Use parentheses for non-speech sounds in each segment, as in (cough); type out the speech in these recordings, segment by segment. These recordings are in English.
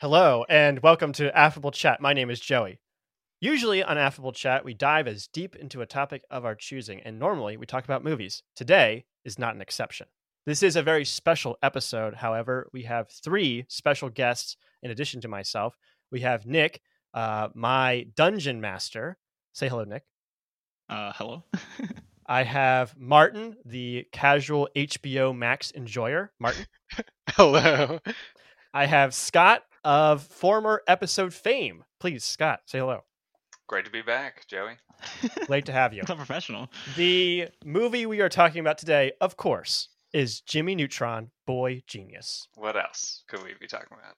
Hello, and welcome to Affable Chat. My name is Joey. Usually on Affable Chat, we dive as deep into a topic of our choosing, and normally we talk about movies. Today is not an exception. This is a very special episode. However, we have three special guests in addition to myself. We have Nick, uh, my dungeon master. Say hello, Nick. Uh, hello. (laughs) I have Martin, the casual HBO Max enjoyer. Martin. (laughs) Hello. I have Scott of former episode fame. Please, Scott, say hello. Great to be back, Joey. (laughs) Great to have you. So professional. The movie we are talking about today, of course, is Jimmy Neutron, Boy Genius. What else could we be talking about?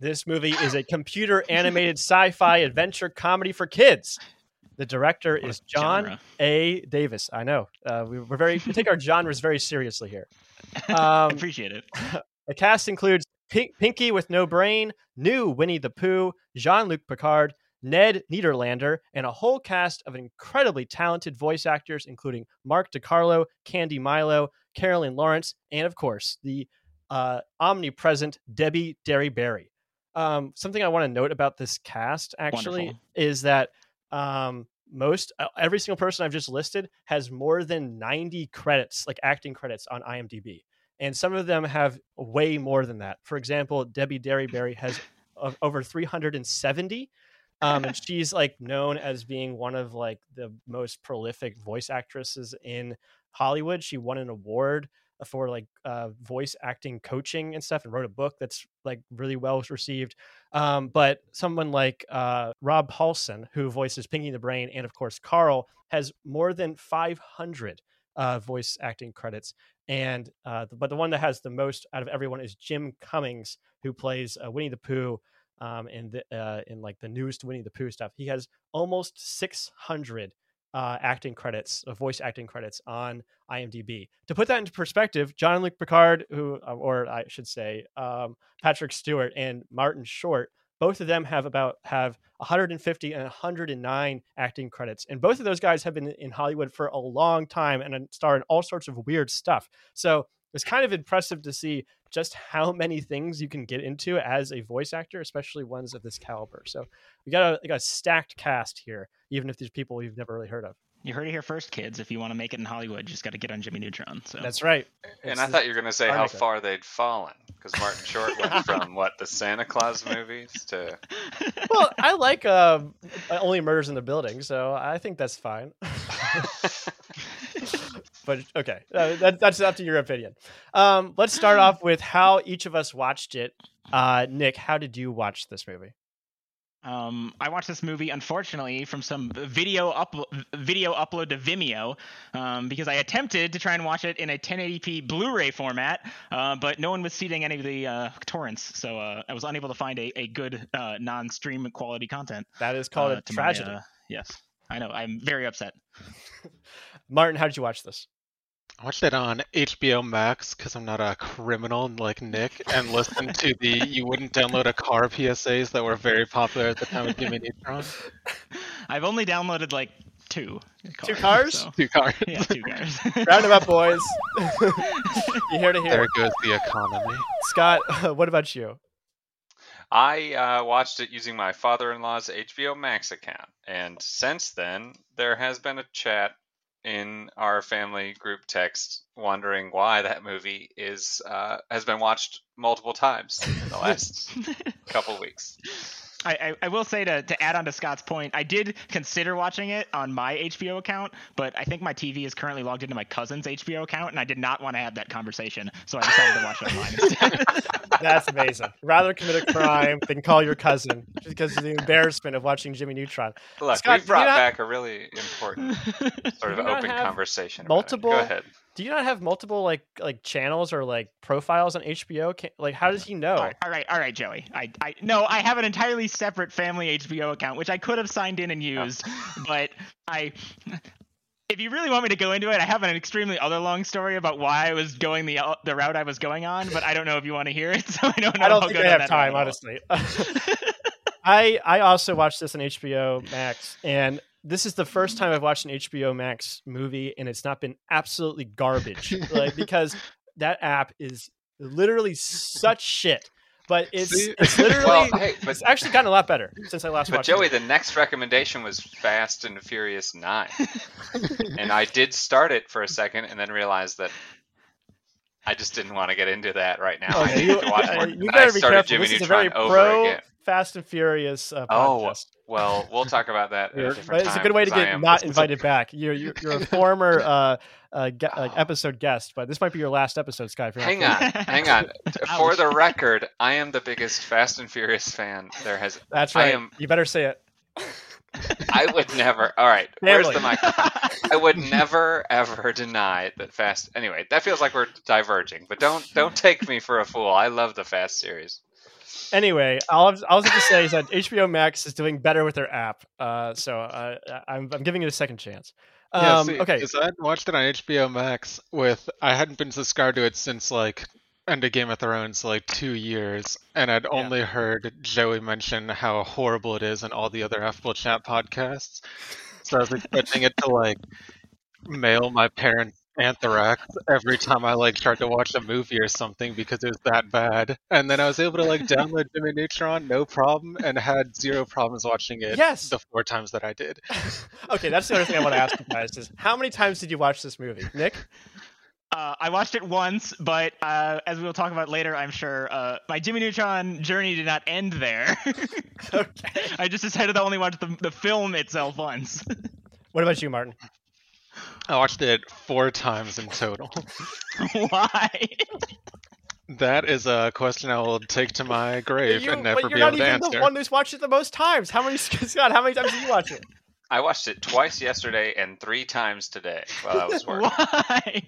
This movie is a computer animated (laughs) sci fi adventure comedy for kids. The director What is John genre. A. Davis. I know. Uh, we, we're very, we take our (laughs) genres very seriously here. (laughs) Um, appreciate it. (laughs) The cast includes Pink, Pinky with No Brain, new Winnie the Pooh, Jean Luc Picard, Ned Nederlander, and a whole cast of incredibly talented voice actors, including Mark DeCarlo, Candi Milo, Carolyn Lawrence, and of course, the uh, omnipresent Debbie Derryberry. Um, something I want to note about this cast actually Wonderful. is that um, most uh, every single person I've just listed has more than 90 credits, like acting credits on IMDb and some of them have way more than that. For example, Debbie Derryberry has over 370, um, and (laughs) she's like known as being one of like the most prolific voice actresses in Hollywood. She won an award for like uh, voice acting coaching and stuff, and wrote a book that's like really well received. Um, but someone like uh, Rob Paulsen, who voices Pinky the Brain, and of course Carl, has more than 500 uh, voice acting credits and uh, but the one that has the most out of everyone is Jim Cummings, who plays uh, Winnie the Pooh, um, in the uh, in like the newest Winnie the Pooh stuff. He has almost six hundred uh, acting credits, uh, voice acting credits on IMDb. To put that into perspective, Jean Luc Picard, who uh, or I should say um, Patrick Stewart and Martin Short, both of them have about have 150 and 109 acting credits, and both of those guys have been in Hollywood for a long time and star in all sorts of weird stuff. So it's kind of impressive to see just how (laughs) many things you can get into as a voice actor, especially ones of this caliber. So we got a, we got a stacked cast here, even if these people you've never really heard of. You heard it here first, kids. If you want to make it in Hollywood, you just got to get on Jimmy Neutron. So That's right. And It's I thought you were going to say how Arnica. far they'd fallen, because Martin Short went (laughs) from what the Santa Claus movies to (laughs) Well, I like uh, only murders in the building, so I think that's fine. But okay, uh, that, that's up to your opinion. Um, let's start off with how each of us watched it. Uh, Nick, how did you watch this movie? Um, I watched this movie, unfortunately, from some video up video upload to Vimeo, um, because I attempted to try and watch it in a 1080p Blu-ray format, uh, but no one was seeding any of the uh, torrents, so uh, I was unable to find a, a good uh, non-stream quality content. That is called uh, a my, tragedy. uh, yes, I know. I'm very upset. (laughs) Martin, how did you watch this? I watched it on HBO Max because I'm not a criminal like Nick and listened to the (laughs) you wouldn't download a car PSAs that were very popular at the time of Jimmy Neutron. (laughs) I've only downloaded like two. Two cars? so- Two cars. (laughs) yeah, two cars. Round 'em up, boys. you hear to hear. there goes the economy. Scott, what about you? I uh, watched it using my father-in-law's HBO Max account, and since then there has been a chat in our family group text wondering why that movie is uh, has been watched multiple times in the (laughs) last couple weeks. I, I, I will say to, to add on to Scott's point, I did consider watching it on my HBO account, but I think my TV is currently logged into my cousin's HBO account, and I did not want to have that conversation, so I decided to watch it online (laughs) instead. (laughs) That's amazing. Rather commit a crime than call your cousin because of the embarrassment of watching Jimmy Neutron. Look, Scott, we brought do not- back a really important sort of Do you not open conversation. multiple- Go ahead. Do you not have multiple like like channels or like profiles on HBO? Can, like, how does he know? all, right, all right, all right, Joey. I, I no, I have an entirely separate family HBO account, which I could have signed in and oh. used, but I. If you really want me to go into it, I have an extremely other long story about why I was going the uh, the route I was going on, but I don't know if you want to hear it, (laughs) so I don't know. I don't how think I have time, honestly. (laughs) (laughs) I I also watched this on HBO Max, and this is the first time I've watched an HBO Max movie and it's not been absolutely garbage. like (laughs) because that app is literally such shit. But it's See? it's (laughs) literally Well, hey, but it's actually gotten a lot better since I last But watched Joey, it. the next recommendation was Fast and Furious Nine, (laughs) and I did start it for a second, and then realized that I just didn't want to get into that right now. I Okay, need you, to watch uh, more. you And I better be started careful. Jimmy This is a very over pro again. Fast and Furious uh, Oh, well, we'll talk about that Yeah, But it's a good way to get not this is a- invited (laughs) back. You're you're, you're a (laughs) former uh, uh, ge- uh, episode guest, but this might be your last episode, Sky. Hang on, (laughs) hang on. For the record, I am the biggest Fast and Furious fan there has. That's I right. am- You better say it. I would never. All right, where's the Family. microphone? I would never ever deny that Fast. Anyway, that feels like we're diverging, but don't don't take me for a fool. I love the Fast series. Anyway, all I have to say is that HBO Max is doing better with their app. Uh, so uh, I'm I'm giving it a second chance. Yeah, Um, see, okay, I hadn't watched it on HBO Max with I hadn't been subscribed to it since like end of Game of Thrones, like two years, and I'd only heard Joey mention how horrible it is in all the other Affable Chat podcasts. So I was expecting it to like mail my parents Anthrax every time I like tried to watch a movie or something because it was that bad. And then I was able to like download Jimmy Neutron, no problem, and had zero problems watching it Yes. the four times that I did. (laughs) okay, that's the other thing I want to ask you guys is how many times did you watch this movie, Nick? Uh, I watched it once, but uh, as we will talk about later, I'm sure uh, my Jimmy Neutron journey did not end there. (laughs) Okay. (laughs) I just decided to only watch the, the film itself once. What about you, Martin? I watched it four times in total. (laughs) Why? That is a question I will take to my grave You- and never but be you're able not to even answer. the one who's watched it the most times. How many, (laughs) Scott? How many times did you watch it? I watched it twice yesterday and three times today while I was (laughs) working. Why?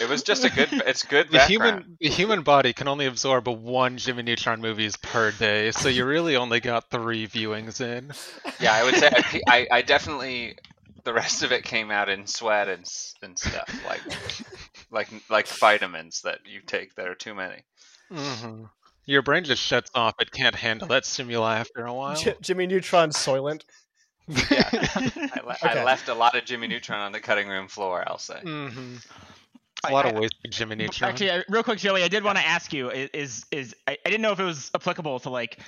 It was just a good. It's good The background. human the human body can only absorb one Jimmy Neutron movies per day, so you really only got three viewings in. Yeah, I would say I, pe- I, I definitely. The rest of it came out in sweat and and stuff like like like vitamins that you take that are too many. hmm Your brain just shuts off; it can't handle that stimuli after a while. J- Jimmy Neutron Soylent. (laughs) Yeah, I, le- Okay. I left a lot of Jimmy Neutron on the cutting room floor. I'll say. hmm I- A lot I- of wasted Jimmy Neutron. Actually, real quick, Joey, I did want to ask you: i- is is I, I didn't know if it was applicable to like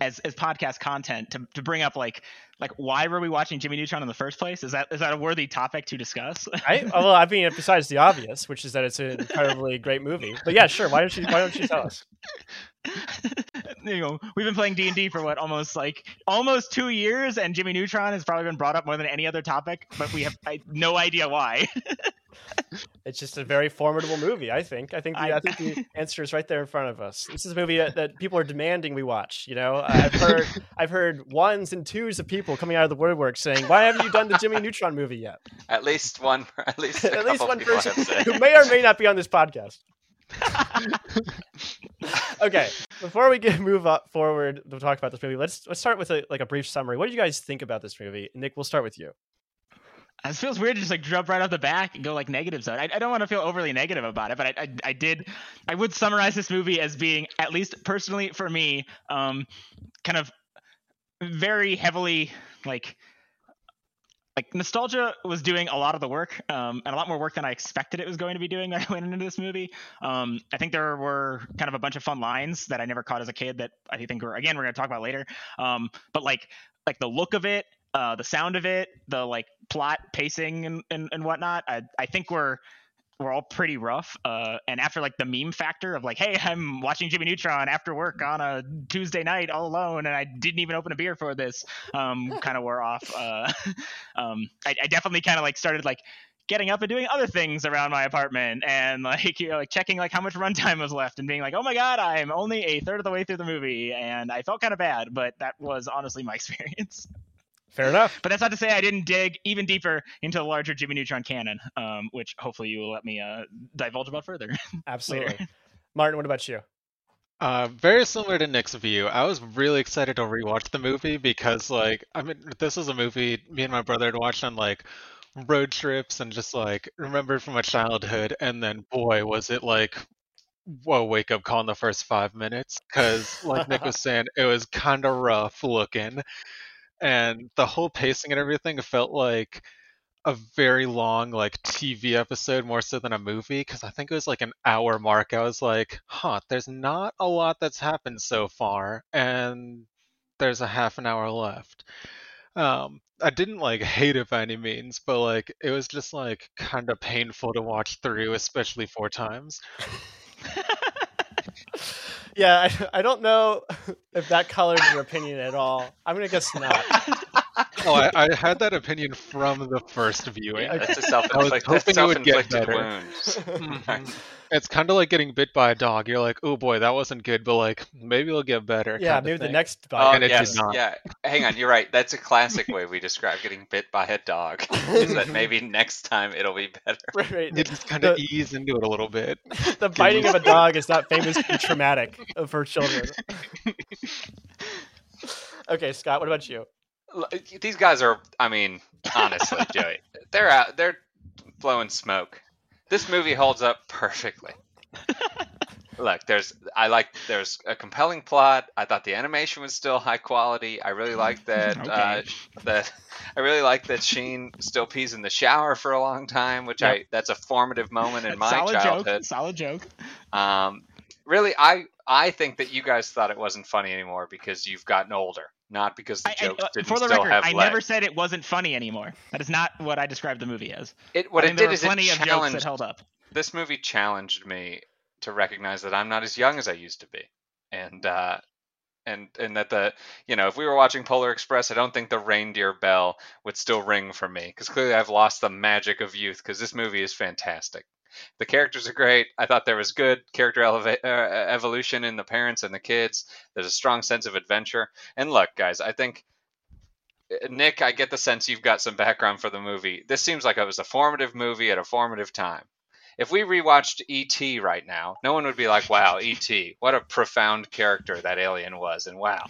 as as podcast content to, to bring up like like why were we watching Jimmy Neutron in the first place? Is that is that a worthy topic to discuss? (laughs) Right? well, I mean, besides the obvious, which is that it's an incredibly great movie. But yeah, sure. Why don't you? Why don't you tell us? (laughs) you know, we've been playing D and D for what almost like almost two years, and Jimmy Neutron has probably been brought up more than any other topic, but we have I, no idea why. (laughs) It's just a very formidable movie. I think. I think. The, I, I- think the (laughs) answer is right there in front of us. This is a movie that, that people are demanding we watch. You know, I've (laughs) heard I've heard ones and twos of people coming out of the woodwork saying, "Why haven't you done the Jimmy Neutron movie yet?" At least one. (laughs) At least a At least one person who may or may not be on this podcast. okay, before we get move up forward to talk about this movie, let's let's start with a, like a brief summary. What do you guys think about this movie? Nick, we'll start with you. It feels weird to just like jump right off the back and go like negative zone. I, I don't want to feel overly negative about it, but I, I, I did, I would summarize this movie as being, at least personally for me, um, kind of very heavily like, like nostalgia was doing a lot of the work, um, and a lot more work than I expected it was going to be doing (laughs) when I went into this movie. Um, I think there were kind of a bunch of fun lines that I never caught as a kid that I think we're again we're going to talk about later. Um, but like like the look of it, uh, the sound of it, the like plot pacing and, and, and whatnot, I, I think we're we're all pretty rough. Uh, and after like the meme factor of like, hey, I'm watching Jimmy Neutron after work on a Tuesday night all alone, and I didn't even open a beer for this, um, (laughs) kind of wore off. Uh, (laughs) um, I, I definitely kind of like started like getting up and doing other things around my apartment and like (laughs) you know like checking like how much runtime was left and being like oh my god i'm only a third of the way through the movie and i felt kind of bad but that was honestly my experience Fair enough. but that's not to say I didn't dig even deeper into the larger Jimmy Neutron canon, um, which hopefully you will let me uh, divulge about further. (laughs) Absolutely. Later. Martin, what about you? Uh, very similar to Nick's view. I was really excited to rewatch the movie because, like, I mean, this is a movie me and my brother had watched on like road trips and just like remembered from my childhood. And then, boy, was it like, whoa, wake up call in the first five minutes. Because, like Nick was (laughs) saying, it was kind of rough looking. And the whole pacing and everything felt like a very long like TV episode more so than a movie because I think it was like an hour mark. I was like, huh, there's not a lot that's happened so far, and there's a half an hour left. Um, I didn't like hate it by any means, but like it was just like kind of painful to watch through, especially four times. (laughs) (laughs) yeah, I, I don't know (laughs) if that colored your opinion at all. I'm gonna guess not. (laughs) oh, I, I, had that opinion from the first viewing. Yeah, that's a (laughs) self-inflicted, self-inflicted wound. mm-hmm. It's kind of like getting bit by a dog. You're like, oh boy, that wasn't good, but like maybe it'll get better. Yeah, maybe the next bite. Oh, and it yes, did not. Yeah, hang on, you're right. That's a classic way we describe getting bit by a dog. (laughs) is that (laughs) maybe next time it'll be better. Right, right. You just kind of ease into it a little bit. The biting of a dog is not famously traumatic for children. okay, Scott, what about you? These guys are, I mean, honestly, (laughs) Joey, they're out, they're blowing smoke. This movie holds up perfectly. (laughs) Look, there's I like there's a compelling plot. I thought the animation was still high quality. I really like that uh, (laughs) okay. uh, that I really like that Sheen still pees in the shower for a long time, which yep. I that's a formative moment in my Solid childhood. Joke. Solid joke. Um, really, I I think that you guys thought it wasn't funny anymore because you've gotten older, not because the jokes I, uh, didn't For the still record, have I legs. never said it wasn't funny anymore. That is not what I described the movie as. It what I it did is it challenged. Of jokes that held up. This movie challenged me to recognize that I'm not as young as I used to be, and uh, and and that the you know if we were watching Polar Express, I don't think the reindeer bell would still ring for me because clearly I've lost the magic of youth because this movie is fantastic. The characters are great. I thought there was good character eleva- uh, evolution in the parents and the kids. There's a strong sense of adventure. And look, guys, I think uh, Nick, I get the sense you've got some background for the movie. This seems like it was a formative movie at a formative time. If we rewatched E.T. right now, no one would be like, wow, E.T., what a profound character that alien was. And wow,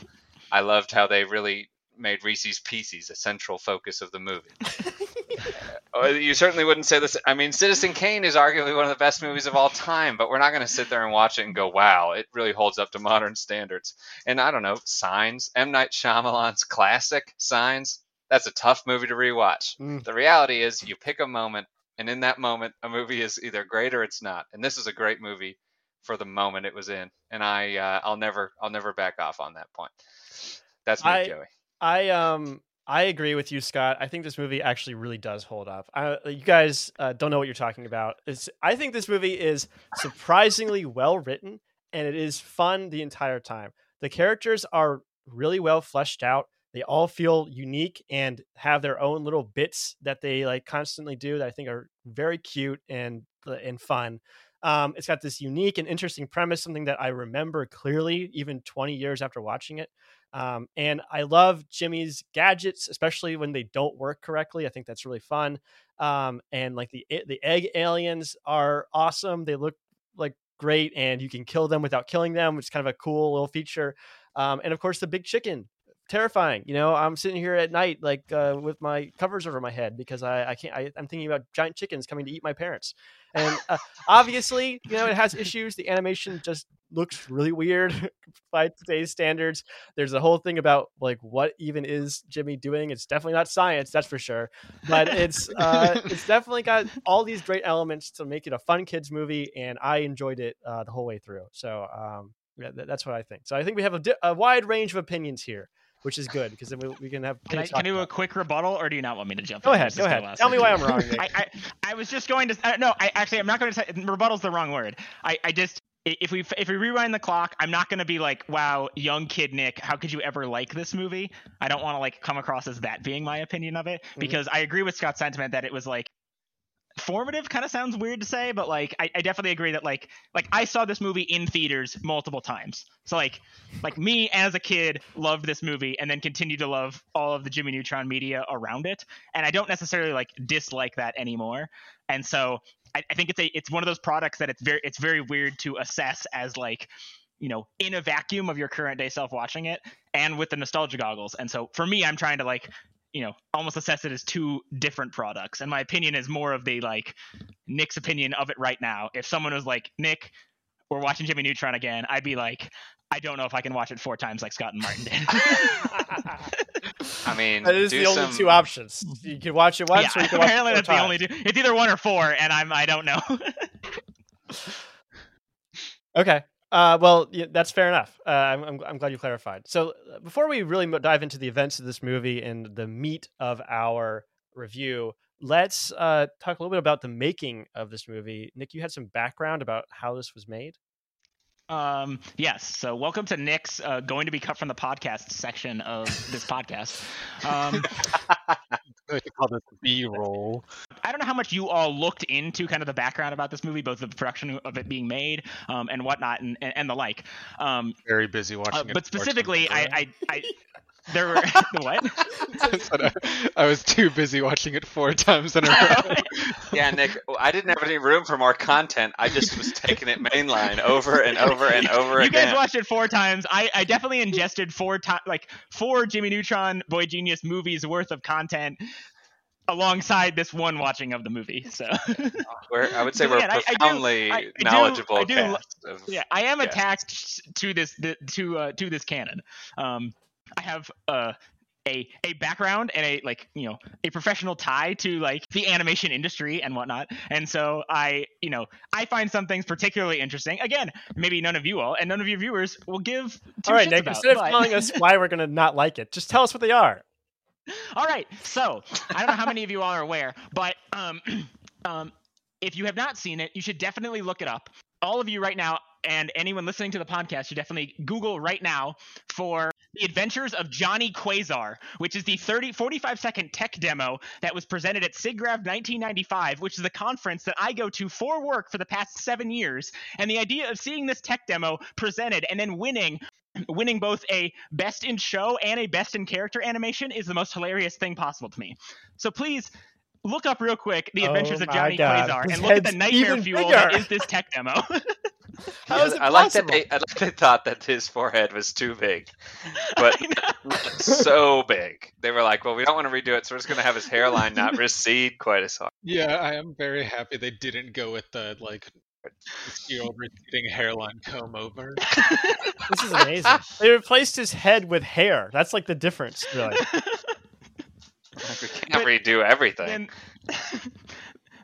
I loved how they really made Reese's Pieces a central focus of the movie. (laughs) Uh, you certainly wouldn't say this. I mean, Citizen Kane is arguably one of the best movies of all time, but we're not going to sit there and watch it and go, "Wow, it really holds up to modern standards." And I don't know, Signs, M Night Shyamalan's classic Signs. That's a tough movie to rewatch. Mm. The reality is, you pick a moment, and in that moment, a movie is either great or it's not. And this is a great movie for the moment it was in, and I, uh, I'll never, I'll never back off on that point. That's me, I, Joey. I um I agree with you, Scott. I think this movie actually really does hold up. I, you guys uh, don't know what you're talking about. It's, I think this movie is surprisingly well written, and it is fun the entire time. The characters are really well fleshed out. They all feel unique and have their own little bits that they like constantly do that I think are very cute and uh, and fun. Um, it's got this unique and interesting premise, something that I remember clearly even 20 years after watching it. Um, and I love Jimmy's gadgets, especially when they don't work correctly. I think that's really fun. Um, and like the the egg aliens are awesome. They look like great, and you can kill them without killing them, which is kind of a cool little feature. Um, and of course, the big chicken, terrifying. You know, I'm sitting here at night like uh, with my covers over my head because I, I can't. I, am thinking about giant chickens coming to eat my parents. And uh, obviously, you know, it has issues. The animation just looks really weird (laughs) by today's standards. There's a whole thing about like what even is Jimmy doing? It's definitely not science, that's for sure. But it's (laughs) uh, it's definitely got all these great elements to make it a fun kids movie, and I enjoyed it uh, the whole way through. So um, yeah, that's what I think. So I think we have a, di- a wide range of opinions here which is good because then we, we can have. Can I, can I do a quick rebuttal, or do you not want me to jump? Go in? ahead. Go ahead. Tell me why I'm wrong. I, I, I was just going to. Uh, no, I actually I'm not going to say rebuttal's the wrong word. I I just if we if we rewind the clock, I'm not going to be like, "Wow, young kid Nick, how could you ever like this movie?" I don't want to like come across as that being my opinion of it mm-hmm. because I agree with Scott's sentiment that it was like formative kind of sounds weird to say but like I, I, definitely agree that like like i saw this movie in theaters multiple times. So like like me as a kid loved this movie and then continued to love all of the jimmy neutron media around it. And i don't necessarily like dislike that anymore. And so I, I think it's a it's one of those products that it's very it's very weird to assess as like you know in a vacuum of your current day self watching it and with the nostalgia goggles. And so for me i'm trying to like you know almost assess it as two different products and my opinion is more of the like nick's opinion of it right now if someone was like nick we're watching Jimmy Neutron again, I'd be like, I don't know if I can watch it four times like Scott and Martin did. (laughs) I mean, that is do the only two options. You can watch it once, or you can watch it apparently four that's the only. Two. It's either one or four, and I'm I don't know. (laughs) Okay. Uh, well, yeah, that's fair enough. Uh, I'm, I'm, I'm glad you clarified. So, uh, before we really dive into the events of this movie and the meat of our review, let's uh, talk a little bit about the making of this movie. Nick, you had some background about how this was made. Um, yes. So, welcome to Nick's uh, going to be cut from the podcast section of this podcast. Um, (laughs) (laughs) I call this B-roll. I don't know how much you all looked into kind of the background about this movie, both the production of it being made um, and whatnot, and, and, and the like. Um, Very busy watching uh, it. but specifically, in a row. I, I, I there were (laughs) (laughs) what? I I, I was too busy watching it four times in a row. (laughs) Yeah, Nick, I didn't have any room for more content. I just was taking it mainline over and over and over again. you again. guys watched it four times. I, I definitely ingested four times, like four Jimmy Neutron Boy Genius movies worth of content alongside this one watching of the movie. So we're, I would say we're Again, I- I do- profoundly I- I knowledgeable I do- cast of yeah, I am Yes. attached to this the, to uh, to this canon. Um, I have uh, a a background and a like you know a professional tie to like the animation industry and whatnot, and so I you know I find some things particularly interesting. Again, maybe none of you all and none of your viewers will give. All right, Nick, about, instead of telling us why we're going to not like it, just tell us what they are. (laughs) All right. So I don't know how many of you all are aware, but um, (clears throat) um, if you have not seen it, you should definitely look it up. All of you right now, and anyone listening to the podcast should definitely Google right now for the Adventures of Johnny Quasar, which is the 30, 45 second tech demo that was presented at SIGGRAPH 1995, which is a conference that I go to for work for the past seven years. And the idea of seeing this tech demo presented and then winning winning both a best in show and a best in character animation is the most hilarious thing possible to me. So please look up real quick the Oh adventures of Johnny God. Quasar His and look at the nightmare fuel that bigger. is this tech demo. (laughs) How is it I like that they I like they thought that his forehead was too big. (laughs) But so big. They were like, well, we don't want to redo it, so we're just going to have his hairline not (laughs) recede quite as hard. Yeah, I am very happy they didn't go with the like year-old receding hairline comb over. This is amazing. they replaced his head with hair. That's like the difference, really. Like, (laughs) we can't But redo everything. And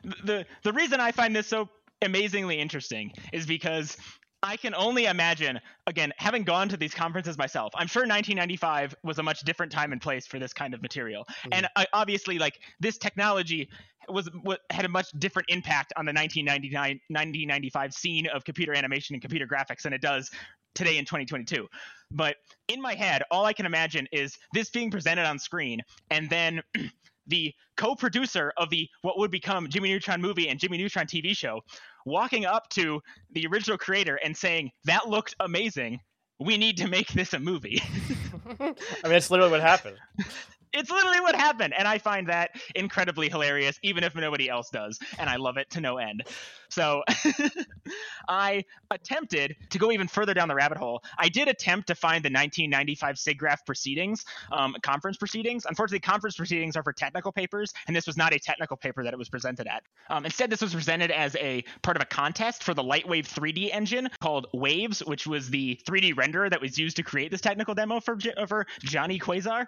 (laughs) the the reason I find this so amazingly interesting is because I can only imagine, again, having gone to these conferences myself, I'm sure 1995 was a much different time and place for this kind of material. Mm-hmm. And I, obviously, like this technology was what had a much different impact on the 1999 1995 scene of computer animation and computer graphics than it does today in 2022. But in my head, all I can imagine is this being presented on screen and then (clears throat) the co-producer of the what would become Jimmy Neutron movie and Jimmy Neutron TV show walking up to the original creator and saying, "That looked amazing. We need to make this a movie." (laughs) I mean, that's literally what happened. (laughs) it's literally what happened, and I find that incredibly hilarious, even if nobody else does, and I love it to no end. So, (laughs) I attempted to go even further down the rabbit hole. I did attempt to find the 1995 SIGGRAPH proceedings, um, conference proceedings. Unfortunately, conference proceedings are for technical papers, and this was not a technical paper that it was presented at. Um, instead, this was presented as a part of a contest for the Lightwave 3D engine called Waves, which was the 3D renderer that was used to create this technical demo for for Johnny Quasar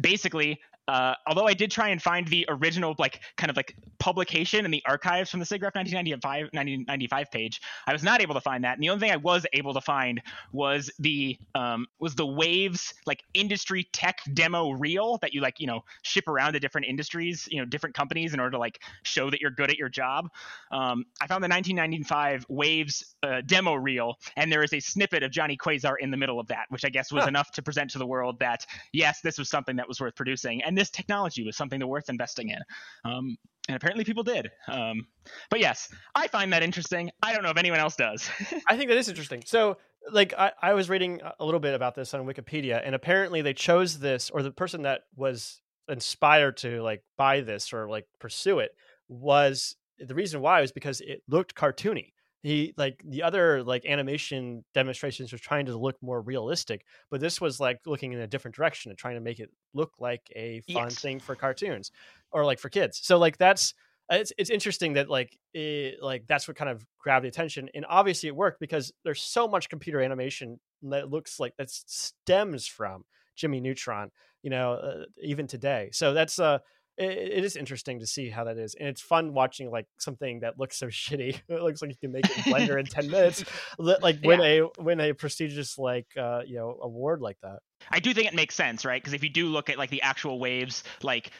basically uh, although i did try and find the original like kind of like publication in the archives from the SIGGRAPH 1995 1995 page i was not able to find that and the only thing i was able to find was the um, was the waves like industry tech demo reel that you like you know ship around to different industries you know different companies in order to like show that you're good at your job um, i found the 1995 waves uh, demo reel and there is a snippet of johnny quasar in the middle of that which i guess was Huh. enough to present to the world that yes, this was something that was worth producing, and this technology was something that worth investing in. Um, and apparently, people did. Um, but yes, I find that interesting. I don't know if anyone else does. (laughs) I think that is interesting. So, like, I, I was reading a little bit about this on Wikipedia, and apparently they chose this, or the person that was inspired to like buy this or like pursue it was the reason why was because it looked cartoony. He like the other like animation demonstrations were trying to look more realistic, but this was like looking in a different direction and trying to make it look like a fun Yes. thing for cartoons or like for kids. So like that's it's it's interesting that like it, like that's what kind of grabbed the attention, and obviously it worked because there's so much computer animation that looks like that stems from Jimmy Neutron, you know, uh, even today. So that's uh it, it is interesting to see how that is, and it's fun watching like something that looks so (laughs) shitty. It looks like you can make it in Blender in ten minutes, like (laughs) win yeah. a win a prestigious like uh, you know award like that. I do think it makes sense, right? Because if you do look at like the actual waves, like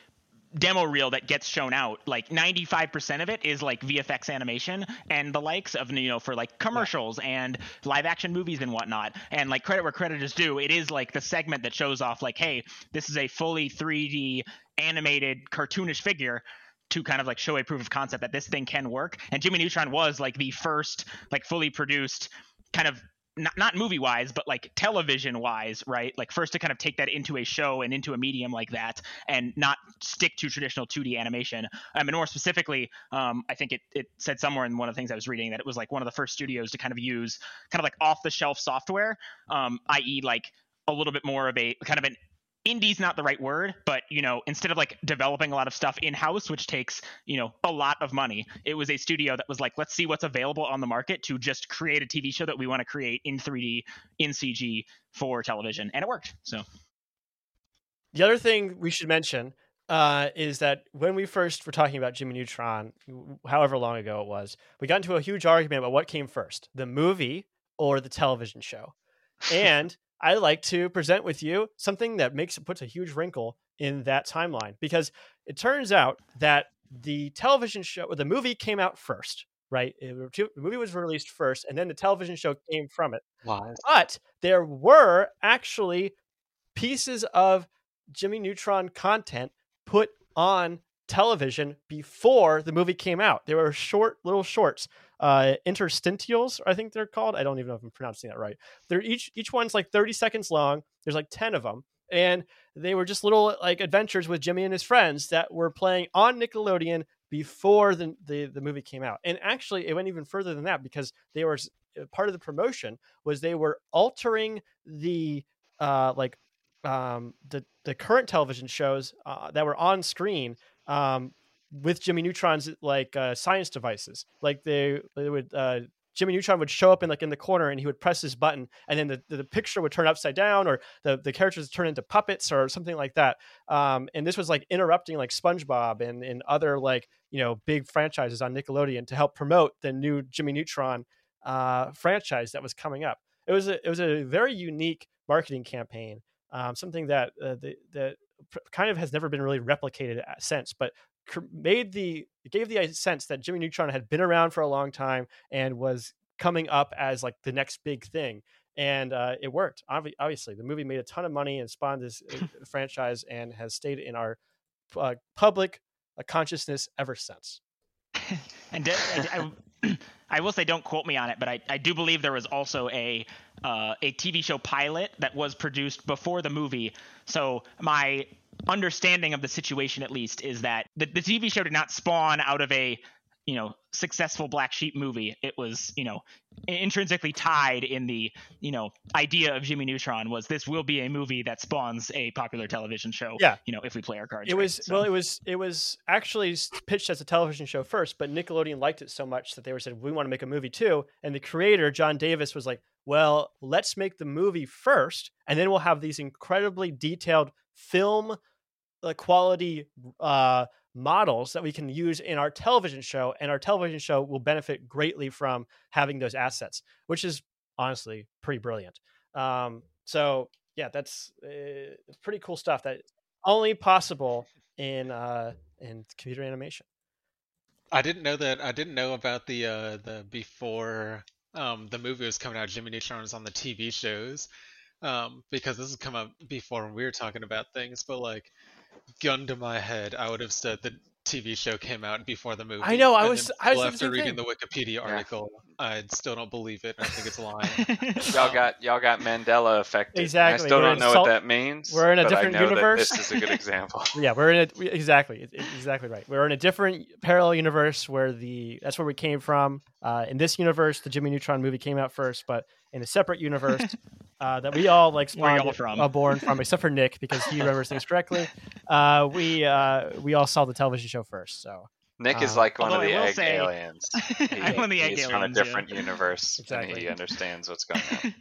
demo reel that gets shown out like 95% of it is like vfx animation and the likes of you know for like commercials yeah. and live action movies and whatnot and like credit where credit is due it is like the segment that shows off like hey this is a fully 3d animated cartoonish figure to kind of like show a proof of concept that this thing can work and jimmy neutron was like the first like fully produced kind of not, not movie wise, but like television wise, right? Like first to kind of take that into a show and into a medium like that and not stick to traditional 2D animation. I mean, more specifically, um, I think it, it said somewhere in one of the things I was reading that it was like one of the first studios to kind of use kind of like off the shelf software, um, i.e., like a little bit more of a kind of an indie's not the right word, but you know, instead of like developing a lot of stuff in house, which takes you know a lot of money, it was a studio that was like, let's see what's available on the market to just create a TV show that we want to create in 3D in CG for television, and it worked. So the other thing we should mention uh, is that when we first were talking about Jimmy Neutron, however long ago it was, we got into a huge argument about what came first, the movie or the television show. (laughs) And I like to present with you something that makes puts a huge wrinkle in that timeline because it turns out that the television show or the movie came out first, right? It, the movie was released first, and then the television show came from it. Lies. But there were actually pieces of Jimmy Neutron content put on television before the movie came out. There were short little shorts uh, interstitials, I think they're called. I don't even know if I'm pronouncing that right. They're each each one's like 30 seconds long. There's like 10 of them, and they were just little like adventures with Jimmy and his friends that were playing on Nickelodeon before the, the the movie came out. And actually, it went even further than that because they were uh, part of the promotion was they were altering the uh like um the the current television shows uh, that were on screen um with Jimmy Neutron's like uh, science devices. Like they, they would uh, Jimmy Neutron would show up in like in the corner and he would press his button and then the, the picture would turn upside down or the, the characters turn into puppets or something like that. Um, and this was like interrupting like SpongeBob and, and other like, you know, big franchises on Nickelodeon to help promote the new Jimmy Neutron uh, franchise that was coming up. It was a, it was a very unique marketing campaign, um, something that uh, the, the kind of has never been really replicated uh, since, but made the gave the sense that Jimmy Neutron had been around for a long time and was coming up as like the next big thing and uh, it worked. Obviously the movie made a ton of money and spawned this uh, (laughs) franchise and has stayed in our uh, public uh, consciousness ever since. (laughs) And I, I, (laughs) (clears throat) will say don't quote me on it but i, I do believe there was also a uh, a tv show pilot that was produced before the movie. So my understanding of the situation at least is that the, the TV show did not spawn out of a you know successful black sheep movie it was you know intrinsically tied in the you know idea of jimmy neutron was this will be a movie that spawns a popular television show yeah you know if we play our cards it right. was so. well it was it was actually pitched as a television show first but nickelodeon liked it so much that they were said we want to make a movie too and the creator john davis was like well let's make the movie first and then we'll have these incredibly detailed film quality uh, models that we can use in our television show, and our television show will benefit greatly from having those assets, which is honestly pretty brilliant. Um, so yeah, that's uh, pretty cool stuff that only possible in uh, in computer animation. I didn't know that. I didn't know about the uh, the before um, the movie was coming out. Jimmy Neutron was on the TV shows um, because this has come up before when we were talking about things. But like, gun to my head, I would have said the TV show came out before the movie. I know. I was. I was after reading thing. the Wikipedia article, yeah. I still don't believe it. I think it's lying. (laughs) y'all got y'all got Mandela effect. Exactly. I still we're don't know salt, what that means. We're in a different universe. this is a good (laughs) example. yeah, we're in a exactly exactly right. We're in a different parallel universe where the that's where we came from. Uh, in this universe, the Jimmy Neutron movie came out first, but in a separate universe, (laughs) uh, that we all like spawned from? Uh, born from, (laughs) except for Nick because he remembers things correctly. Uh, we uh, we all saw the television show first, so Nick is Uh, like one of although the I will egg say- aliens. (laughs) I'm one of the egg he's aliens. from a yeah. different universe, and he understands what's going on.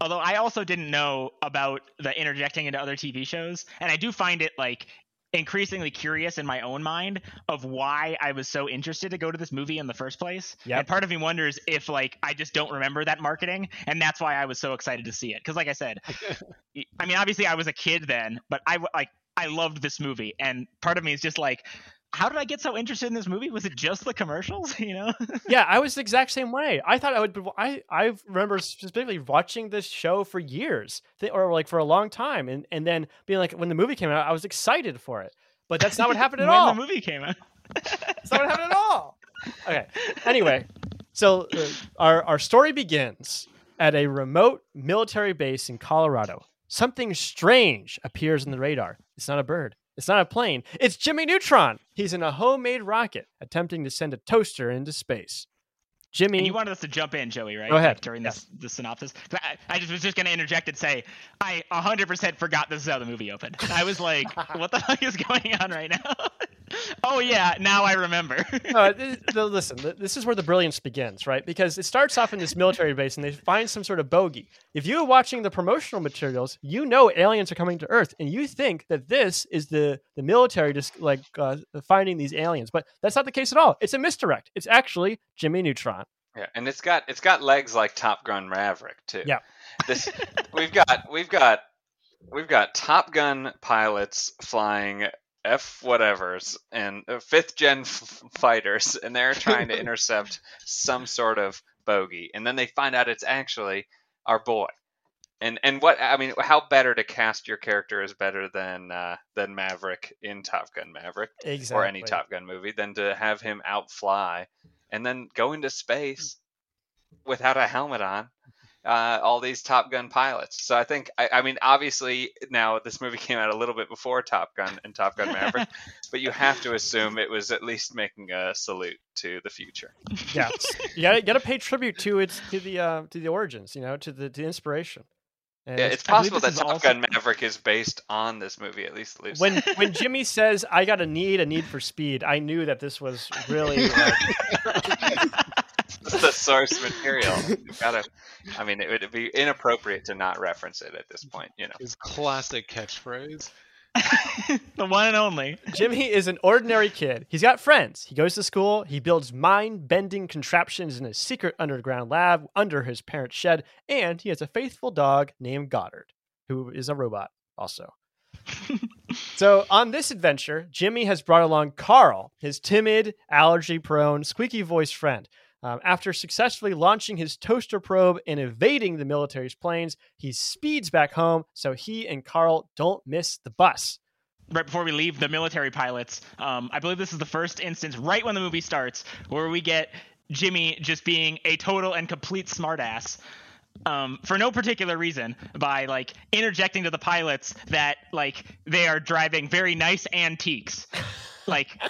Although I also didn't know about the interjecting into other TV shows, and I do find it like increasingly curious in my own mind of why I was so interested to go to this movie in the first place. And part of me wonders if like I just don't remember that marketing, and that's why I was so excited to see it. Because like I said, (laughs) I mean obviously I was a kid then, but I like I loved this movie, and part of me is just like. How did I get so interested in this movie? Was it just the commercials? (laughs) You know? (laughs) yeah, I was the exact same way. I thought I would. Be, I I remember specifically watching this show for years, or like for a long time, and and then being like, when the movie came out, I was excited for it. But that's not what happened at (laughs) when all. the movie came out. That's not what happened at all. Okay. Anyway, so uh, our our story begins at a remote military base in Colorado. Something strange appears in the radar. It's not a bird. It's not a plane. It's Jimmy Neutron. He's in a homemade rocket attempting to send a toaster into space. Jimmy And you wanted us to jump in, Joey, right? Go ahead. Like, during this the synopsis. I, I just was just gonna interject and say I 100% forgot this is how the movie opened. I was like, (laughs) what the fuck is going on right now? (laughs) oh yeah, now I remember. no, (laughs) th- th- listen, th- this is where the brilliance begins, right? Because it starts off in this military base and they find some sort of bogey. If you're watching the promotional materials, you know aliens are coming to Earth and you think that this is the, the military just like uh, finding these aliens. But that's not the case at all. It's a misdirect. It's actually Jimmy Neutron. Yeah, and it's got it's got legs like Top Gun Maverick too. Yeah. This we've got we've got we've got Top Gun pilots flying F whatevers and uh, fifth gen f- fighters, and they're trying to (laughs) intercept some sort of bogey, and then they find out it's actually our boy. And and what I mean, how better to cast your character is better than uh, than Maverick in Top Gun Maverick Exactly. or any Top Gun movie than to have him outfly and then go into space without a helmet on. Uh, all these Top Gun pilots. So I think, I, I mean, obviously now this movie (laughs) came out a little bit before Top Gun and Top Gun Maverick, (laughs) but you have to assume it was at least making a salute to the future. (laughs) Yeah. you gotta, gotta pay tribute to its to the uh, to the origins, you know, to the, to the inspiration. And Yeah, it's I believe possible that Top also- Gun Maverick is based on this movie, at least loosely. when when Jimmy says I got a need, a need for speed, I knew that this was really the source material. (laughs) You've gotta, I mean, it would be inappropriate to not reference it at this point, you know. His classic catchphrase. (laughs) the one and only. Jimmy is an ordinary kid. He's got friends. He goes to school. He builds mind bending contraptions in a secret underground lab under his parents' shed. And he has a faithful dog named Goddard, who is a robot also. (laughs) so, on this adventure, Jimmy has brought along Carl, his timid, allergy prone, squeaky voiced friend. Um, after successfully launching his toaster probe and evading the military's planes, he speeds back home so he and Carl don't miss the bus. right before we leave the military pilots. Um, I believe this is the first instance, right when the movie starts, where we get Jimmy just being a total and complete smartass. Um, for no particular reason, by like interjecting to the pilots that like they are driving very nice antiques, (laughs) like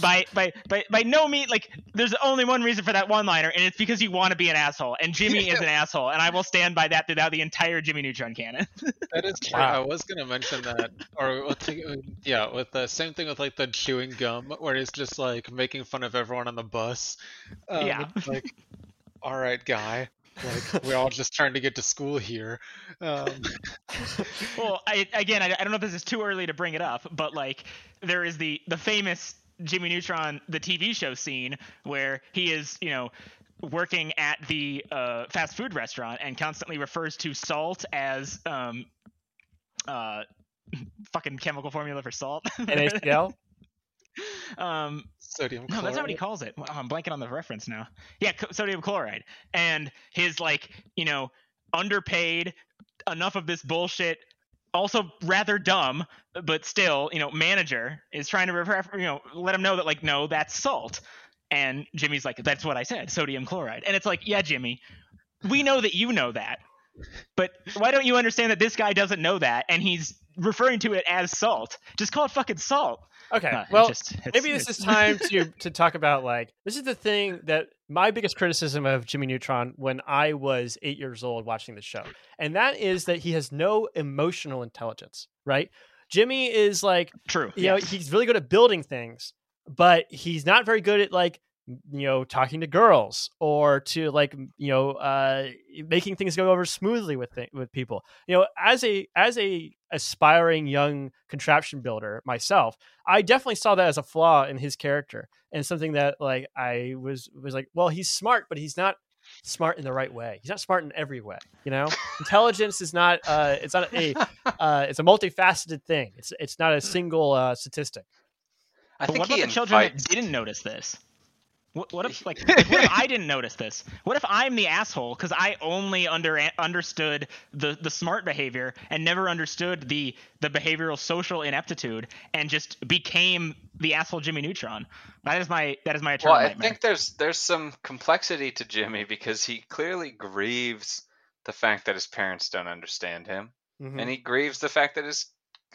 by by by by no means like there's only one reason for that one liner, and it's because you want to be an asshole, and Jimmy is an asshole, and I will stand by that throughout the entire Jimmy Neutron canon. (laughs) That is true. Wow. I was gonna mention that, or with the, yeah, with the same thing with like the chewing gum, where he's just like making fun of everyone on the bus. Um, Yeah. Like, (laughs) all right, guy. Like we're all just trying to get to school here. Um, (laughs) well, I, again, I, I don't know if this is too early to bring it up, but like there is the the famous Jimmy Neutron the TV show scene where he is, you know, working at the uh, fast food restaurant and constantly refers to salt as um uh (laughs) fucking chemical formula for salt. NaCl. (laughs) (laughs) um sodium no, chloride. that's not what he calls it. Wow, I'm blanking on the reference now. Yeah, co- sodium chloride. And his like, you know, underpaid, enough of this bullshit. Also rather dumb, but still, you know, manager is trying to refer, you know, let him know that like, no, that's salt. And Jimmy's like, that's what I said, sodium chloride. And it's like, yeah, Jimmy, we know that you know that, but why don't you understand that this guy doesn't know that and he's referring to it as salt? Just call it fucking salt. Okay. Uh, it well, just- it's- (laughs) maybe this is (laughs) time to to talk about like this is the thing that my biggest criticism of Jimmy Neutron when I was eight years old watching the show, and that is that he has no emotional intelligence. Right? Jimmy is like True. you know he's really good at building things, but he's not very good at like you know talking to girls or to like you know uh making things go over smoothly with th- with people you know as a as a aspiring young contraption builder myself i definitely saw that as a flaw in his character and something that like i was was like well he's smart but he's not smart in the right way. He's not smart in every way you know? Intelligence is not uh it's not a (laughs) uh it's a multifaceted thing. It's it's not a single uh statistic. I But think what about he the children that didn't notice this? What, what if like, (laughs) like, what if I didn't notice this? What if I'm the asshole because I only under understood the the smart behavior and never understood the the behavioral social ineptitude and just became the asshole Jimmy Neutron? That is my that is my eternal Well, I nightmare. think there's there's some complexity to Jimmy because he clearly grieves the fact that his parents don't understand him, Mhm. and he grieves the fact that his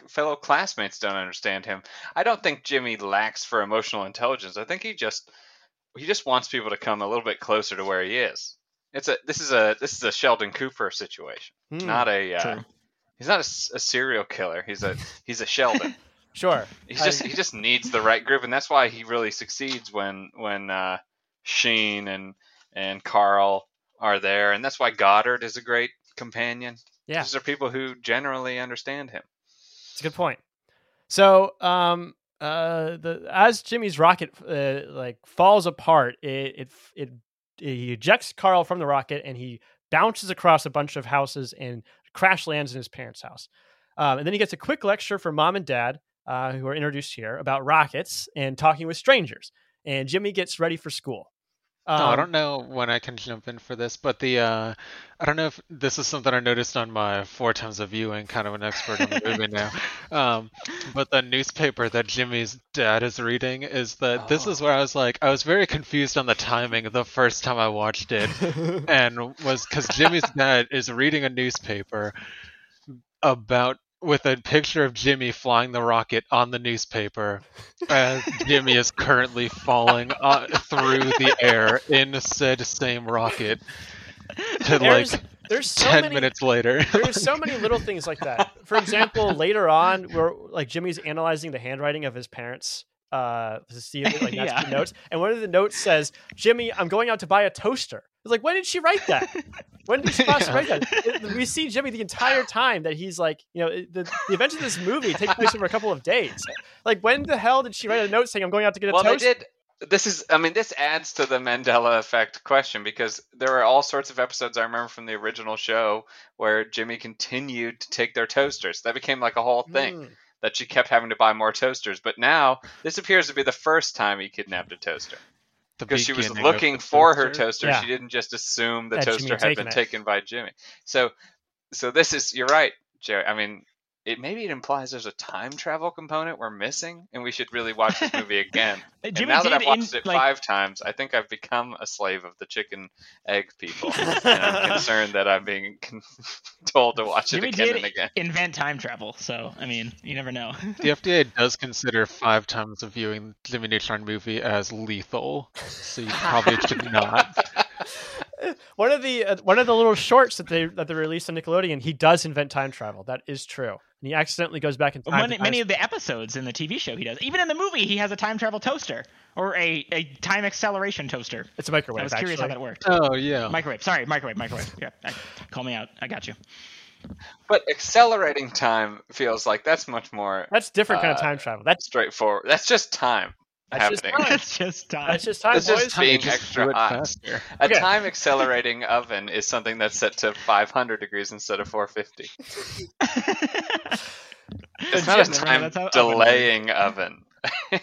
fellow classmates don't understand him. I don't think Jimmy lacks for emotional intelligence. I think he just he just wants people to come a little bit closer to where he is. It's a this is a this is a Sheldon Cooper situation, Hmm, not a uh, he's not a serial killer. He's a (laughs) he's a Sheldon. sure He's I- just he just needs the right group, and that's why he really succeeds when when uh, Sheen and and Carl are there, and that's why Goddard is a great companion. Yeah. These are people who generally understand him. It's a good point. So, um, uh, the as Jimmy's rocket uh, like falls apart, it, it it he ejects Carl from the rocket and he bounces across a bunch of houses and crash lands in his parents' house. Um, and then he gets a quick lecture from mom and dad, uh, who are introduced here, about rockets and talking with strangers. And Jimmy gets ready for school. No, I Um, don't know when I can jump in for this, but the uh, I don't know if this is something I noticed on my four times of viewing, kind of an expert on the movie now. (laughs) Um, but the newspaper that Jimmy's dad is reading is that this is Oh. where I was like, I was very confused on the timing the first time I watched it, (laughs) and was because Jimmy's dad is reading a newspaper about with a picture of Jimmy flying the rocket on the newspaper as Jimmy is currently falling uh, through the air in said same rocket to like there's there's so 10 many, minutes later. (laughs) there's so many little things like that. For example, later on, where like Jimmy's analyzing the handwriting of his parents uh to see if like (laughs) that's Yeah. notes, and one of the notes says, "Jimmy, I'm going out to buy a toaster." It's like, when did she write that? When did (laughs) she possibly write that? We see Jimmy the entire time that he's like, you know, the, the events of this movie take place over a couple of days. Like, when the hell did she write a note saying, "I'm going out to get a Well, they toaster"? did. This is, I mean, this adds to the Mandela effect question because there are all sorts of episodes I remember from the original show where Jimmy continued to take their toasters. That became like a whole thing. Hmm. that she kept having to buy more toasters. But now this appears to be the first time he kidnapped a toaster because she was looking the for her toaster. toaster. Yeah. She didn't just assume the That toaster had had been it. taken by Jimmy. So, so this is you're right, Jerry. I mean, it maybe it implies there's a time travel component we're missing, and we should really watch this movie (laughs) again. And now that I've watched in, it like, five times, I think I've become a slave of the chicken egg people, (laughs) and I'm concerned that I'm being (laughs) told to watch Jimmy it again did and again. invent time travel, so I mean, you never know. The FDA does consider five times of viewing Jimmy Neutron movie as lethal, so you probably should not. one of the uh, one of the little shorts that they that they released on Nickelodeon, he does invent time travel. That is true, and he accidentally goes back in time. Many, to many of the episodes in the TV show he does. Even in the movie, he has a time travel toaster or a, a time acceleration toaster. it's a microwave. I was curious how that worked. Oh yeah. Microwave. Sorry, microwave, microwave. Yeah, I, call me out. I got you. But accelerating time feels like that's much more That's different kind of Uh, time travel. That's straightforward. That's just time That's just happening. time. it's just time. that's just time, That's just boys. time. being Just extra hot. faster. A Okay. time accelerating oven is something that's set to 500 degrees instead of 450. (laughs) It's not a time how delaying (laughs) oven.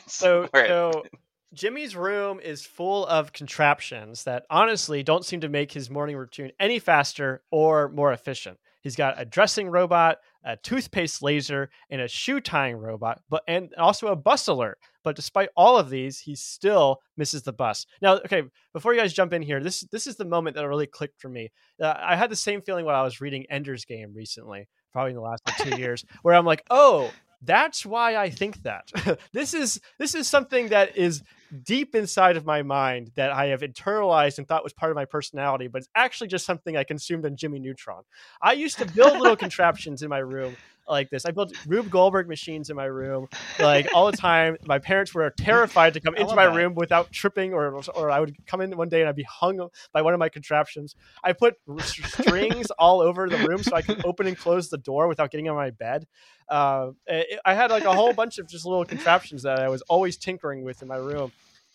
So, (laughs) so Jimmy's room is full of contraptions that honestly don't seem to make his morning routine any faster or more efficient. He's got a dressing robot, a toothpaste laser, and a shoe tying robot, but and also a bus alert. But despite all of these, he still misses the bus. Now, okay, before you guys jump in here, this this is the moment that really clicked for me. Uh, I had the same feeling when I was reading Ender's Game recently, probably in the last like, two years, where I'm like, oh, that's why I think that. (laughs) this is this is something that is deep inside of my mind that I have internalized and thought was part of my personality, but it's actually just something I consumed on Jimmy Neutron. I used to build little (laughs) contraptions in my room, like this. I built Rube Goldberg machines in my room, like all the time. My parents were terrified to come (laughs) into my that. room without tripping, or or I would come in one day and I'd be hung by one of my contraptions. I put strings (laughs) all over the room so I could open and close the door without getting on my bed. Uh, it- I had like a whole bunch of just little contraptions that I was always tinkering with in my room.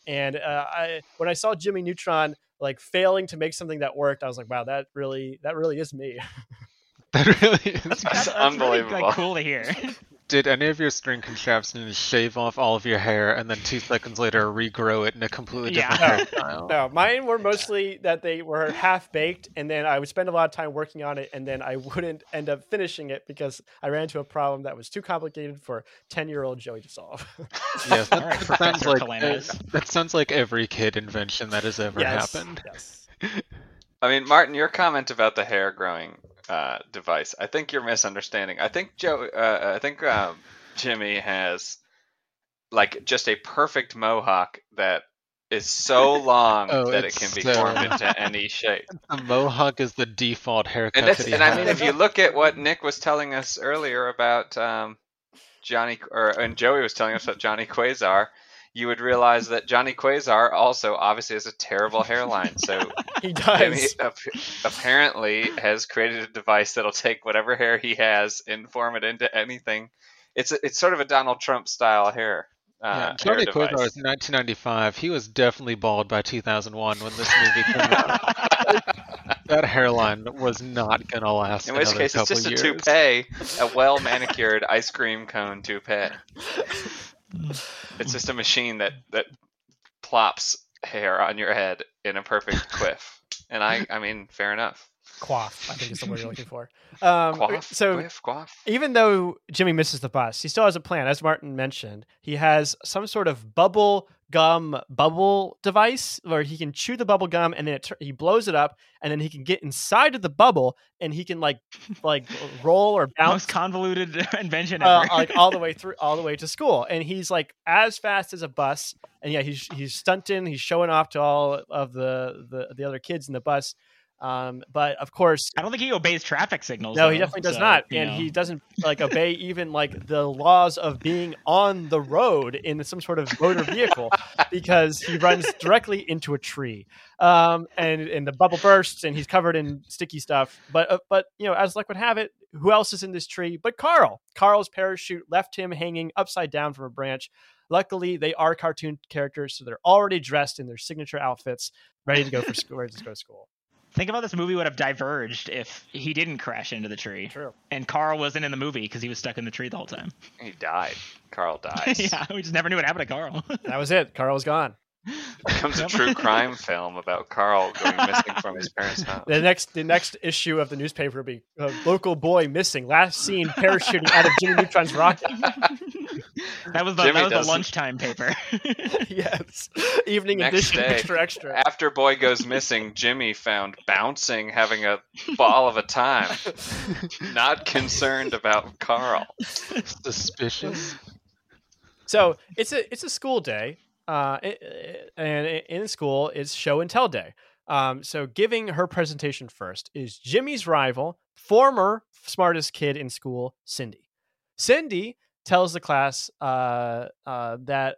And uh, I, when I saw Jimmy Neutron like failing to make something that worked, I was like, wow, that really, that really is me. (laughs) That really is. That's, That's (laughs) that's really, unbelievable. like, cool to hear. (laughs) Did any of your string contraptions shave off all of your hair and then two seconds later regrow it in a completely different Yeah. hairstyle? No, mine were mostly that they were half baked, and then I would spend a lot of time working on it, and then I wouldn't end up finishing it because I ran into a problem that was too complicated for ten-year-old Joey to solve. (laughs) Yes, that, All right, that sounds like Calamitous. that sounds like every kid invention that has ever Yes, happened. Yes. I mean, Martin, your comment about the hair growing uh, device, I think you're misunderstanding. I think Joe, uh, I think um, Jimmy has like just a perfect mohawk that is so (laughs) long Oh, that it can be so- formed into any shape. (laughs) A mohawk is the default haircut. And, that's, that he and I mean, if you look at what Nick was telling us earlier about um, Johnny, or and Joey was telling us about Johnny Quasar, you would realize that Johnny Quasar also obviously has a terrible hairline. So (laughs) He Jimmy does. ap- apparently has created a device that'll take whatever hair he has and form it into anything. It's a, it's sort of a Donald Trump style hair. Uh, yeah, Johnny. Quasar is 1995. He was definitely bald by 2001 when this movie came out. (laughs) that hairline was not gonna last. In which case, it's couple just a years. toupee, a well manicured ice cream cone toupee. (laughs) Mm. It's just a machine that that plops hair on your head in a perfect (laughs) quiff. And I, I mean, fair enough. Quaff, I think is the word you're looking (laughs) for. Um, Quaff, so quiff, quaff. even though Jimmy misses the bus, he still has a plan. As Martin mentioned, he has some sort of bubble gum bubble device where he can chew the bubble gum and then it, tur- he blows it up and then he can get inside of the bubble and he can like like roll or (laughs) bounce Most convoluted (laughs) invention uh, like all the way through all the way to school and he's like as fast as a bus and yeah he's he's stunting he's showing off to all of the the, the other kids in the bus um, but of course I don't think he obeys traffic signals. no, he definitely does so, not, and know. he doesn't like (laughs) obey even like the laws of being on the road in some sort of motor vehicle because he runs directly into a tree, um, and and the bubble bursts and he's covered in sticky stuff. But uh, but you know, as luck would have it, who else is in this tree but Carl? Carl's parachute left him hanging upside down from a branch. Luckily, they are cartoon characters, so they're already dressed in their signature outfits, ready to go for (laughs) school. Ready to go to school. Think about this movie would have diverged if he didn't crash into the tree, True. and Carl wasn't in the movie because he was stuck in the tree the whole time. He died. Carl (laughs) dies. yeah, we just never knew what happened to Carl. That was it. Carl was gone. Becomes a (laughs) true crime film about Carl going missing from his parents' (laughs) house. The next, the next issue of the newspaper will be uh, local boy missing, last seen parachuting out of Jimmy Neutron's rocket. (laughs) that was the, Jimmy that was the doesn't- lunchtime paper. yes, evening Next edition, day. extra, extra. After Boy goes missing, Jimmy found bouncing, having a ball of a time, not concerned about Carl. Suspicious. So it's a it's a school day, uh, i- i- and in school it's show and tell day. Um, so giving her presentation first is Jimmy's rival, former smartest kid in school, Cindy. Cindy tells the class uh, uh, that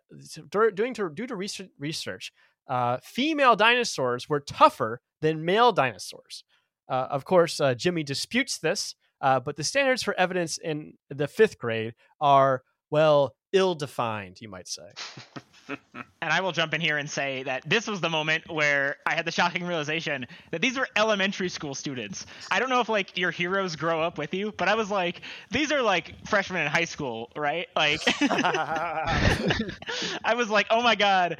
doing to, due to research, uh, female dinosaurs were tougher than male dinosaurs. Uh, of course, uh, Jimmy disputes this, but the standards for evidence in the fifth grade are well ill defined, you might say. (laughs) and I will jump in here and say that this was the moment where I had the shocking realization that these were elementary school students. I don't know if like your heroes grow up with you, but I was like, these are like freshmen in high school, right? Like, (laughs) I was like, oh my god,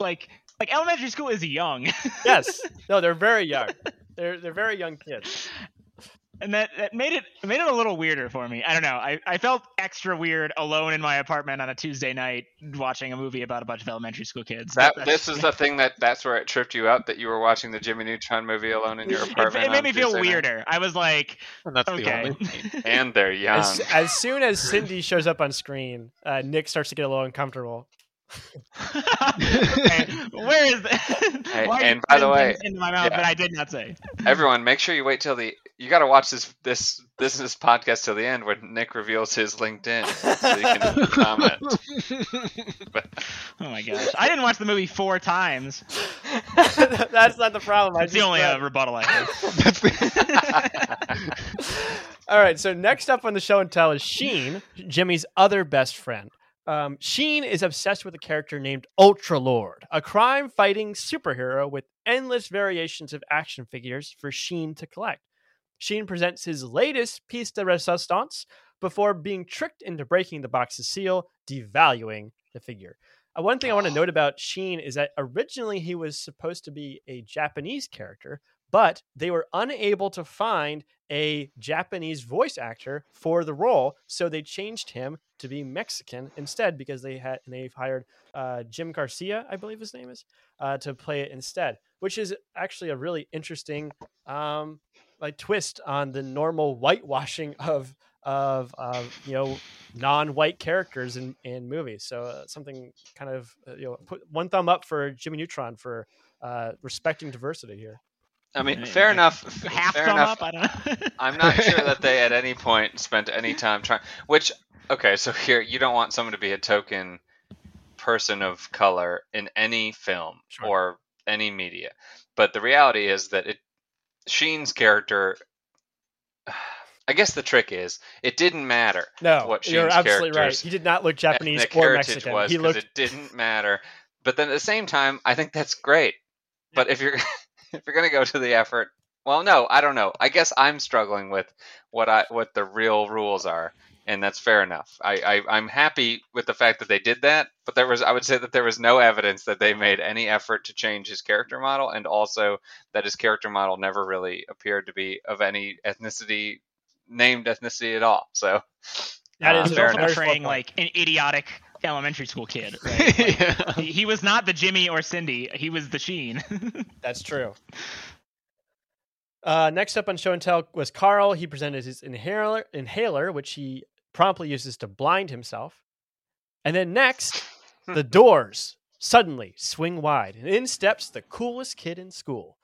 like like elementary school is young, yes, (laughs) no, they're very young. They're they're very young kids. And that that made it made it a little weirder for me. I don't know. I I felt extra weird alone in my apartment on a Tuesday night watching a movie about a bunch of elementary school kids. That But this is (laughs) the thing that that's where it tripped you up that you were watching the Jimmy Neutron movie alone in your apartment. it made on me feel Tuesday night? weirder. I was like, And that's the okay. only thing. (laughs) And they're young. As, as soon as Cindy shows up on screen, uh, Nick starts to get a little uncomfortable. Okay, where is the? Hey, Why are you and by the way, into my mouth yeah. that I did not say. Everyone, make sure you wait till the. You got to watch this this this is podcast till the end when Nick reveals his LinkedIn so you can (laughs) comment. (laughs) Oh my gosh, I didn't watch the movie four times. (laughs) That's not the problem. I That's the only uh, rebuttal I have. All right, so next up on the show and tell is Sheen, Jimmy's other best friend. Um, Sheen is obsessed with a character named Ultra Lord, a crime fighting superhero with endless variations of action figures for Sheen to collect. Sheen presents his latest piece de resistance before being tricked into breaking the box's seal, devaluing the figure. Uh, one thing I want to note (sighs) about Sheen is that originally he was supposed to be a Japanese character, but they were unable to find a Japanese voice actor for the role, so they changed him to be Mexican instead because they had and they've hired uh, Jim Garcia, I believe his name is, uh, to play it instead, which is actually a really interesting um, like twist on the normal whitewashing of of of you know non-white characters in in movies. So uh, something kind of uh, you know put one thumb up for Jimmy Neutron for uh, respecting diversity here. I mean, fair enough. Half fair enough. up. I don't know. (laughs) I'm not sure that they at any point spent any time trying. Which, okay, so here you don't want someone to be a token person of color in any film Sure. or any media, but the reality is that it Sheen's character. (sighs) I guess the trick is it didn't matter what Sheen's character No, what you're absolutely right. He did not look Japanese or Mexican. was he looked it didn't matter. But then at the same time, I think that's great. But if you're (laughs) (laughs) if you're gonna go to the effort, well, no, I don't know. I guess I'm struggling with what I what the real rules are, and that's fair enough. I, I I'm happy with the fact that they did that, but there was I would say that there was no evidence that they made any effort to change his character model, and also that his character model never really appeared to be of any ethnicity named ethnicity at all. So That uh, is fair also portraying like an idiotic elementary school kid. (laughs) Right? Like, yeah. he, he was not the Jimmy or Cindy. He was the Sheen. (laughs) That's true. Uh, next up on show and tell was Carl. He presented his inhaler, inhaler, which he promptly uses to blind himself. And then next, the (laughs) doors suddenly swing wide, and in steps the coolest kid in school,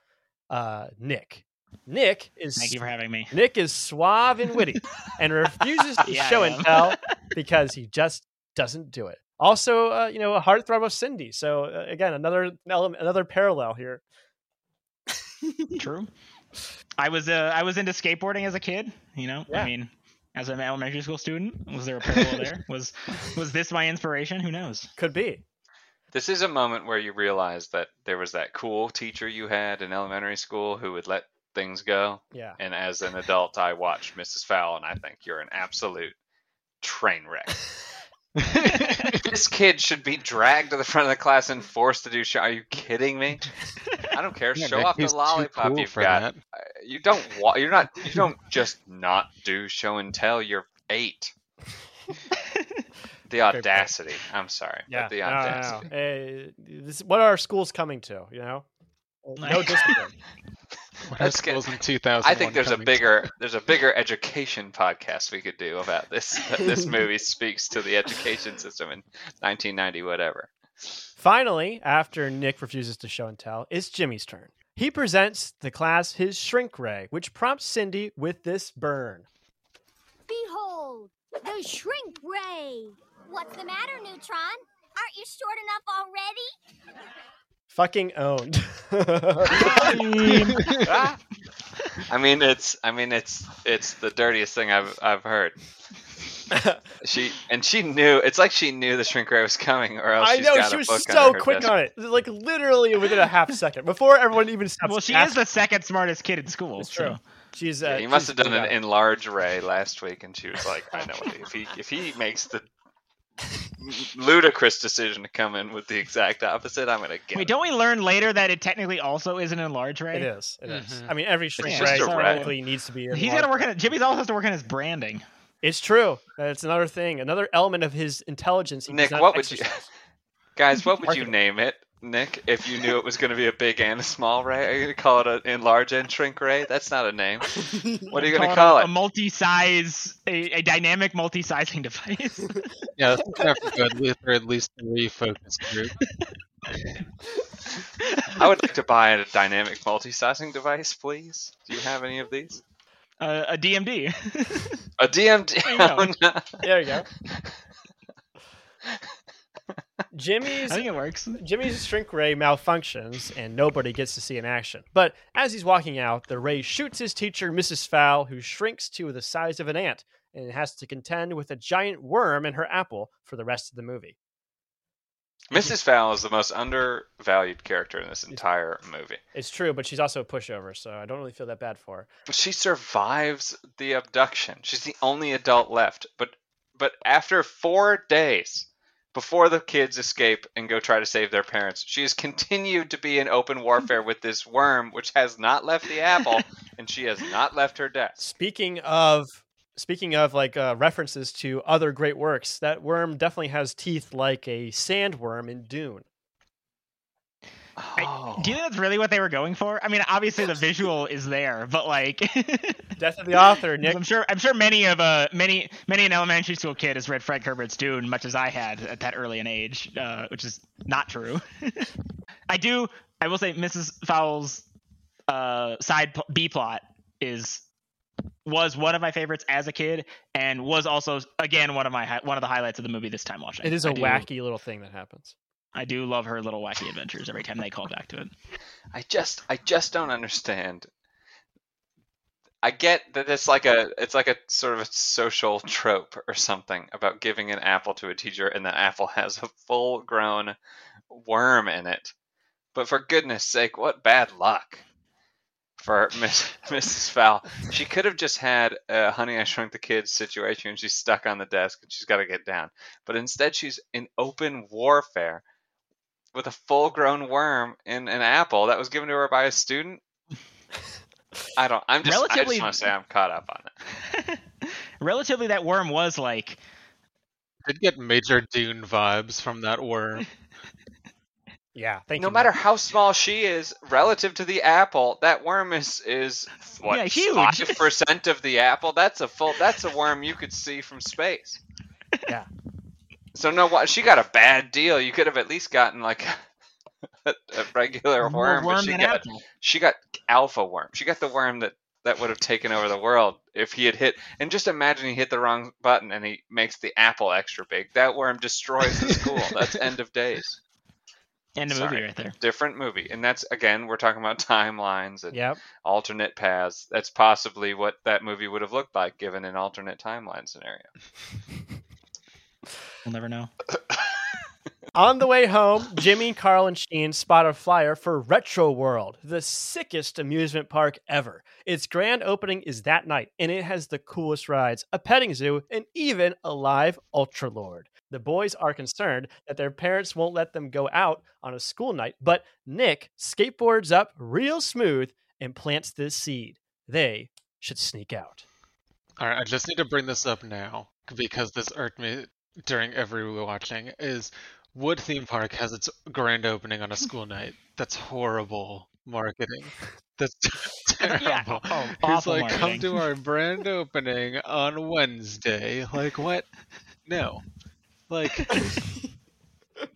uh, Nick. Nick is Thank you for having me. Nick is suave and witty and refuses to Yeah, show and tell because he just doesn't do it. Also, uh, you know, a heartthrob of Cindy. So uh, again, another element, another parallel here. True. (laughs) I was uh, I was into skateboarding as a kid. You know, Yeah. I mean, as an elementary school student, was there a (laughs) parallel there? Was was this my inspiration? Who knows? Could be. This is a moment where you realize that there was that cool teacher you had in elementary school who would let things go. Yeah. And as an adult, I watched Mrs. Fowl, and I think you're an absolute train wreck. (laughs) this kid should be dragged to the front of the class and forced to do show. Are you kidding me? I don't care. Yeah, Show Nick, off the lollipop cool you've for got. that. Uh, You don't. Wa- you're not. You don't (laughs) just not do show and tell. You're eight. The (laughs) audacity. I'm sorry. Yeah. but the no, no, no. audacity. Hey, this, what are schools coming to? You know, no discipline. (laughs) What are Let's get- schools in 2000? I think there's a bigger there's a bigger education podcast we could do about this. That this (laughs) movie speaks to the education system in 1990, whatever. Finally, after Nick refuses to show and tell, it's Jimmy's turn. He presents the class his shrink ray, which prompts Cindy with this burn. Behold, the shrink ray. What's the matter, Neutron? Aren't you short enough already? Fucking owned. I mean, it's I mean it's it's the dirtiest thing I've I've heard. (laughs) She and she knew. It's like she knew the shrink ray was coming, or else I she's know got she a was so quick desk. on it, like literally within a half second before everyone even stopped. Well, she is the second smartest kid in school. It's so- true. She's. Uh, Yeah, he must have done good an at enlarge ray last week, and she was like, "I know what if he if he makes the ludicrous decision to come in with the exact opposite, I'm gonna get." Wait, him." don't we learn later that it technically also is an enlarge ray? It is. It is. Mhm. I mean, every shrink ray technically needs to be. He's got to work on it. Jimmy's also has to work on his branding. It's true. That's another thing. Another element of his intelligence. He Nick, does not what would you- (laughs) Guys, what would you name it, Nick, if you knew it was going to be a big and a small ray? Are you going to call it an enlarge and shrink ray? That's not a name. (laughs) What are you going to call it? A multi-size, a, a dynamic multi-sizing device. (laughs) Yeah, that's gonna have to at least, or at least three focus group. I would like to buy a dynamic multi-sizing device, please. Do you have any of these? uh, a DMD. A DMD. (laughs) There you go. Oh, no. There you go. I Jimmy's think it works. Jimmy's shrink ray malfunctions and nobody gets to see in action. But as he's walking out, the ray shoots his teacher, Mrs. Fowl, who shrinks to the size of an ant and has to contend with a giant worm in her apple for the rest of the movie. Mrs. Fowl is the most undervalued character in this entire movie. It's true, but she's also a pushover, so I don't really feel that bad for her. But she survives the abduction. She's the only adult left. But but after four days before the kids escape and go try to save their parents, she has continued to be in open warfare with this worm, which has not left the apple, (laughs) and she has not left her desk. Speaking of speaking of like uh, references to other great works, that worm definitely has teeth like a sandworm in Dune. I- Oh. do you think that's really what they were going for? I mean, obviously the visual is there, but like, (laughs) Death of the author, Nick. I'm sure I'm sure many of uh many many an elementary school kid has read Fred Herbert's Dune, much as I had at that early an age, uh, which is not true. (laughs) I do. I will say, Mrs. Fowl's uh, side pl- B plot is was one of my favorites as a kid, and was also again one of my hi- one of the highlights of the movie this time watching. It is a wacky little thing that happens. I do love her little wacky adventures every time they call back to it. (laughs) I just I just don't understand. I get that it's like a it's like a sort of a social trope or something about giving an apple to a teacher and that apple (laughs) has a full grown worm in it. But for goodness sake, what bad luck for (laughs) Miss, Mrs. Fowl. She could have just had a Honey I Shrunk the Kids situation and she's stuck on the desk and she's got to get down. But instead she's in open warfare with a full grown worm in an apple that was given to her by a student. I don't. I'm just. I Relatively- just want to say I'm caught up on it. (laughs) Relatively, that worm was like Did get major Dune vibes from that worm. (laughs) Yeah, thank no you. matter how small she is relative to the apple, that worm is is what Yeah, huge. five percent of the apple. That's a full. That's a worm you could see from space. Yeah. So no, what she got a bad deal. You could have at least gotten like (laughs) a, a regular worm, worm but she got apple. she got alpha worm. She got the worm that that would have taken over the world if he had hit. And just imagine he hit the wrong button and he makes the apple extra big. That worm destroys the school. That's end of days. (laughs) End of Sorry. movie right there. Different movie, and that's again we're talking about timelines and Yep. alternate paths. That's possibly what that movie would have looked like given an alternate timeline scenario. (laughs) We'll never know. (laughs) On the way home, Jimmy, Carl, and Sheen spot a flyer for Retro World, the sickest amusement park ever. Its grand opening is that night, and it has the coolest rides, a petting zoo, and even a live Ultra Lord. The boys are concerned that their parents won't let them go out on a school night, but Nick skateboards up real smooth and plants this seed. They should sneak out. All right, I just need to bring this up now because this irked me during every rewatching. Is Wood Theme Park has its grand opening on a school night? That's horrible marketing. That's (laughs) (laughs) terrible. Yeah. Oh, He's awful like, come to our (laughs) brand opening on Wednesday. Like what? No. Like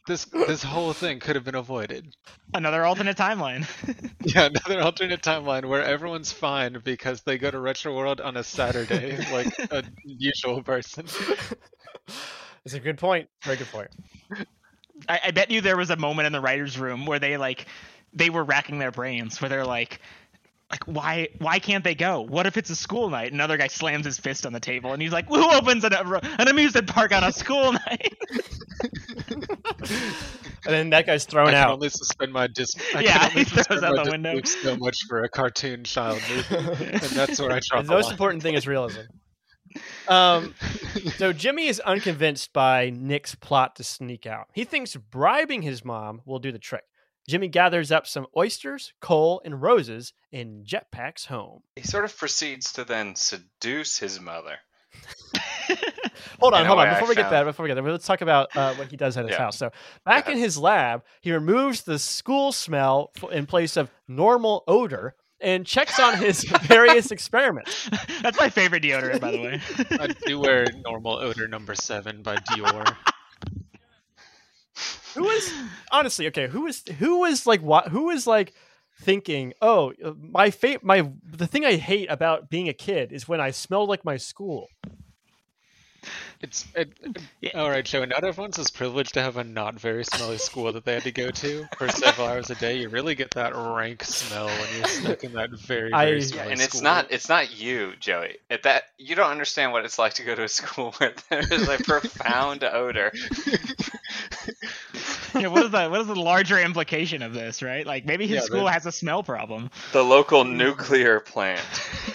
this this whole thing could have been avoided. Another alternate timeline. Yeah, another alternate timeline where everyone's fine because they go to Retro World on a Saturday, like a usual person. It's a good point. Very good point. (laughs) I, I bet you there was a moment in the writers' room where they like they were racking their brains, where they're like, like why why can't they go? What if it's a school night? And another guy slams his fist on the table and he's like, who opens an, an amusement park on a school (laughs) night? And then that guy's I thrown can out. only suspend my dis. I Yeah, can only he throws suspend out my the window. so much for a cartoon child movie, and that's where I draw (laughs) The the most important thing is realism. Um, (laughs) so Jimmy is unconvinced by Nick's plot to sneak out. He thinks bribing his mom will do the trick. Jimmy gathers up some oysters, coal, and roses and jetpacks home. He sort of proceeds to then seduce his mother. (laughs) Hold on, In hold on. way I Before we get that, before we get there, let's talk about uh, what he does at his Yeah. house. So back ahead. in his lab, he removes the school smell in place of normal odor and checks on his (laughs) various experiments. (laughs) That's my favorite deodorant, by the way. (laughs) I do wear normal odor number seven by Dior. Who is honestly okay? Who is who is like what? Who is like thinking, "Oh, uh, my fa- my the thing I hate about being a kid is when I smell like my school." It's it, Yeah. all right, Joey. Not everyone's as privileged to have a not very smelly school that they had to go to for several hours a day. You really get that rank smell when you're stuck in that very, very Yeah, smelly Yeah, and it's school. not it's not you, Joey. At that you don't understand what it's like to go to a school (laughs) where there is a profound odor. (laughs) (laughs) Yeah, what is the what is the larger implication of this, right? Like maybe his Yeah, school the- has a smell problem. The local nuclear plant. (laughs)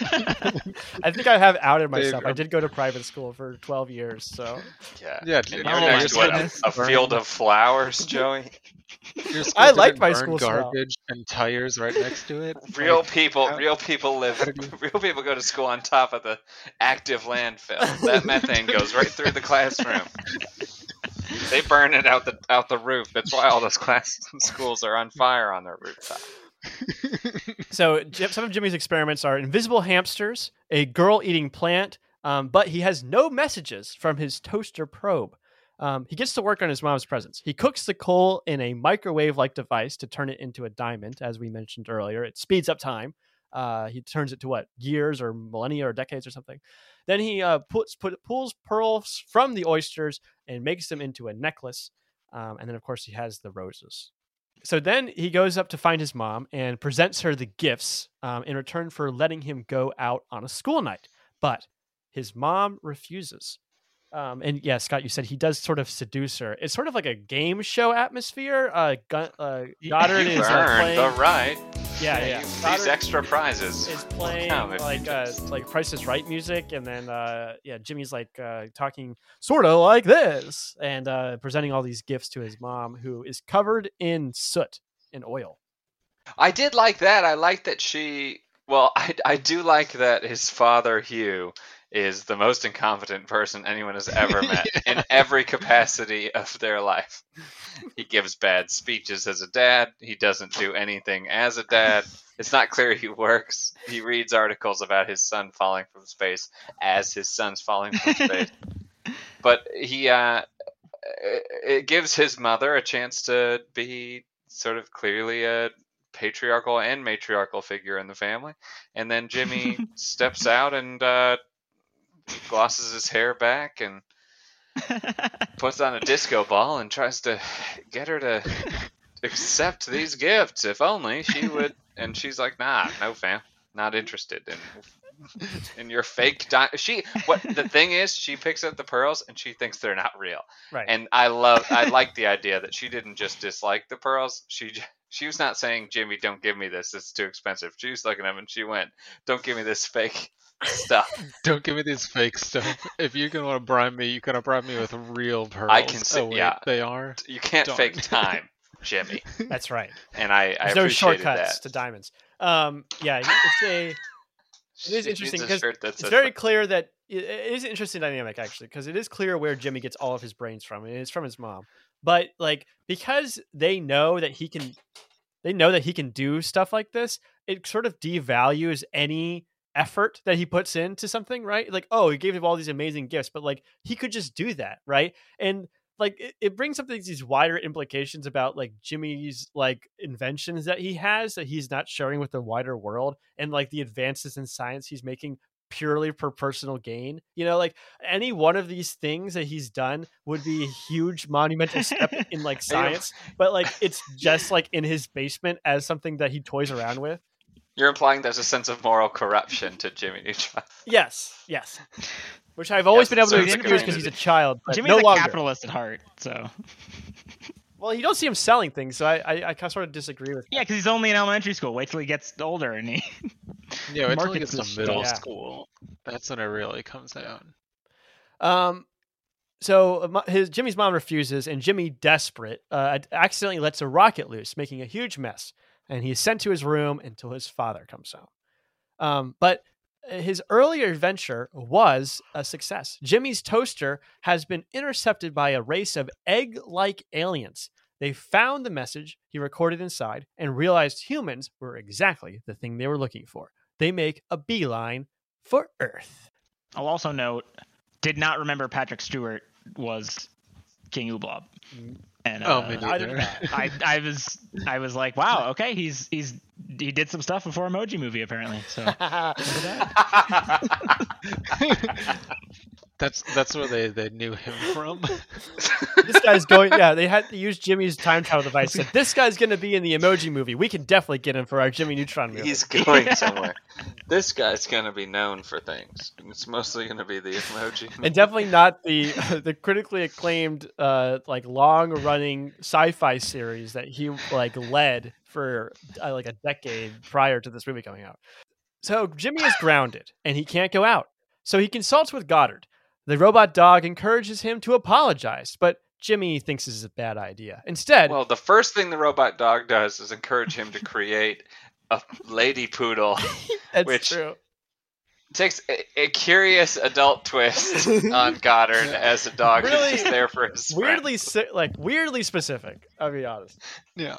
I think I have outed myself. I did go to private school for 12 years, so Yeah. Yeah, And dude, you're oh next my what, a, a field of flowers, Joey. I like my burn school smell. garbage and tires right next to it. (laughs) Real Like, people, how- real people live. you- Real people go to school on top of the active landfill. That methane goes right through the classroom. They burn it out the out the roof. That's why all those class (laughs) schools are on fire on their rooftop. (laughs) so some of Jimmy's experiments are invisible hamsters, a girl eating plant, um, but he has no messages from his toaster probe. Um, he gets to work on his mom's presents. He cooks the coal in a microwave like device to turn it into a diamond, as we mentioned earlier. It speeds up time. Uh, he turns it to what years or millennia or decades or something. Then he uh, puts put, pulls pearls from the oysters and makes them into a necklace. Um, and then, of course, he has the roses. So then he goes up to find his mom and presents her the gifts um, in return for letting him go out on a school night. But his mom refuses. Um, and yeah, Scott, you said he does sort of seduce her. It's sort of like a game show atmosphere. Uh, Gun- uh, Goddard You've is uh, playing. the right. yeah, Yeah, yeah. these Goddard extra prizes. is playing you like uh, like Price is Right music, and then uh, yeah, Jimmy's like uh, talking sort of like this, and uh, presenting all these gifts to his mom, who is covered in soot and oil. I did like that. I like that she. Well, (laughs) I, I do like that his father Hugh is the most incompetent person anyone has ever (laughs) met in every capacity of their life. He gives bad speeches as a dad. He doesn't do anything as a dad. It's not clear he works. He reads articles about his son falling from space as his son's falling from (laughs) space. but he uh, it- it gives his mother a chance to be sort of clearly a patriarchal and matriarchal figure in the family. And then Jimmy (laughs) steps out and uh, glosses his hair back and (laughs) puts on a disco ball and tries to get her to accept these gifts. If only she would. And she's like, "Nah, no, fam, not interested in." In your fake di- she what the thing is she picks up the pearls and she thinks they're not real Right. and I love I like the idea that she didn't just dislike the pearls. She she was not saying Jimmy, don't give me this. It's too expensive. She was looking at him and she went, "Don't give me this fake stuff." (laughs) Don't give me these fake stuff. If you're gonna want to bribe me, you gotta bribe me with real pearls. I can say- oh, wait, yeah. they are. You can't Darn. fake (laughs) time, Jimmy. That's right. And I I There's no shortcuts that. to diamonds. Um, yeah, it's a. (laughs) She interesting because It's says- very clear that it it is an interesting dynamic actually because it is clear where Jimmy gets all of his brains from, and it's from his mom. But like because they know that he can, they know that he can do stuff like this. It sort of devalues any effort that he puts into something, right? Like, oh, he gave him all these amazing gifts, but like he could just do that, right? And like it, it brings up these, these wider implications about like Jimmy's like inventions that he has that he's not sharing with the wider world and like the advances in science he's making purely for personal gain. You know, like any one of these things that he's done would be a huge monumental step in like (laughs) science, but like it's (laughs) just like in his basement as something that he toys around with. You're implying there's a sense of moral corruption to Jimmy Neutron. (laughs) Yes, yes. Which I've always Yes, been able to serves the excuse because he's a child, but Jimmy's no a longer. capitalist at heart, so Well, you don't see him selling things, so I, I, I kind of sort of disagree with. yeah, because he's only in elementary school. Wait till he gets older and he. (laughs) Yeah, wait till he gets to middle stuff. school. That's when it really comes out. Um, so uh, his Jimmy's mom refuses, and Jimmy, desperate, uh, accidentally lets a rocket loose, making a huge mess. And he's sent to his room until his father comes home. Um, but his earlier adventure was a success. Jimmy's toaster has been intercepted by a race of egg-like aliens. They found the message he recorded inside and realized humans were exactly the thing they were looking for. They make a beeline for Earth. I'll also note, did not remember Patrick Stewart was King Ooblob. And Oh, uh, me I neither. not. (laughs) I I was I was like, wow, okay, he's he's he did some stuff before Emoji Movie apparently. So (laughs) (laughs) That's that's where they, they knew him from. (laughs) this guy's going. Yeah, they had to use Jimmy's time travel device. Said this guy's going to be in the Emoji Movie. We can definitely get him for our Jimmy Neutron movie. He's going (laughs) somewhere. This guy's gonna be known for things. It's mostly gonna be the emoji. and definitely not the (laughs) the critically acclaimed uh like long running sci-fi series that he like led for uh, like a decade prior to this movie coming out. So Jimmy is grounded and he can't go out. So he consults with Goddard. The robot dog encourages him to apologize, but Jimmy thinks this is a bad idea. Instead, Well, the first thing the robot dog does is encourage him to (laughs) create a lady poodle. (laughs) that's which- true. Takes a, a curious adult twist (laughs) on Goddard as a dog Really who's just there for his. Weirdly, si- like weirdly specific. I'll be honest. yeah.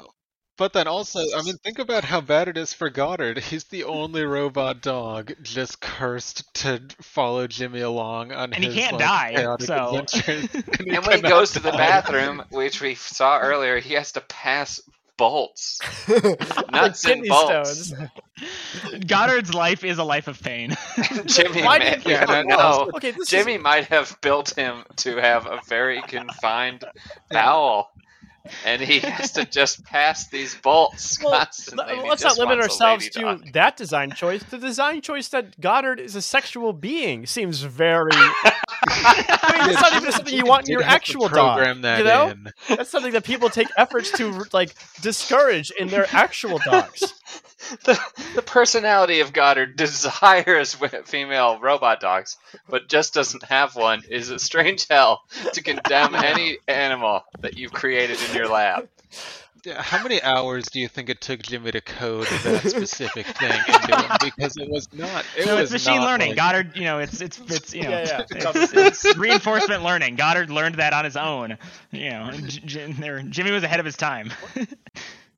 But then also, I mean, think about how bad it is for Goddard. He's the only robot dog just cursed to follow Jimmy along on And he can't like, die, chaotic so- adventures. (laughs) And when he cannot goes to the bathroom, which we saw earlier, he has to pass bolts. (laughs) Nuts and bolts. stones. Goddard's life is a life of pain. (laughs) Jimmy, Why may, did- Yeah, don't know. Okay, this is Jimmy might have built him to have a very confined bowel, and he has to just pass these bolts Well, constantly. L- Let's not limit ourselves to dog. that design choice. The design choice that Goddard is a sexual being seems very. (laughs) I mean, that's not even something you want in your have to actual dog. that you know, in. that's something that people take efforts to like discourage in their actual dogs. (laughs) (laughs) the, the personality of Goddard (laughs) desires female robot dogs, but just doesn't have one is a strange hell to condemn any animal that you've created in your lab. How many hours do you think it took Jimmy to code that specific thing into him? (laughs) Because it was not. It no, was it's machine not learning. like- Goddard, you know, it's it's it's you know, Yeah, yeah. It's, it's reinforcement learning. Goddard learned that on his own. You know, and J- J- Jimmy was ahead of his time.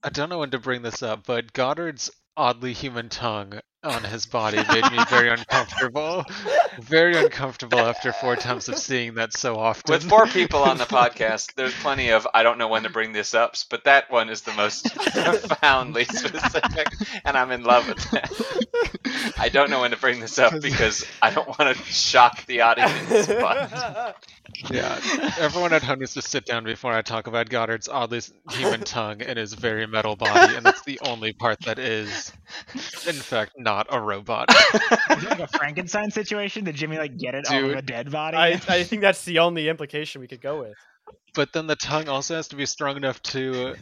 I don't know when to bring this up, but Goddard's oddly human tongue on his body made me very uncomfortable. (laughs) Very uncomfortable after four times of seeing that so often. With four people on the podcast, there's plenty of I don't know when to bring this up, but that one is the most (laughs) profoundly specific, and I'm in love with that. I don't know when to bring this up (laughs) because I don't want to shock the audience, but Yeah, everyone at home needs to sit down before I talk about Goddard's oddly human (laughs) tongue and his very metal body, and that's the only part that is, in fact, not a robot. (laughs) Is it like a Frankenstein situation? Did Jimmy like get it out of a dead body? I, (laughs) I think that's the only implication we could go with. But then the tongue also has to be strong enough to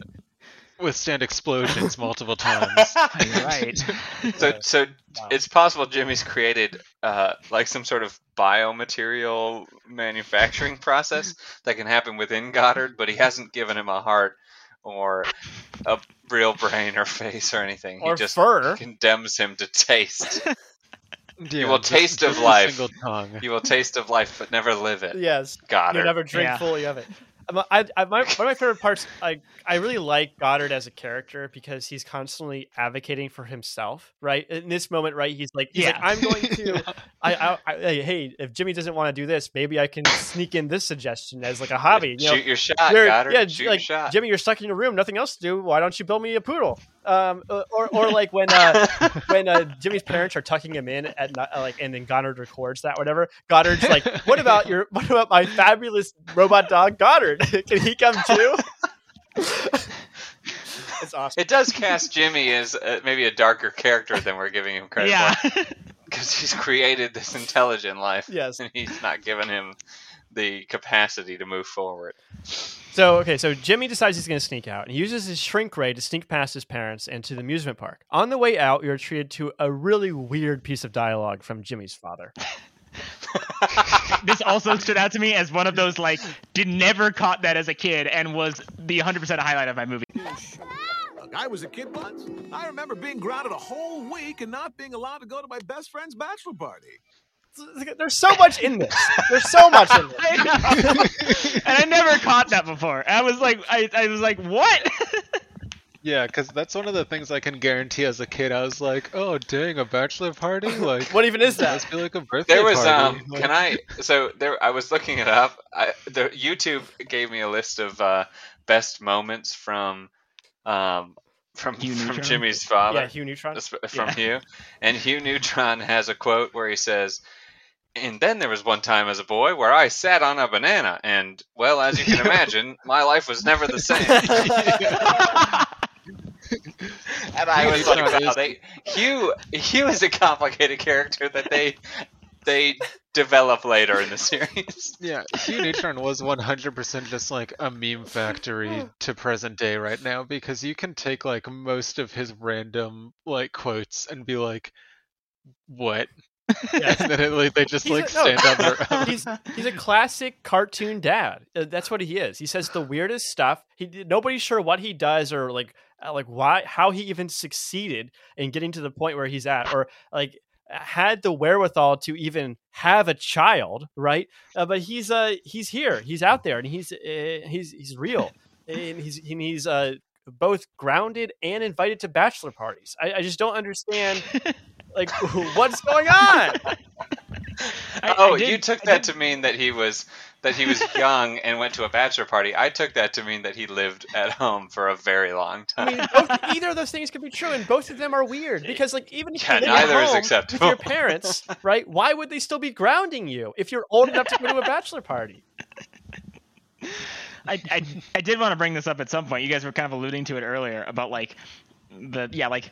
withstand explosions multiple (laughs) times. Right. (laughs) so so Wow. it's possible Jimmy's created uh, like some sort of biomaterial manufacturing process that can happen within Goddard, but he hasn't given him a heart or a real brain or face or anything. Or he just fur. condemns him to taste. (laughs) Yeah, will just- taste of just a life. You will taste of life, but never live it. Yes, Goddard. you never drink Yeah. fully of it. I, I, my, one of my favorite parts, I, I really like Goddard as a character because he's constantly advocating for himself. Right in this moment, right? He's like, he's like, Yeah. I'm going to, (laughs) I, I, I, hey, hey, if Jimmy doesn't want to do this, maybe I can sneak in this suggestion as like a hobby. You know, Shoot your shot, Goddard. yeah, Shoot like your shot. Jimmy, you're stuck in your room, nothing else to do. Why don't you build me a poodle? Um, uh, or, or like when uh, when uh, Jimmy's parents are tucking him in at like, and then Goddard records that, whatever. Goddard's like, "What about your? (laughs) What about my fabulous robot dog, Goddard? (laughs) Can he come too?" (laughs) it's awesome. It does cast Jimmy as uh, maybe a darker character than we're giving him credit yeah. for, (laughs) because he's created this intelligent life, Yes. and he's not given him the capacity to move forward. So okay, so Jimmy decides he's going to sneak out and he uses his shrink ray to sneak past his parents and to the amusement park. On the way out, you're treated to a really weird piece of dialogue from Jimmy's father. This also stood out to me as one of those like did never caught that as a kid and was the 100% highlight of my movie. Look, I was a kid once. I remember being grounded a whole week and not being allowed to go to my best friend's bachelor party. There's so much in this. There's so much in this. (laughs) I know. and I never caught that before. I was like, I, I was like, what? (laughs) Yeah, because that's one of the things I can guarantee as a kid. I was like, oh, dang, a bachelor party? (laughs) Like, What even is that that? must be like a birthday There was party. um. Like- Can I? So there, I was looking it up. I, the YouTube gave me a list of uh, best moments from um from Hugh from Neutron? Jimmy's father. yeah, Hugh Neutron. From Yeah. Hugh. And Hugh Neutron has a quote where he says, And then there was one time as a boy where I sat on a banana, and, well, as you can (laughs) imagine, my life was never the same. (laughs) (laughs) and I Hugh was like, wow, is- they, Hugh, Hugh is a complicated character that they they develop later in the series. (laughs) Yeah, Hugh Neutron was 100% just like a meme factory to present day right now because you can take like most of his random like quotes and be like, what? Yeah. (laughs) And then it, like, they just He's like a- no. stand on their own. he's he's a classic cartoon dad. Uh, That's what he is. He says the weirdest stuff. He nobody's sure what he does or like like why how he even succeeded in getting to the point where he's at or like had the wherewithal to even have a child, right? Uh, but he's uh he's here. He's out there and he's uh, he's he's real. (laughs) and he's and he's uh both grounded and invited to bachelor parties. I, I just don't understand like (laughs) what's going on. I- oh, I you took that to mean that he was that he was (laughs) young and went to a bachelor party. I took that to mean that he lived at home for a very long I time. mean, both, either of those things could be true, and both of them are weird because, like, even if Yeah, you neither is acceptable. with your parents, right? Why would they still be grounding you if you're old enough to go to a bachelor party? I, I I did want to bring this up at some point. You guys were kind of alluding to it earlier about like the yeah like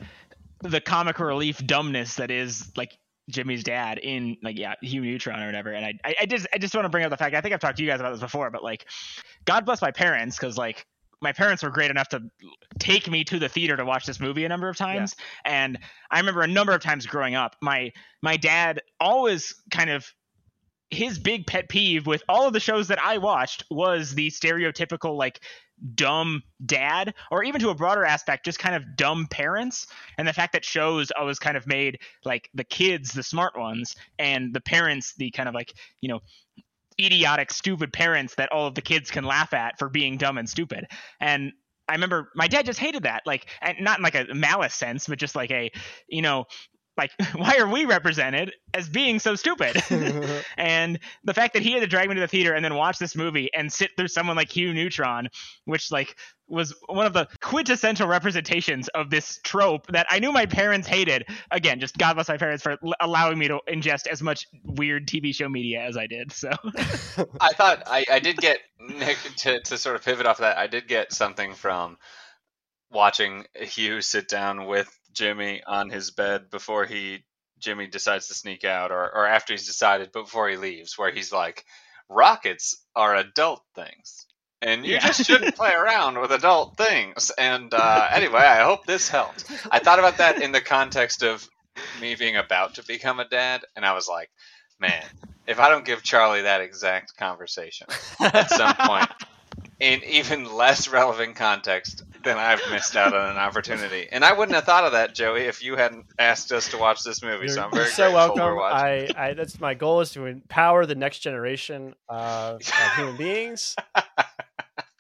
the comic relief dumbness that is like Jimmy's dad in like yeah Hugh Neutron or whatever. And I I, I just I just want to bring up the fact I think I've talked to you guys about this before, but like God bless my parents because like my parents were great enough to take me to the theater to watch this movie a number of times and i remember a number of times growing up my my dad always kind of his big pet peeve with all of the shows that i watched was the stereotypical like dumb dad or even to a broader aspect just kind of dumb parents and the fact that shows always kind of made like the kids the smart ones and the parents the kind of like you know idiotic, stupid parents that all of the kids can laugh at for being dumb and stupid. And I remember my dad just hated that, like, and not in like a malice sense, but just like a, you know, like (laughs) why are we represented as being so stupid? (laughs) (laughs) and the fact that he had to drag me to the theater and then watch this movie and sit through someone like Hugh Neutron, which like was one of the quintessential representations of this trope that I knew my parents hated. Again, just God bless my parents for l- allowing me to ingest as much weird TV show media as I did. So I thought I, I did get Nick to, to sort of pivot off that. I did get something from watching Hugh sit down with Jimmy on his bed before he Jimmy decides to sneak out, or or after he's decided, but before he leaves, where he's like, "Rockets are adult things." And you Yeah. just shouldn't (laughs) play around with adult things. And uh, anyway, I hope this helped. I thought about that in the context of me being about to become a dad, and I was like, man, if I don't give Charlie that exact conversation at some point (laughs) in even less relevant context, then I've missed out on an opportunity. And I wouldn't have thought of that, Joey, if you hadn't asked us to watch this movie. You're, so I'm you're very so welcome. watching. I, I that's my goal is to empower the next generation uh, of, of (laughs) human beings.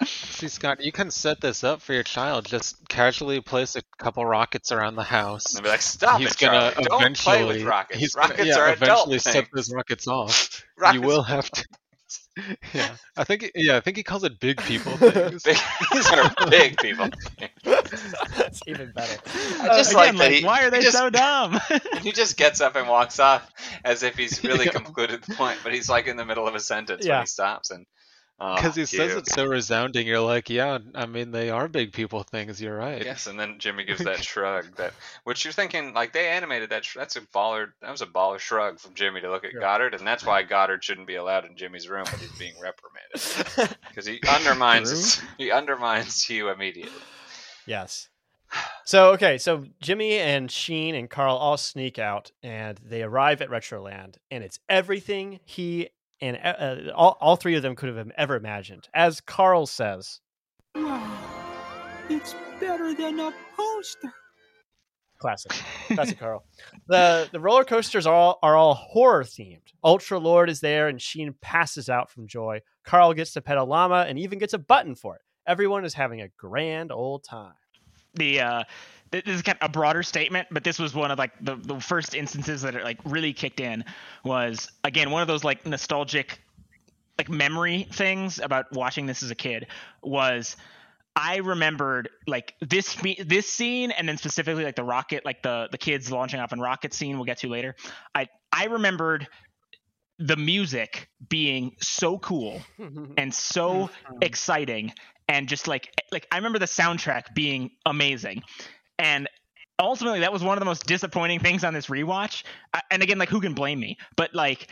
See, Scott, you can set this up for your child. Just casually place a couple rockets around the house. And be like, stop he's it, gonna Charlie. Don't eventually play with rockets. He's rockets gonna, yeah, are eventually adult set things. those rockets off. Rockets You will have to. (laughs) Yeah, (laughs) I think. Yeah, I think he calls it big people (laughs) things. Big, these are big people. That's even better. I just Again, like that like, he, why are they just- so dumb? He just gets up and walks off as if he's really Yeah. concluded the point, but he's like in the middle of a sentence Yeah. when he stops and Because ah, he says cute. it so resounding, you're like, yeah, I mean, they are big people (laughs) things. You're right. Yes, and then Jimmy gives that (laughs) shrug that, which you're thinking like they animated that. Sh- that's a baller. That was a baller shrug from Jimmy to look at Yeah. Goddard, and that's why Goddard shouldn't be allowed in Jimmy's room when he's being reprimanded (laughs) because he undermines he undermines Hugh immediately. Yes. So okay, so Jimmy and Sheen and Carl all sneak out, and they arrive at Retroland, and it's everything he and uh, all all three of them could have ever imagined. As Carl says, Wow, it's better than a poster. classic, classic Carl. The the roller coasters are all are all horror themed. Ultra Lord is there, and Sheen passes out from joy. Carl gets to pet a llama and even gets a button for it. Everyone is having a grand old time. the uh th- this is kind of a broader statement but this was one of like the, the first instances that it like really kicked in was again one of those like nostalgic like memory things about watching this as a kid was I remembered like this this scene, and then specifically like the rocket, like the the kids launching off in rocket scene. We'll get to later. I I remembered the music being so cool (laughs) and so mm-hmm. exciting, and just like like I remember the soundtrack being amazing, and ultimately that was one of the most disappointing things on this rewatch. And again, like who can blame me? But like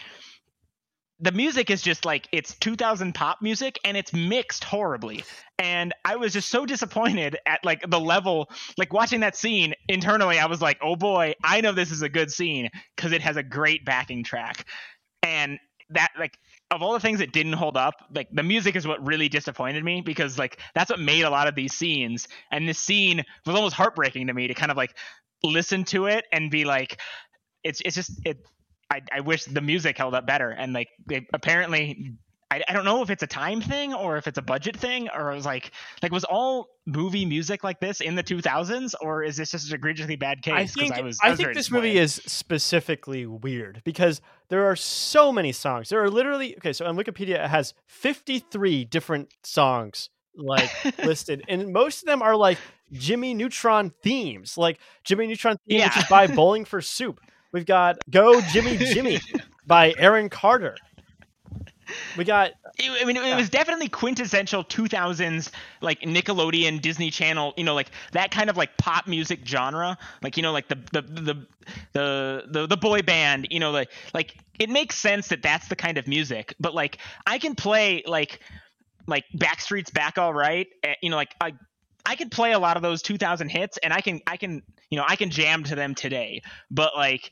the music is just like it's 2000 pop music and it's mixed horribly and i was just so disappointed at like the level like watching that scene internally i was like oh boy i know this is a good scene because it has a great backing track and that like of all the things that didn't hold up like the music is what really disappointed me because like that's what made a lot of these scenes. And this scene was almost heartbreaking to me to kind of like listen to it and be like it's it's just it I, I wish the music held up better. And like they apparently I, I don't know if it's a time thing or if it's a budget thing or it was like like was all movie music like this in the 2000s or is this just an egregiously bad case I think I, was, I was think this movie is specifically weird because there are so many songs. There are literally okay. So on Wikipedia, it has fifty three different songs like (laughs) listed, and most of them are like Jimmy Neutron themes, like Jimmy Neutron theme, which is by Bowling for Soup. We've got "Go Jimmy Jimmy" (laughs) by Aaron Carter. We got It- I mean, it Yeah. was definitely quintessential 2000s, like Nickelodeon, Disney Channel, you know, like that kind of like pop music genre, like you know, like the the the the the, the boy band, you know, like like it makes sense that that's the kind of music. But like, I can play like like Backstreet's Back All Right, eh, you know, like I I could play a lot of those 2000 hits, and I can I can you know I can jam to them today. But like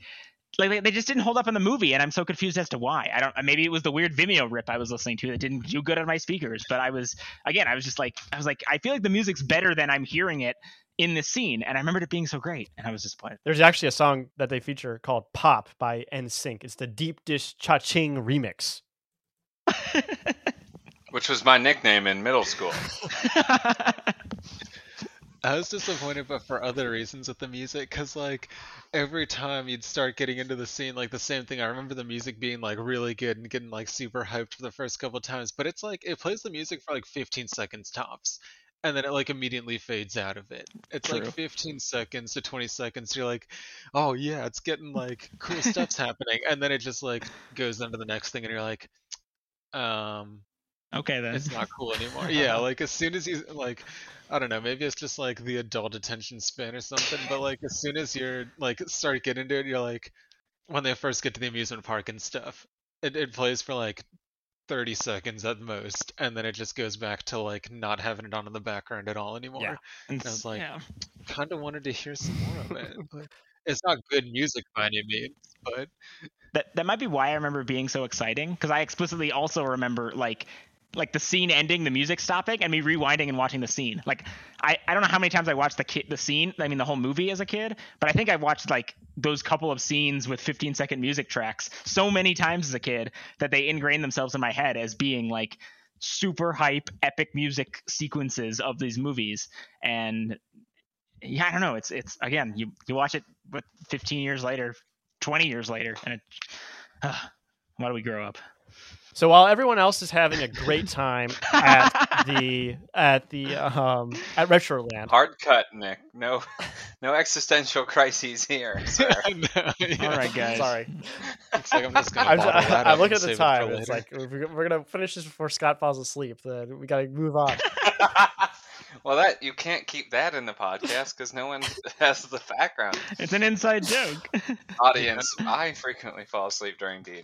like they- they just didn't hold up in the movie and i'm so confused as to why i don't maybe it was the weird vimeo rip i was listening to that didn't do good on my speakers but i was again i was just like i was like i feel like the music's better than i'm hearing it in this scene and i remembered it being so great and i was disappointed there's actually a song that they feature called "Pop" by NSYNC. It's the Deep Dish Cha Ching remix. (laughs) (laughs) which was my nickname in middle school. (laughs) I was disappointed, but for other reasons with the music, because like every time you'd start getting into the scene, like the same thing. I remember the music being like really good and getting like super hyped for the first couple times, but it's like it plays the music for like 15 seconds tops, and then it like immediately fades out of it. It's True. like 15 seconds to 20 seconds. You're like, oh yeah, it's getting like cool stuff's (laughs) happening, and then it just like goes into the next thing, and you're like, um, okay then it's not cool anymore. (laughs) yeah, like as soon as you like I don't know, maybe it's just like the adult attention span or something, but like as soon as you're like start getting into it, you're like when they first get to the amusement park and stuff, it, it plays for like 30 seconds at most, and then it just goes back to like not having it on in the background at all anymore. Yeah. And I was like, yeah. Kind of wanted to hear some more of it. (laughs) But it's not good music by any means, but that that might be why I remember being so exciting because I explicitly also remember like like the scene ending, the music stopping, and me rewinding and watching the scene. Like I, I don't know how many times I watched the ki- the scene, I mean the whole movie as a kid, but I think I've watched like those couple of scenes with 15 second music tracks so many times as a kid that they ingrained themselves in my head as being like super hype epic music sequences of these movies. And yeah i don't know. It's it's again you you watch it but 15 years later 20 years later and it why do we grow up So while everyone else is having a great time at the (laughs) at the um at Retroland, Hard cut, Nick. No, (laughs) no existential crises here. (laughs) sir. No, yeah. all right guys sorry, It's like I'm just gonna I'm, bottle that I'm looking at the save it time. It's like we're, we're gonna finish this before Scott falls asleep. Then we gotta move on. well, that you can't keep that in the podcast because no one has the background. it's an inside joke Audience, I frequently fall asleep during D.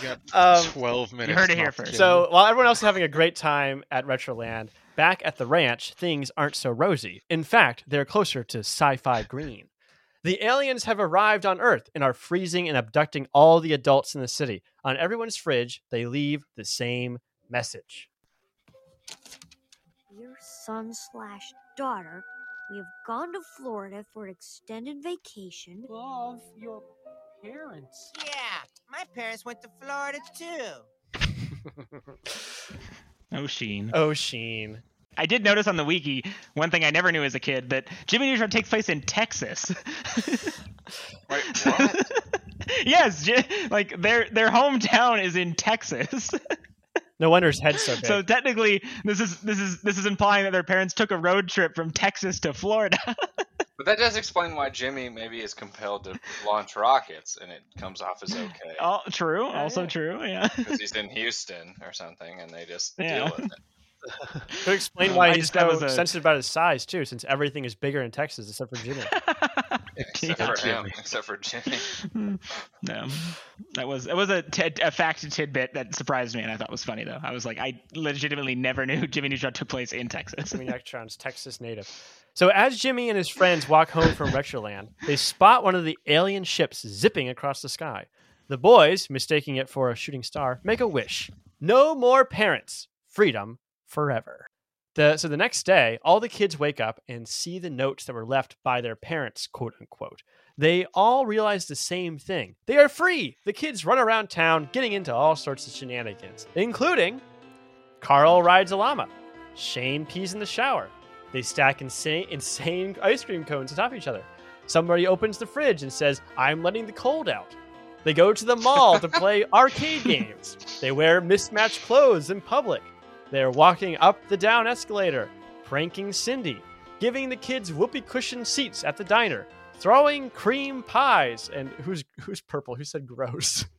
We got Um, 12 minutes. You heard it here first. So while everyone else is having a great time at Retroland, back at the ranch, things aren't so rosy. In fact, they're closer to sci-fi green. The aliens have arrived on Earth and are freezing and abducting all the adults in the city. On everyone's fridge, they leave the same message. Dear son slash daughter, we have gone to Florida for an extended vacation. Love your parents. Yeah, my parents went to Florida too. (laughs) oh sheen Oh, Sheen. i did notice on the wiki one thing i never knew as a kid that jimmy neutron takes place in texas (laughs) Wait, (laughs) what? yes like their their hometown is in texas No wonder his head's so big. So technically, this is this is this is implying that their parents took a road trip from Texas to Florida. But that does explain why Jimmy maybe is compelled to launch rockets, and it comes off as okay (laughs) oh, true. Yeah, also yeah. true. Yeah. (laughs) because he's in Houston or something, and they just Yeah. deal with it. (laughs) Could explain why I he's so a- sensitive about his size too, since everything is bigger in Texas except for Jimmy. Except Yeah. for him, Jimmy. except for Jimmy. Hmm. no, that was that was a, tid- a fact tidbit that surprised me and I thought was funny though. I was like, I legitimately never knew Jimmy Neutron took place in Texas. Jimmy Neutron's Texas native. So as Jimmy and his friends walk home from Retroland, they spot one of the alien ships zipping across the sky. The boys, mistaking it for a shooting star, make a wish. No more parents. Freedom forever. The, so the next day, all the kids wake up and see the notes that were left by their parents, quote unquote. They all realize the same thing. They are free. The kids run around town getting into all sorts of shenanigans, including Carl rides a llama, Shane pees in the shower, they stack insane, insane (laughs) ice cream cones on top of each other. Somebody opens the fridge and says, I'm letting the cold out. They go to the mall to (laughs) play arcade games. They wear mismatched clothes in public. They're walking up the down escalator, pranking Cindy, giving the kids whoopee cushion seats at the diner, throwing cream pies. And who's who's purple? Who said gross? (laughs)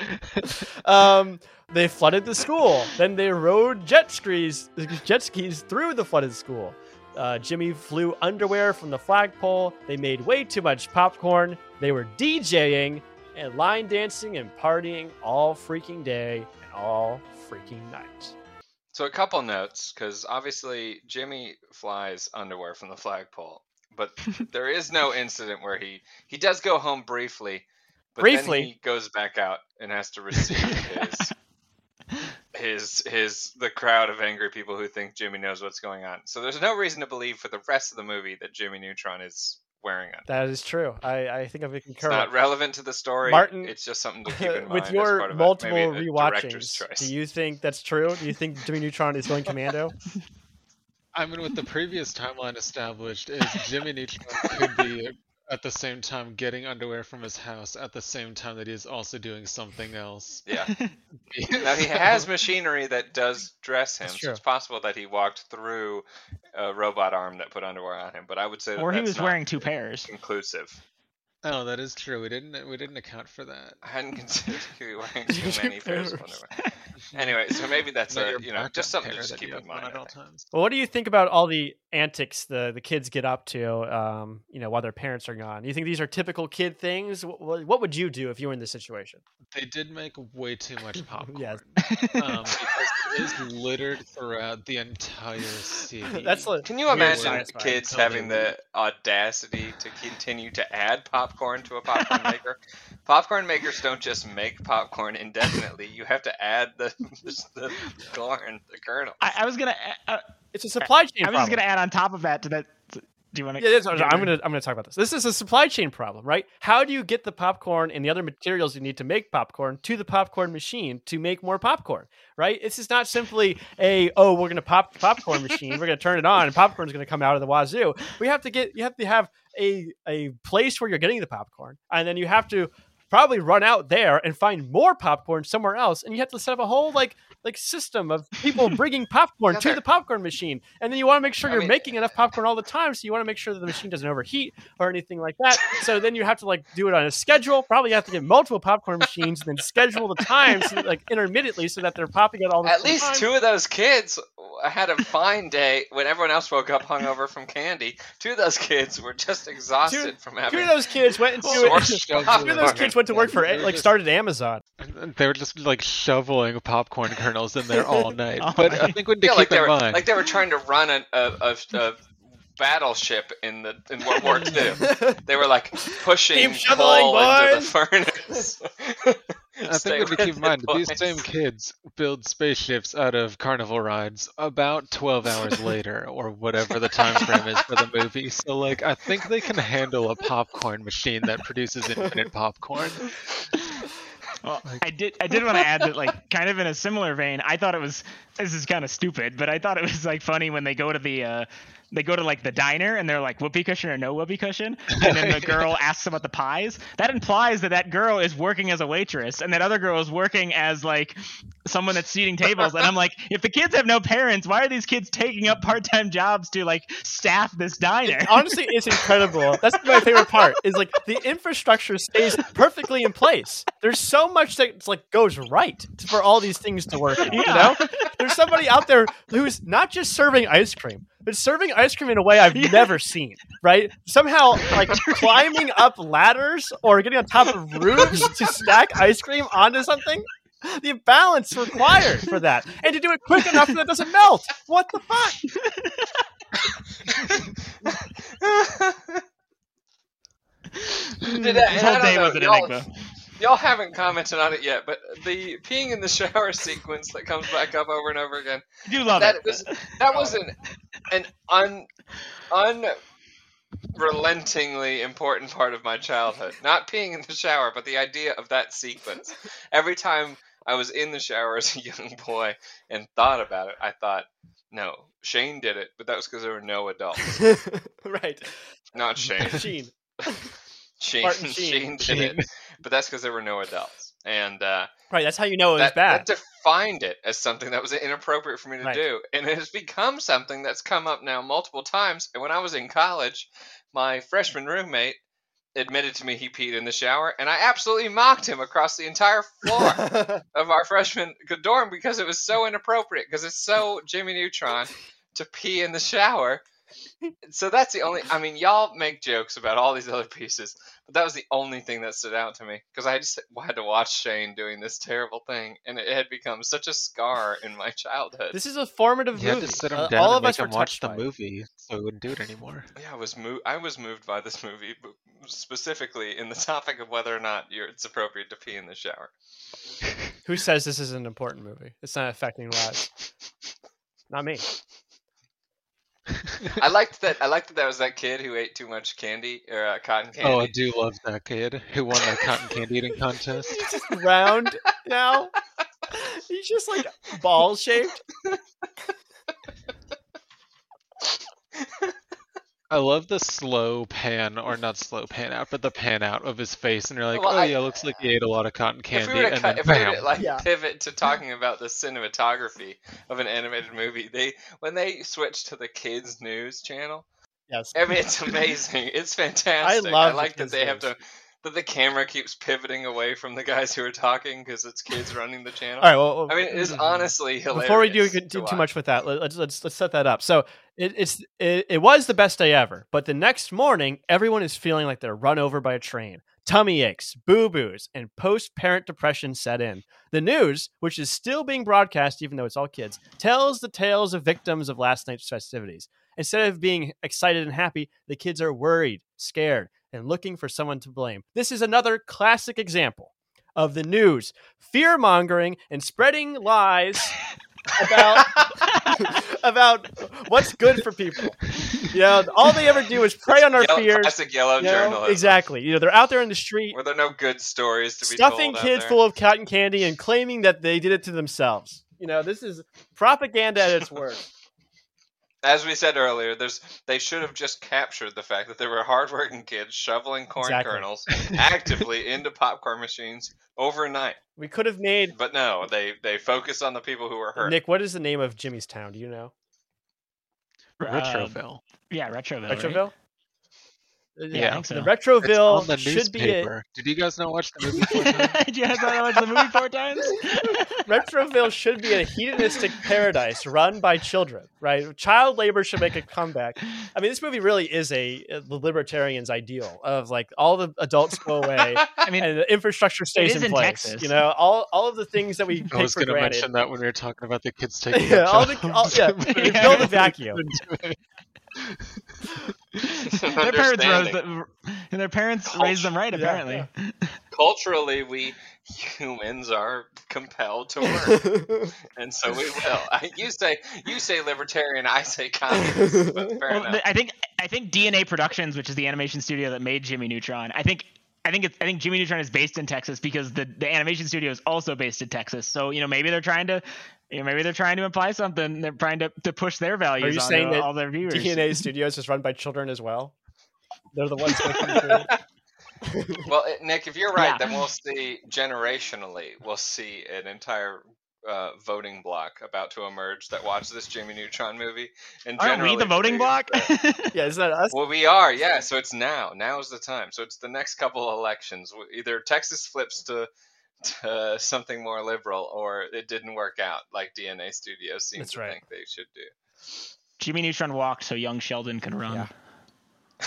(laughs) Um, they flooded the school. Then they rode jet skis, jet skis through the flooded school. Uh, Jimmy flew underwear from the flagpole. They made way too much popcorn. They were DJing and line dancing and partying all freaking day and all freaking night. So a couple notes, because obviously Jimmy flies underwear from the flagpole, but (laughs) there is no incident where he he does go home briefly, but Briefly? then he goes back out and has to receive his (laughs) his his the crowd of angry people who think Jimmy knows what's going on. So there's no reason to believe for the rest of the movie that Jimmy Neutron is wearing it. That is true. I, I think I can It's concur. not relevant to the story. Martin, it's just something to (laughs) keep in mind With your part of multiple a rewatchings, do you think that's true? Do you think Jimmy Neutron is going commando? (laughs) I mean, with the previous timeline established, is Jimmy Neutron could be at the same time getting underwear from his house at the same time that he is also doing something else. Yeah. (laughs) now he has machinery that does dress him, so it's possible that he walked through a robot arm that put underwear on him. But I would say that or he was not wearing two pairs. Inclusive. Oh, that is true. We didn't we didn't account for that. I hadn't considered (laughs) he was wearing (laughs) too Two many pairs of underwear. Anyway, so maybe that's Not a you know just something to just keep you in on mind. at all times. Well, what do you think about all the antics the, the kids get up to, um, you know, while their parents are gone? You think these are typical kid things? What, what would you do if you were in this situation? They did make way too much (laughs) popcorn. Yes. um, because it is littered throughout the entire city. That's like, Can you imagine kids Until having the audacity to continue to add popcorn to a popcorn (laughs) maker? Popcorn makers don't just make popcorn indefinitely. You have to add the (laughs) the corn, the kernel. I, I was gonna. Uh, It's a supply chain I was just gonna add on top of that to that. Do you want to? Yeah, I'm gonna I'm gonna talk about this. This is a supply chain problem, right? How do you get the popcorn and the other materials you need to make popcorn to the popcorn machine to make more popcorn, right? This is not simply a oh we're gonna pop the popcorn machine, we're gonna turn it on, and popcorn's gonna come out of the wazoo. We have to get you have to have a a place where you're getting the popcorn, and then you have to probably run out there and find more popcorn somewhere else, and you have to set up a whole like like system of people bringing popcorn Yeah, to the popcorn machine, and then you want to make sure I you're mean- making enough popcorn all the time, so you want to make sure that the machine doesn't overheat or anything like that. So then you have to like do it on a schedule. Probably have to get multiple popcorn machines, and then schedule the times like intermittently so that they're popping it all the time. At least time. two of those kids had a fine day when everyone else woke up hungover from candy. Two of those kids were just exhausted from having. Two of those kids went into sourced two of those kids went to work for like started Amazon. They were just like shoveling popcorn kernels in there all night. (laughs) Oh but my- I think we need to Yeah, keep like they in were mind. like they were trying to run a, a, a, a battleship in the in World War II. (laughs) They were like pushing Keep coal into the (laughs) furnace. I think we need to keep in mind that these same kids build spaceships out of carnival rides about 12 hours later, or whatever the time frame is for the movie. So, like, I think they can handle a popcorn machine that produces infinite popcorn. Well, I did. I did want to add that, like, kind of in a similar vein, I thought it was. This is kind of stupid, but I thought it was like funny when they go to the. Uh, they go to like the diner and they're like whoopee cushion or no whoopee cushion, and then the (laughs) girl asks about the pies. That implies that that girl is working as a waitress, and that other girl is working as like someone that's seating tables. And I'm like, if the kids have no parents, why are these kids taking up part-time jobs to like staff this diner? Honestly, it's incredible. That's my favorite part. Is like the infrastructure stays perfectly in place. There's so much that like goes right for all these things to work. out, You know, there's somebody out there who's not just serving ice cream, but serving ice cream in a way I've (laughs) never seen. Right? Somehow, like (laughs) climbing up ladders or getting on top of roofs to stack ice cream onto something. The balance required for that, and to do it quick enough that it doesn't melt. What the fuck? (laughs) Did this I- and I whole day know, was an y'all- enigma. Y'all haven't commented on it yet, but the peeing in the shower (laughs) sequence that comes back up over and over again. I do love that it. Was, that was an an un unrelentingly important part of my childhood. Not peeing in the shower, but the idea of that sequence. Every time I was in the shower as a (laughs) young boy and thought about it, I thought, no, Shane did it, but that was because there were no adults. (laughs) right. Not Shane. Sheen. Shane, Martin Shane Sheen. did it, but that's because there were no adults, and uh, Right, that's how you know it was bad. that defined it as something that was inappropriate for me to Right. do, and it has become something that's come up now multiple times. And when I was in college, my freshman roommate admitted to me he peed in the shower, and I absolutely mocked him across the entire floor (laughs) of our freshman dorm because it was so inappropriate. Because it's so Jimmy Neutron to pee in the shower. So that's the only. I mean, y'all make jokes about all these other pieces, but that was the only thing that stood out to me because I just had to watch Shane doing this terrible thing, and it had become such a scar in my childhood. This is a formative You had movie. to sit him Uh, down all and of make us were him watch the movie, so he wouldn't do it anymore. Yeah, I was moved. I was moved by this movie, specifically in the topic of whether or not you're, it's appropriate to pee in the shower. Who says this is an important movie? It's not affecting lives. (laughs) Not me. (laughs) I liked that. I liked that that was that kid who ate too much candy or uh, cotton candy. Oh, I do love that kid who won that cotton candy eating contest. He's just round now. He's just like ball shaped. (laughs) I love the slow pan, or not slow pan out, but the pan out of his face, and you're like, Well, oh I- yeah, looks like he ate a lot of cotton if candy, we were to, and cut, then if we were bam. to like Yeah. pivot to talking about the cinematography of an animated movie, they when they switch to the kids news channel, Yes. I mean it's amazing. It's fantastic. I love the like that kids' they have to that the camera keeps pivoting away from the guys who are talking because it's kids running the channel. All right. Well, I mean, it is honestly hilarious. before we do to too, watch. much with that, let- let's let's let's set that up. So it, it's it, it was the best day ever, but the next morning, everyone is feeling like they're run over by a train. Tummy aches, boo boos, and post parent depression set in. The news, which is still being broadcast, even though it's all kids, tells the tales of victims of last night's festivities. Instead of being excited and happy, the kids are worried, scared, and looking for someone to blame. This is another classic example of the news fear mongering and spreading lies about (laughs) about what's good for people. You know, all they ever do is prey on our Yellow- fears. classic yellow you know? journalism. Exactly. You know, they're out there in the street Were there are no good stories to be stuffing kids full of cotton candy and claiming that they did it to themselves. You know, this is propaganda at its worst. As we said earlier, there's they should have just captured the fact that there were hardworking kids shoveling corn Exactly. kernels (laughs) actively into popcorn machines overnight. We could have made But no, they they focus on the people who were hurt. Nick. What is the name of Jimmy's town? Do you know? Retroville. Um, yeah, Retroville. right? Retroville. Yeah, so. The Retroville the should be a, newspaper. Did you guys not watch the movie? four (laughs) times? Did you guys not watch the movie four times? (laughs) Retroville should be a hedonistic paradise run by children, right? Child labor should make a comeback. I mean, this movie really is a the libertarian's ideal of like all the adults go (laughs) away I mean, and the infrastructure stays is in in place. Texas. You know, all all of the things that we I take was going to mention that when we were talking about the kids taking Yeah, all the- jobs, all- yeah, but you I build a vacuum. Do it. (laughs) their parents rose Understanding. them, and their parents Culture. raised them right. Yeah, Apparently, Culturally, we humans are compelled to work, (laughs) and so we will. I- You say you say libertarian, I say (laughs) communist. But fair Well, enough. I think I think DNA Productions, which is the animation studio that made Jimmy Neutron, I think I think it's I think Jimmy Neutron is based in Texas because the the animation studio is also based in Texas. So you know maybe they're trying to. You know, maybe they're trying to imply something. They're trying to, to push their values Are you on saying that all their viewers. DNA (laughs) Studios is run by children as well. They're the ones making the food. (laughs) Well, Nick, if you're right, Yeah. then we'll see generationally, we'll see an entire uh, voting block about to emerge that watch this Jimmy Neutron movie. And Aren't we the voting block? believes (laughs) Yeah, isn't that us? Well, we are, yeah. So it's now. Now's the time. So it's the next couple of elections. Either Texas flips to, to something more liberal, or it didn't work out, like DNA Studios seems That's to right. think they should do. Jimmy Neutron walked so young Sheldon could run. Yeah. (laughs)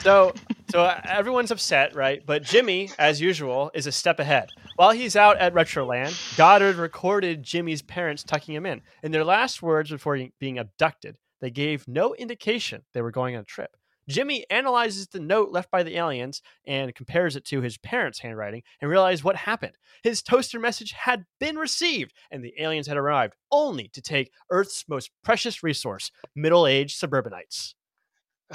So, so uh, everyone's upset, right? But Jimmy, as usual, is a step ahead. While he's out at Retroland, Goddard recorded Jimmy's parents tucking him in. In their last words before being abducted, they gave no indication they were going on a trip. Jimmy analyzes the note left by the aliens and compares it to his parents' handwriting and realizes what happened. His toaster message had been received, and the aliens had arrived only to take Earth's most precious resource middle aged suburbanites. (laughs)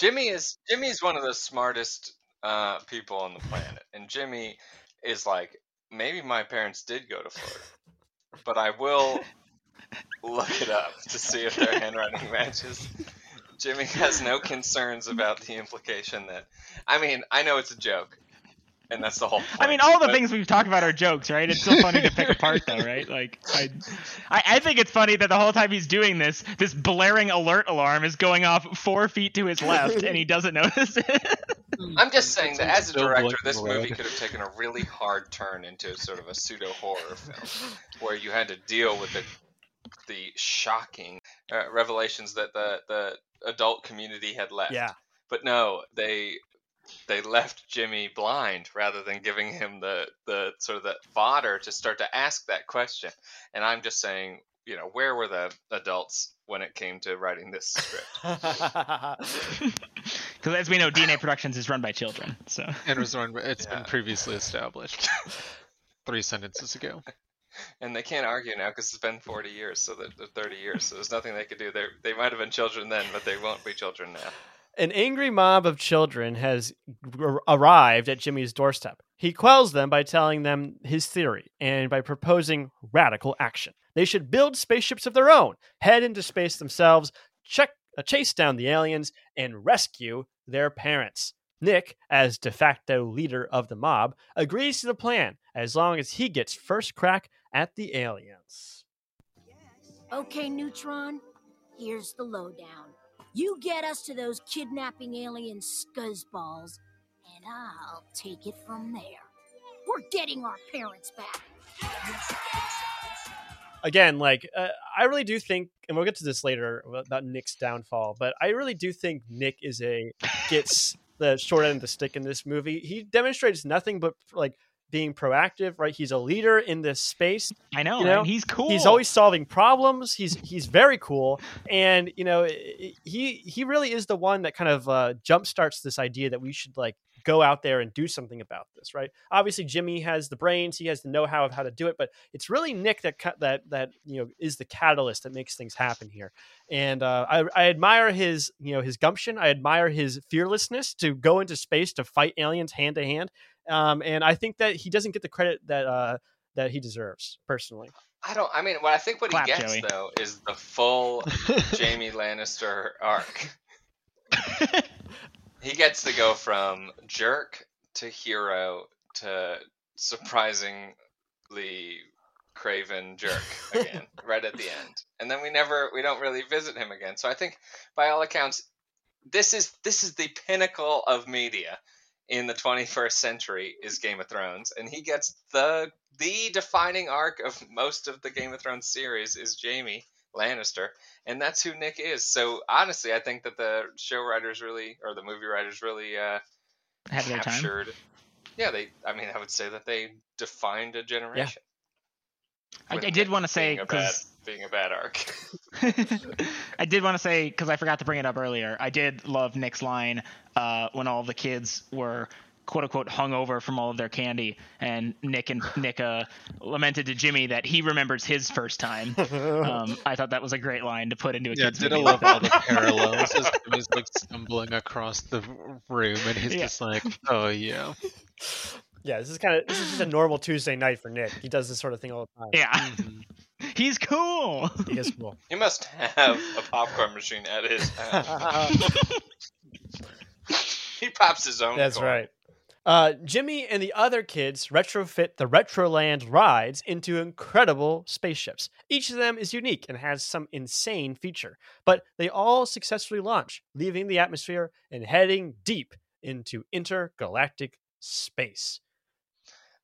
Jimmy is Jimmy's one of the smartest uh, people on the planet, and Jimmy is like, maybe my parents did go to Florida, but I will look it up to see if their (laughs) handwriting matches. Jimmy has no concerns about the implication that, I mean, I know it's a joke, and that's the whole point. I mean, all the but- things we've talked about are jokes, right? It's still funny to pick (laughs) apart, though, right? Like, I, I, I think it's funny that the whole time he's doing this, this blaring alert alarm is going off four feet to his left, and he doesn't notice it. (laughs) I'm just saying that as a director, this movie could have taken a really hard turn into sort of a pseudo horror film, where you had to deal with the the shocking uh, revelations that the the adult community had left. Yeah. But no, they they left Jimmy blind rather than giving him the the sort of the fodder to start to ask that question. And I'm just saying, you know, where were the adults when it came to writing this script? (laughs) (laughs) Because as we know, DNA Productions is run by children. So And it was one, it's Yeah. been previously established. (laughs) Three sentences ago. And they can't argue now because it's been 40 years, so that they're 30 years. So there's nothing they could do. They they might have been children then, but they won't be children now. An angry mob of children has arrived at Jimmy's doorstep. He quells them by telling them his theory and by proposing radical action. They should build spaceships of their own, head into space themselves, check, uh, chase down the aliens, and rescue their parents. Nick, as de facto leader of the mob, agrees to the plan as long as he gets first crack at the aliens. Okay, Neutron, here's the lowdown. You get us to those kidnapping alien scuzzballs, and I'll take it from there. We're getting our parents back. again, like uh, I really do think, and we'll get to this later about Nick's downfall, but I really do think Nick is a gets (laughs) the short end of the stick in this movie. He demonstrates nothing but like being proactive, right? He's a leader in this space. I know, You know, he's cool. He's always solving problems. He's he's very cool, and you know he he really is the one that kind of uh, jumpstarts this idea that we should like go out there and do something about this, right? Obviously, Jimmy has the brains, he has the know-how of how to do it, but it's really Nick that that that you know is the catalyst that makes things happen here. And uh, I, I admire his you know his gumption. I admire his fearlessness to go into space to fight aliens hand to hand. Um, and I think that he doesn't get the credit that uh, that he deserves personally. I don't. I mean, what I think what Clap, he gets Joey. though is the full Jaime Lannister arc. (laughs) he gets to go from jerk to hero to surprisingly craven jerk again, (laughs) right at the end. And then we never, we don't really visit him again. So I think, by all accounts, this is this is the pinnacle of media in the 21st century is Game of Thrones, and he gets the the defining arc of most of the Game of Thrones series is Jaime Lannister, and that's who Nick is. So honestly, I think that the show writers really, or the movie writers really, uh, Had their time. captured. Yeah, they. I mean, I would say that they defined a generation. I, I did want to say being a bad, 'cause- being a bad arc. (laughs) (laughs) I did want to say because I forgot to bring it up earlier. I did love Nick's line uh, when all the kids were quote unquote hungover from all of their candy, and Nick and Nick uh, lamented to Jimmy that he remembers his first time. (laughs) Um, I thought that was a great line to put into a Yeah, kid's did movie. I love all the (laughs) parallels as Jimmy's like stumbling across the room and he's Yeah. just like, oh yeah. Yeah, this is kind of this is just a normal Tuesday night for Nick. He does this sort of thing all the time. Yeah, Mhm. (laughs) he's cool. He is cool. He must have a popcorn machine at his house. (laughs) he pops his own. That's corn. right. Uh, Jimmy and the other kids retrofit the Retroland rides into incredible spaceships. Each of them is unique and has some insane feature, but they all successfully launch, leaving the atmosphere and heading deep into intergalactic space.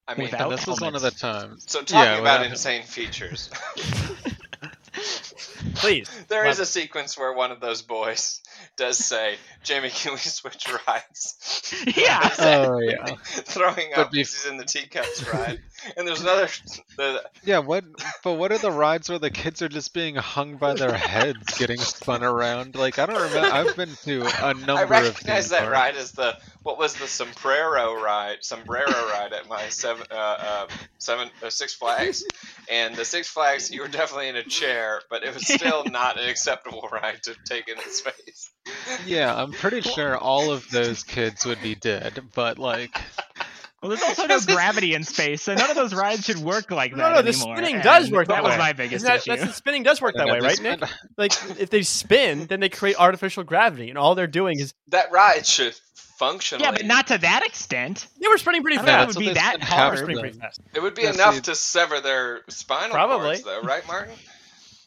I mean, Without- And this was one of the times. so talking yeah, about without- insane features. (laughs) (laughs) Please. There is Love a sequence where one of those boys does say, "Jamie, can we switch rides?" (laughs) Yeah. Oh yeah. throwing But up bef- because he's in the teacups ride. And there's another. The, Yeah, what but what are the rides where the kids are just being hung by their heads getting spun around? Like I don't remember I've been to a number of. I recognize theme that parks. ride as the what was the sombrero ride, sombrero ride at my seven, uh, uh, seven, uh, Six Flags, and the Six Flags you were definitely in a chair, but it was (laughs) still not an acceptable ride to take into space. Yeah, I'm pretty sure all of those kids would be dead, but like Well, there's also (laughs) no gravity in space, so none of those rides should work like that No, no, the anymore. spinning does and work That that was my biggest Isn't that, issue. that's the spinning does work that way, they right, Nick? (laughs) Like if they spin, then they create artificial gravity, and all they're doing is That ride should function. Yeah, but not to that extent. they were spinning pretty I don't know if fast. it would be that what they They were hard. spinning them. pretty fast. It would be Yeah, enough see- to sever their spinal Probably. cords, though, right, Martin?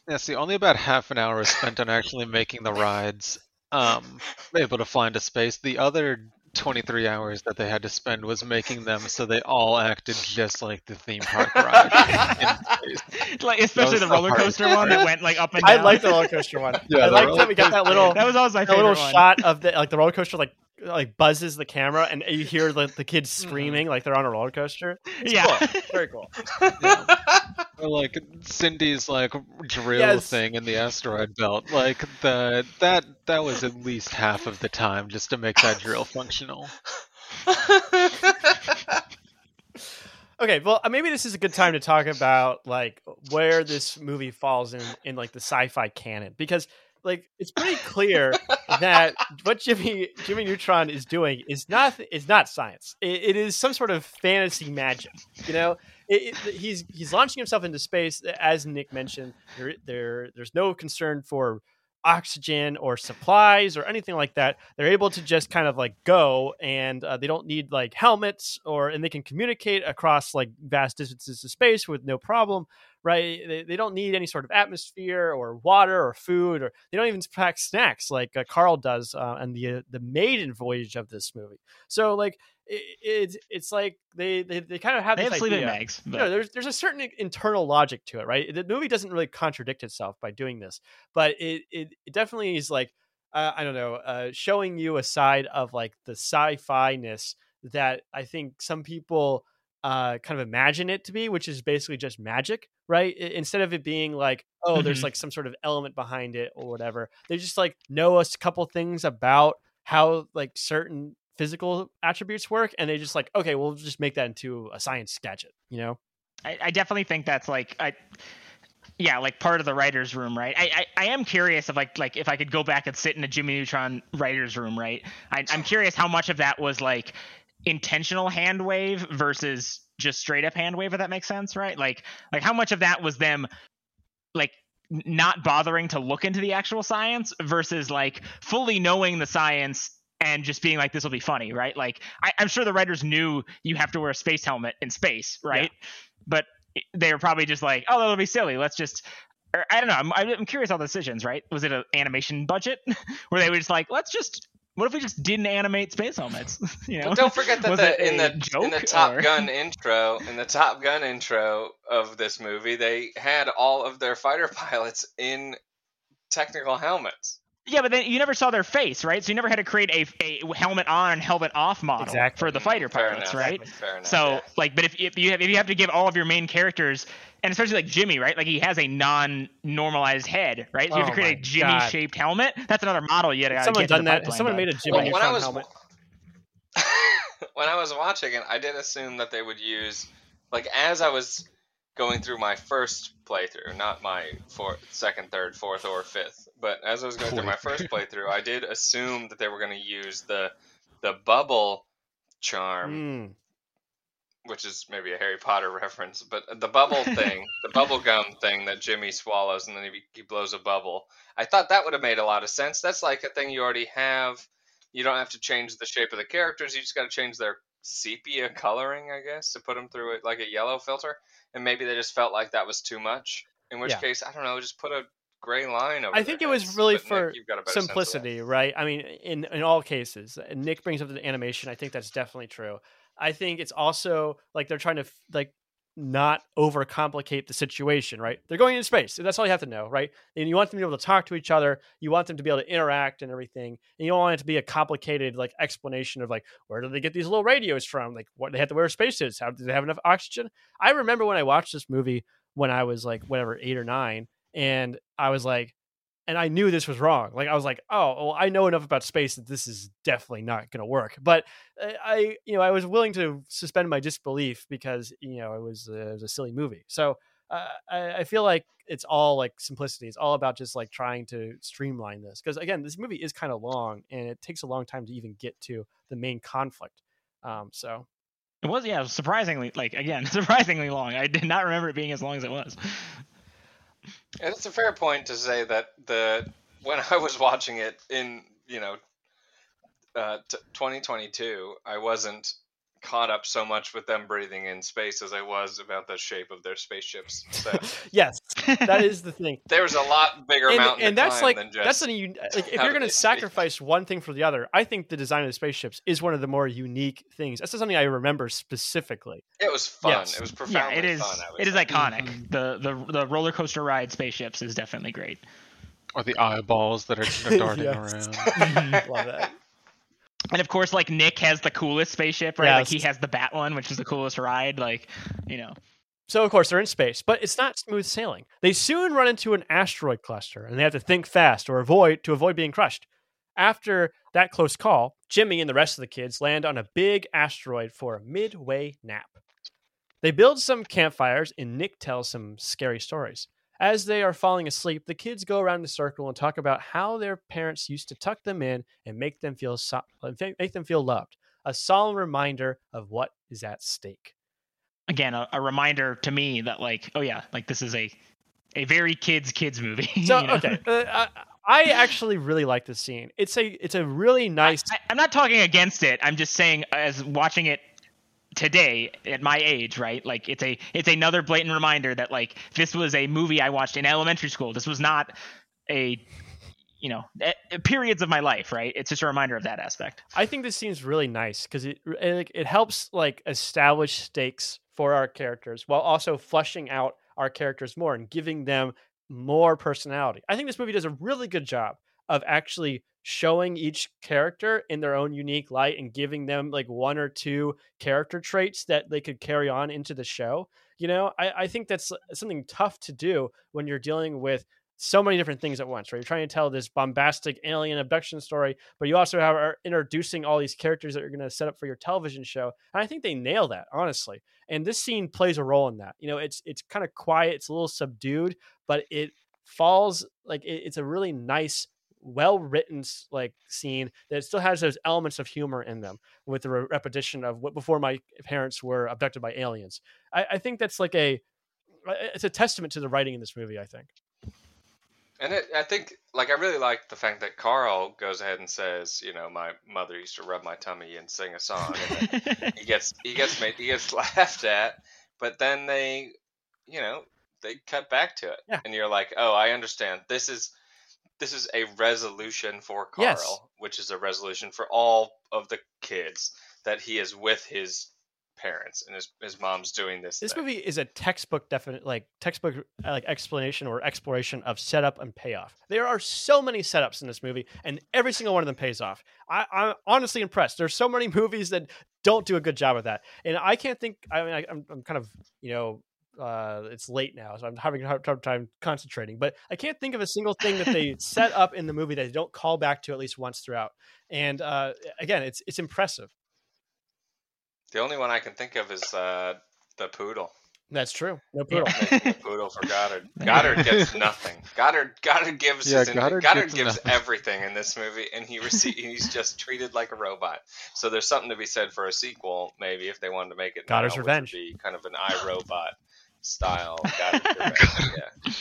Yeah, see, only about half an hour is spent on actually making the rides um, able to fly into space. The other 23 hours that they had to spend was making them so they all acted just like the theme park ride. (laughs) Like especially the the roller coaster one that went like up and down. I like the roller coaster one. Yeah, I the like that we got that little that was always my that favorite little one. shot of the like the roller coaster like like buzzes the camera and you hear the, the kids (laughs) Mm-hmm. screaming like they're on a roller coaster. It's Yeah. cool. (laughs) Very cool. (laughs) Or like Cindy's like drill Yes. thing in the asteroid belt. Like the that that was at least half of the time just to make that drill functional. Okay, well, uh, maybe this is a good time to talk about like where this movie falls in in like the sci-fi canon because like (laughs) it's pretty clear that what Jimmy Jimmy Neutron is doing is not is not science. It, it is some sort of fantasy magic. You know, it, it, he's he's launching himself into space as Nick mentioned. There there there's no concern for oxygen or supplies or anything like that they're able to just kind of like go and uh, they don't need like helmets or and they can communicate across like vast distances of space with no problem right? They, they don't need any sort of atmosphere or water or food or they don't even pack snacks like uh, carl does uh, on the uh, the maiden voyage of this movie. So like it, it's it's like they they, they kind of have They this have sleeping idea. bags. You know, there's there's a certain internal logic to it, right? The movie doesn't really contradict itself by doing this, but it it, it definitely is like uh, I don't know, uh, showing you a side of like the sci-fi ness that I think some people uh, kind of imagine it to be, which is basically just magic, right? I- instead of it being like, oh, there's Mhm. like some sort of element behind it or whatever. They just like know a couple things about how like certain physical attributes work, and they just like, okay, we'll just make that into a science gadget, you know? I, I definitely think that's like I yeah, like part of the writers' room, right? I, I, I am curious if like like if I could go back and sit in a Jimmy Neutron writers' room, right? I, I'm curious how much of that was like intentional hand wave versus just straight up hand wave, if that makes sense, right? Like like how much of that was them like not bothering to look into the actual science versus like fully knowing the science and just being like this will be funny right? Like I, i'm sure the writers knew you have to wear a space helmet in space right? But they were probably just like oh that'll be silly. Let's just or, i don't know. I'm, I'm curious all the decisions right? Was it an animation budget (laughs) where they were just like let's just what if we just didn't animate space helmets? (laughs) You know? But don't forget that the, in the joke, in the Top or- Gun (laughs) intro, in the Top Gun intro of this movie, they had all of their fighter pilots in technical helmets. Yeah, but then you never saw their face, right? So you never had to create a, a helmet on and helmet off model Exactly. for the fighter Fair pilots, enough. right? Fair enough. So yeah. like, but if, if you have if you have to give all of your main characters, and especially like Jimmy, right? Like he has a non-normalized head, right? So you have Oh to create my a Jimmy-shaped helmet. That's another model you got to Someone get to done the that. Someone made a Jimmy Well, when I was helmet. (laughs) when I was watching it, I did assume that they would use, like, as I was going through my first playthrough, not my fourth, second, third, fourth, or fifth, but as I was going through my first playthrough, I did (laughs) assume that they were going to use the the bubble charm, Mm. which is maybe a Harry Potter (laughs) reference, but the bubble thing, the (laughs) bubble gum thing that Jimmy swallows and then he, he blows a bubble. I thought that would have made a lot of sense. That's like a thing you already have. You don't have to change the shape of the characters. You just got to change their sepia coloring, I guess, to put them through it like a yellow filter. And maybe they just felt like that was too much. In which Yeah. case, I don't know, just put a gray line. I think it their was heads. really But, Nick, for you've got a better sense of that. simplicity, right? I mean, in in all cases, and Nick brings up the animation. I think that's definitely true. I think it's also like they're trying to like not overcomplicate the situation, right? They're going into space. That's all you have to know, right? And you want them to be able to talk to each other. You want them to be able to interact and everything. And you don't want it to be a complicated like explanation of like where do they get these little radios from? Like what they have to wear spacesuits? How do they have enough oxygen? I remember when I watched this movie when I was like whatever eight or nine, and I was like, and I knew this was wrong. Like I was like, oh, well, I know enough about space that this is definitely not going to work. But uh, I, you know, I was willing to suspend my disbelief because you know it was, uh, it was a silly movie. So uh, I, I feel like it's all like simplicity. It's all about just like trying to streamline this because again, this movie is kind of long and it takes a long time to even get to the main conflict. Um, so It was yeah, surprisingly like again, (laughs) surprisingly long. I did not remember it being as long as it was. And it's a fair point to say that the when I was watching it in you know uh, t- 2022, I wasn't caught up so much with them breathing in space as I was about the shape of their spaceships. So (laughs) yes, that is the thing. (laughs) there was a lot bigger and, mountain and to that's climb like than just that's an un- like if you're going to they speak. sacrifice one thing for the other i think the design of the spaceships is one of the more unique things that's something i remember specifically It was fun. Yes. It was Yeah, profoundly it is. fun. I would It is say. iconic. Mm-hmm. The the the roller coaster ride spaceships is definitely great. Or the eyeballs that are (laughs) darting Yes. around. love that And of course, like Nick has the coolest spaceship, right? Like he has the Bat one, which is the coolest ride. Like, you know, so of course they're in space but it's not smooth sailing they soon run into an asteroid cluster and they have to think fast or avoid to avoid being crushed after that close call jimmy and the rest of the kids land on a big asteroid for a midway nap They build some campfires, and Nick tells some scary stories. As they are falling asleep, the kids go around in a circle and talk about how their parents used to tuck them in and make them feel so- make them feel loved. A solemn reminder of what is at stake. again, a, a reminder to me that like, oh yeah, like this is a a very kids kids movie. (laughs) So you know? okay, uh, I, I actually really like this scene. It's a it's a really nice. I, I'm not talking against it. I'm just saying, as watching it today at my age, right? Like it's a it's another blatant reminder that like this was a movie I watched in elementary school. This was not a you know periods of my life, right? It's just a reminder of that aspect. I think this seems really nice because it it, it helps like establish stakes for our characters while also fleshing out our characters more and giving them more personality. I think this movie does a really good job of actually showing each character in their own unique light and giving them like one or two character traits that they could carry on into the show. You know, I, I think that's uh, something tough to do when you're dealing with so many different things at once, right? You're trying to tell this bombastic alien abduction story, but you also have are introducing all these characters that you're going to set up for your television show. And I think they nail that, honestly. And this scene plays a role in that. You know, it's it's kind of quiet, it's a little subdued, but it falls like it, it's a really nice well written like scene that still has those elements of humor in them with the re- repetition of what before my parents were abducted by aliens I, I think that's like a uh, it's a testament to the writing in this movie i think And it, I think, like, I really like the fact that Carl goes ahead and says, you know, my mother used to rub my tummy and sing a song, and (laughs) he gets he gets made he gets (laughs) laughed at, but then they, you know, they cut back to it, Yeah. and you're like, oh, I understand. This is this is a resolution for Carl, Yes. which is a resolution for all of the kids that he is with his parents and his his mom's doing this. this thing. movie is a textbook definite like textbook uh, like explanation or exploration of setup and payoff there are so many setups in this movie and every single one of them pays off I, i'm honestly impressed there's so many (laughs) movies that don't do a good job of that and i can't think i mean I, I'm, I'm kind of you know uh, it's late now, so I'm having a hard hard time concentrating. But I can't think of a single thing that they (laughs) set up in the movie that they don't call back to at least once throughout. And uh, again, it's it's impressive. The only one I can think of is uh, the poodle. That's true. No poodle. Making (laughs) the poodle for Goddard. (laughs) Goddard gets nothing. Goddard Goddard gives Yeah, his Goddard Goddard gets gives nothing. everything in this movie, and he rece- he's just treated like a robot. So there's something to be said for a sequel, maybe if they wanted to make it. Goddard's now, Revenge. Be kind of an iRobot style. (laughs) Goddard's Yeah.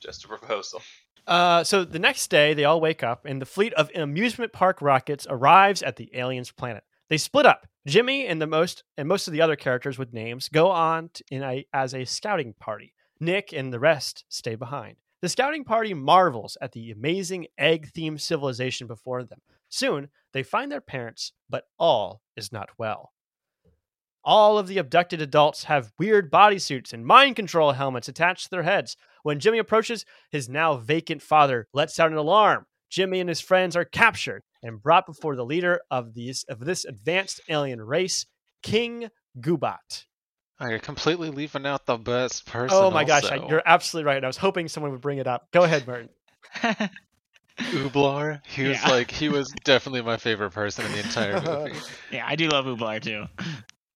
Just a proposal. Uh, so the next day, they all wake up, and the fleet of amusement park rockets arrives at the aliens' planet. They split up. Jimmy and the most and most of the other characters with names go on t- in a, as a scouting party. Nick and the rest stay behind. The scouting party marvels at the amazing egg-themed civilization before them. Soon, they find their parents, but all is not well. All of the abducted adults have weird bodysuits and mind control helmets attached to their heads. When Jimmy approaches, his now vacant father lets out an alarm. Jimmy and his friends are captured and brought before the leader of these of this advanced alien race, King Goobot. Oh, you're completely leaving out the best person. Oh my gosh, I, you're absolutely right. I was hoping someone would bring it up. Go ahead, Martin. (laughs) Ooblar. He was Yeah. like he was definitely my favorite person in the entire movie. (laughs) yeah, I do love Ooblar too.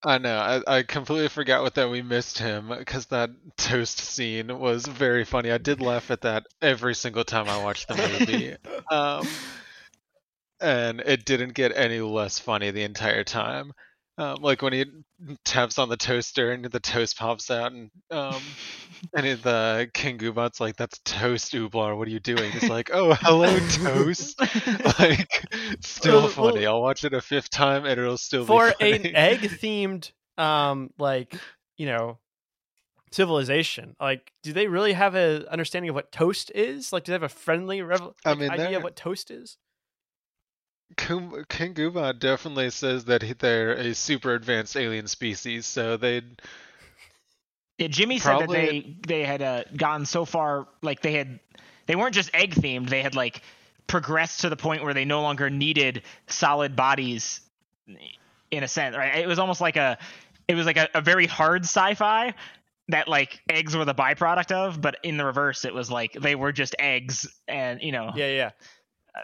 I know. I, I completely forgot what that we missed him because that toast scene was very funny. I did laugh at that every single time I watched the movie. (laughs) um, and it didn't get any less funny the entire time. Um, like when he taps on the toaster and the toast pops out, and um, (laughs) and it- the King Goobot's like, "That's toast, Ooblar. What are you doing?" He's like, "Oh, hello, toast." (laughs) like, still Well, well- funny. I'll watch it a fifth time, and it'll still For be funny. For an egg-themed, (laughs) um, like you know, civilization, like, do they really have a understanding of what toast is? Like, do they have a friendly revel- I mean, idea of what toast is? Kum- King Goobot definitely says that they're a super advanced alien species, so they'd Yeah, Jimmy said that they they had uh, gotten so far, like they had, they weren't just egg themed. They had like progressed to the point where they no longer needed solid bodies, in a sense. Right? It was almost like a, it was like a, a very hard sci-fi that like eggs were the byproduct of, but in the reverse, it was like they were just eggs, and you know, Yeah, yeah.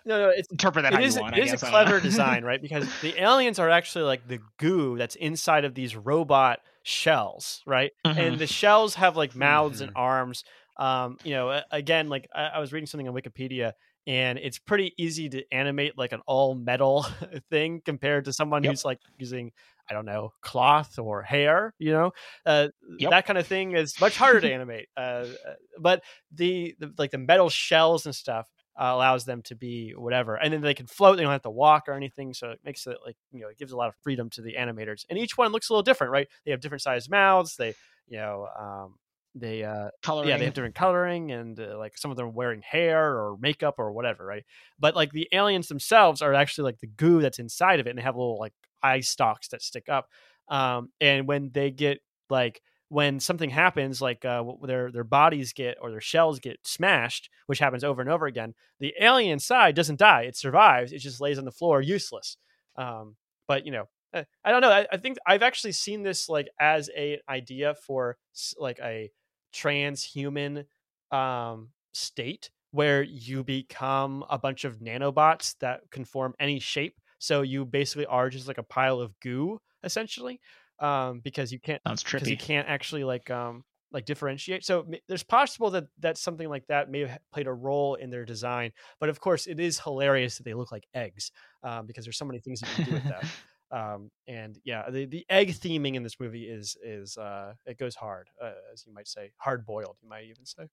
No, no, it's interpret that it how is, you want. it I is guess. a I clever (laughs) design, right? Because the aliens are actually like the goo that's inside of these robot shells, right? Mhm. And the shells have like mouths Mm-hmm. and arms. Um, you know, again, like I, I was reading something on Wikipedia, and it's pretty easy to animate like an all metal (laughs) thing compared to someone Yep. who's like using I don't know cloth or hair. You know, uh, Yep. that kind of thing is much harder to animate. Uh, uh, but the, the like the metal shells and stuff uh, allows them to be whatever, and then they can float. They don't have to walk or anything, so it makes it like you know it gives a lot of freedom to the animators. And each one looks a little different, right? They have different sized mouths. They you know um, they uh, Coloring. yeah they have different coloring and uh, like some of them are wearing hair or makeup or whatever, right? But like the aliens themselves are actually like the goo that's inside of it, and they have little like eye stalks that stick up. Um, and when they get like when something happens, like uh, their their bodies get or their shells get smashed, which happens over and over again, the alien side doesn't die; it survives. It just lays on the floor, useless. Um, but you know, eh, I don't know. I, I think I've actually seen this like as a idea for like a transhuman um, state where you become a bunch of nanobots that can form any shape. So you basically are just like a pile of goo, essentially, um, because you can't Sounds because you can't actually like um like differentiate. So there's possible that that something like that may have played a role in their design. But of course, it is hilarious that they look like eggs um, because there's so many things you can do with that. (laughs) Um, and yeah, the, the egg theming in this movie is is uh, it goes hard, uh, as you might say, hard boiled. You might even say.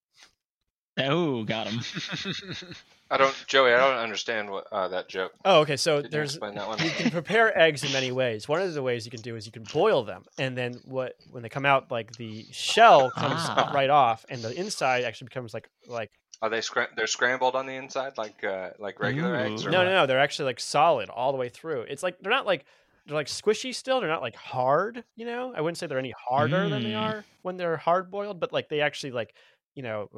Oh, got him. (laughs) I don't, Joey. I don't understand what uh, that joke. Oh, okay. So Could there's explain that one? you can prepare eggs in many ways. One of the ways you can do is you can boil them, and then what when they come out, like the shell comes Ah. right off, and the inside actually becomes like like Are they scram- they're scrambled on the inside like uh, like regular eggs? Ooh. Or no, what? no, no. They're actually like solid all the way through. It's like they're not like they're like squishy still. They're not like hard. You know, I wouldn't say they're any harder than they Mm. are when they're hard boiled, but like they actually like you know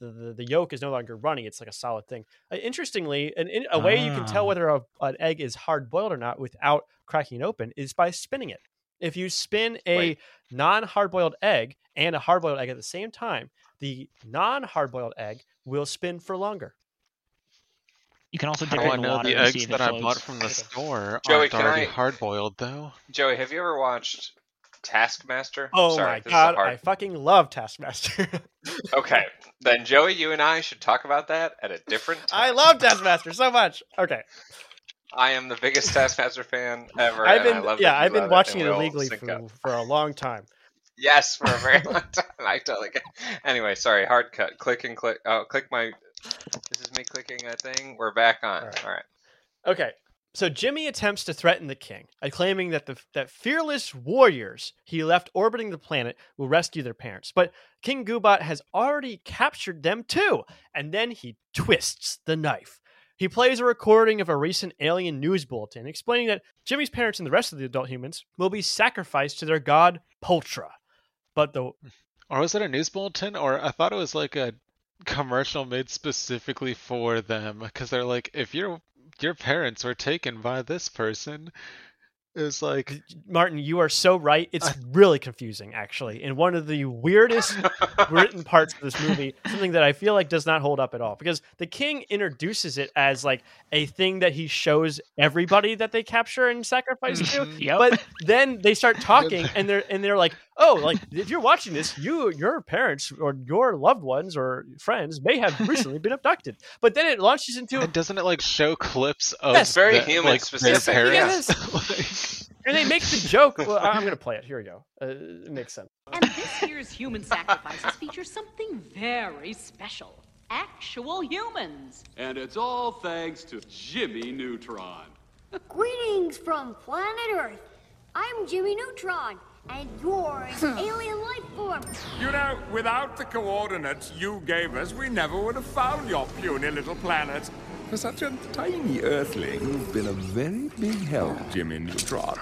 the, the the yolk is no longer runny. It's like a solid thing. Uh, interestingly, an, in, a way you can tell Ah. whether a, an egg is hard boiled or not without cracking it open is by spinning it. If you spin a Wait. non hard boiled egg and a hard boiled egg at the same time, the non hard boiled egg will spin for longer. You can also How dip do it I in know water the eggs that it I bought from the store Joey, aren't already hard boiled though? Joey, have you ever watched Taskmaster? Oh Sorry, my this is a god, hard- I fucking love Taskmaster. (laughs) Okay, then Joey, you and I should talk about that at a different time. I love Taskmaster so much. Okay, I am the biggest Taskmaster fan ever. I've been I love yeah, I've been watching it, it illegally for, for a long time. Yes, for a (laughs) very long time. I totally get. Anyway, sorry, hard cut. Click and click. Oh, click my. This is me clicking a thing. We're back on. All right. All right. Okay. So Jimmy attempts to threaten the king claiming that the that fearless warriors he left orbiting the planet will rescue their parents. But King Goobot has already captured them too, and then he twists the knife. He plays a recording of a recent alien news bulletin explaining that Jimmy's parents and the rest of the adult humans will be sacrificed to their god Poltra. But the (laughs) Or was it a news bulletin? Or I thought it was like a commercial made specifically for them because they're like, if your your parents were taken by this person, it's like Martin, you are so right. (laughs) It's really confusing, actually. And one of the weirdest written parts of this movie, something that I feel like does not hold up at all, because the king introduces it as like a thing that he shows everybody that they capture and sacrifice to. Mm-hmm. Yep. But then they start (laughs) talking, and they're and they're like, "Oh, like if you're watching this, you your parents or your loved ones or friends may have recently been abducted." But then it launches into and doesn't it like show clips of Yes. Very the- human like, their specific, parents? (laughs) and they make the joke. (laughs) Well, I'm going to play it. Here we go. Uh, it makes sense. And this year's human sacrifices features something very special. Actual humans. And it's all thanks to Jimmy Neutron. Greetings from planet Earth. I'm Jimmy Neutron, and you're an (laughs) alien life form. You know, without the coordinates you gave us, we never would have found your puny little planet. For such a tiny earthling, you've been a very big help, Jimmy Neutron.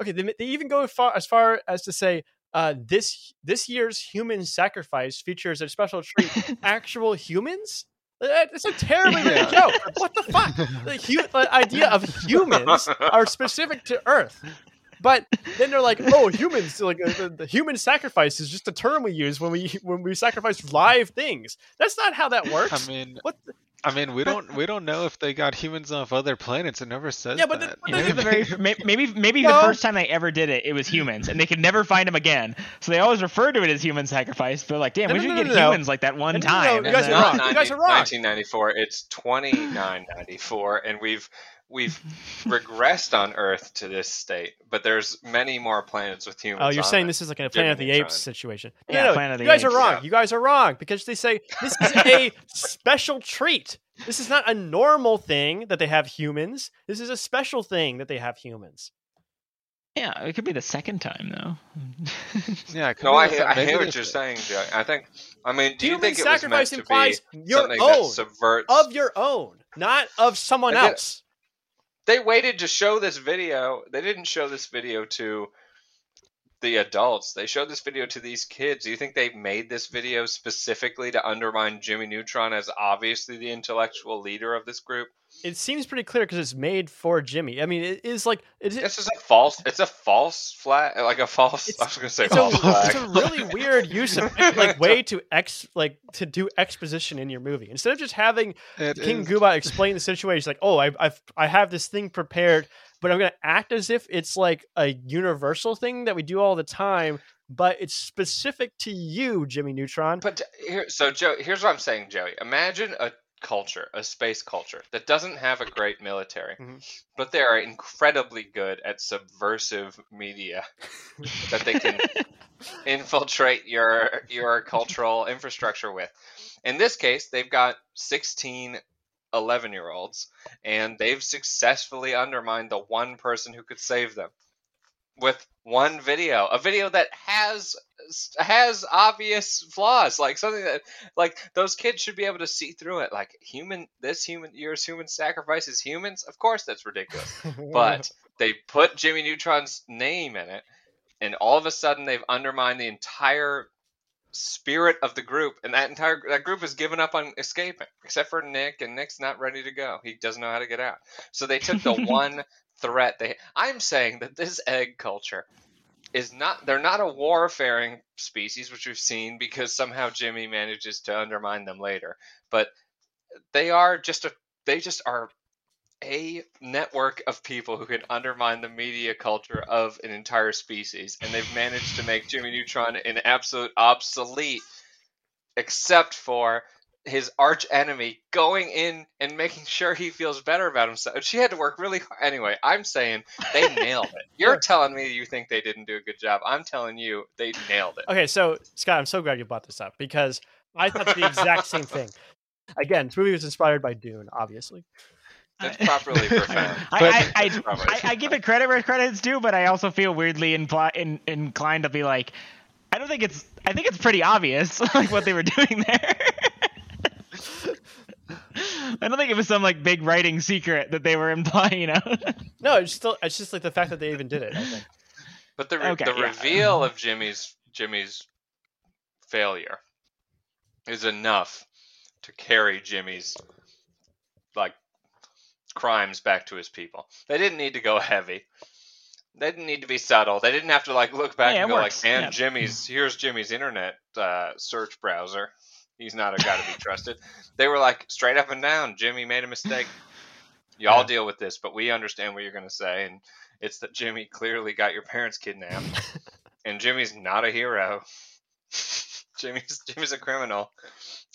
Okay, they, they even go far, as far as to say uh, this this year's human sacrifice features a special treat: (laughs) actual humans. That- It's a terribly written joke. What the fuck? The, hu- the idea of humans are specific to Earth, but then they're like, "Oh, (laughs) humans!" Like uh, the, the human sacrifice is just a term we use when we (laughs) when we sacrifice live things. That's not how that works. I mean, what? I mean, we don't we don't know if they got humans off other planets. It never says Yeah, but that. the- Yeah, (laughs) maybe, the very, maybe maybe No. the first time they ever did it, it was humans, and they could never find them again. So they always refer to it as human sacrifice. They're like, "Damn, No, we no, should no, get no, no. humans like that one No, no, no, time." you guys then- are wrong. Not You guys are wrong. 1994. It's 2994, and we've we've (laughs) regressed on Earth to this state. But there's many more planets with humans. Oh, you're on saying it. this is like a Jimmy Planet of the Neutron. Apes situation. Yeah, no, no, Planet of you the guys are wrong. yeah. You guys are wrong because they say this is a (laughs) special treat. This is not a normal thing that they have humans. This is a special thing that they have humans. Yeah, it could be the second time though. (laughs) Yeah, No, be I, the- I hear what you're saying, Joe. I think. I mean, do you Human think it was meant sacrifice to implies be your something own, that subverts? Of your own, not of someone I get else. They waited to show this video. They didn't show this video to the adults. They showed this video to these kids. Do you think they made this video specifically to undermine Jimmy Neutron as obviously the intellectual leader of this group? It seems pretty clear because it's made for Jimmy. I mean, it is like it is. This is a false. It's a false flag. Like a false. I was going to say It's false a, flag. it's a really (laughs) weird use of like way to ex like to do exposition in your movie instead of just having It King is- Goobot explain the situation like, oh, I, I've I have this thing prepared, but I'm gonna act as if it's like a universal thing that we do all the time, but it's specific to you, Jimmy Neutron. But here, so Joe, here's what I'm saying, Joey. Imagine a culture, a space culture that doesn't have a great military, Mhm. but they are incredibly good at subversive media (laughs) that they can infiltrate your your cultural infrastructure with. In this case, they've got 16 11 year olds and they've successfully undermined the one person who could save them with one video a video that has has obvious flaws like something that like those kids should be able to see through it like human this human year's human sacrifices humans of course that's ridiculous (laughs) but they put Jimmy Neutron's name in it, and all of a sudden they've undermined the entire spirit of the group, and that entire that group has given up on escaping, except for Nick, and Nick's not ready to go. He doesn't know how to get out. So they took the (laughs) one threat they. I'm saying that this egg culture is not. They're not a warfaring species, which we've seen because somehow Jimmy manages to undermine them later, but they are just a they just are a network of people who can undermine the media culture of an entire species, and they've managed to make Jimmy Neutron an absolute obsolete, except for his arch enemy going in and making sure he feels better about himself. She had to work really hard. Anyway, I'm saying they (laughs) nailed it. You're telling me you think they didn't do a good job. I'm telling you they nailed it. Okay, so Scott, I'm so glad you brought this up because I thought the exact same thing. (laughs) Again, this movie was inspired by Dune, obviously. That's properly (laughs) profound. I, I, That's I, I give it credit where credit's due, but I also feel weirdly impli- in, inclined to be like, I don't think it's. I think it's pretty obvious like what they were doing there. I don't think it was some like big writing secret that they were implying. You know? No, it's still it's just like the fact that they even did it. I think. But the re- Okay, the yeah. reveal of Jimmy's Jimmy's failure is enough to carry Jimmy's like crimes back to his people. They didn't need to go heavy. They didn't need to be subtle. They didn't have to like look back Yeah, and go works, like, and yeah. Jimmy's here's Jimmy's internet uh, search browser. He's not a guy to be trusted. They were like straight up and down. Jimmy made a mistake. Y'all Yeah. deal with this, but we understand what you're going to say, and it's that Jimmy clearly got your parents kidnapped, (laughs) and Jimmy's not a hero. (laughs) Jimmy's Jimmy's a criminal,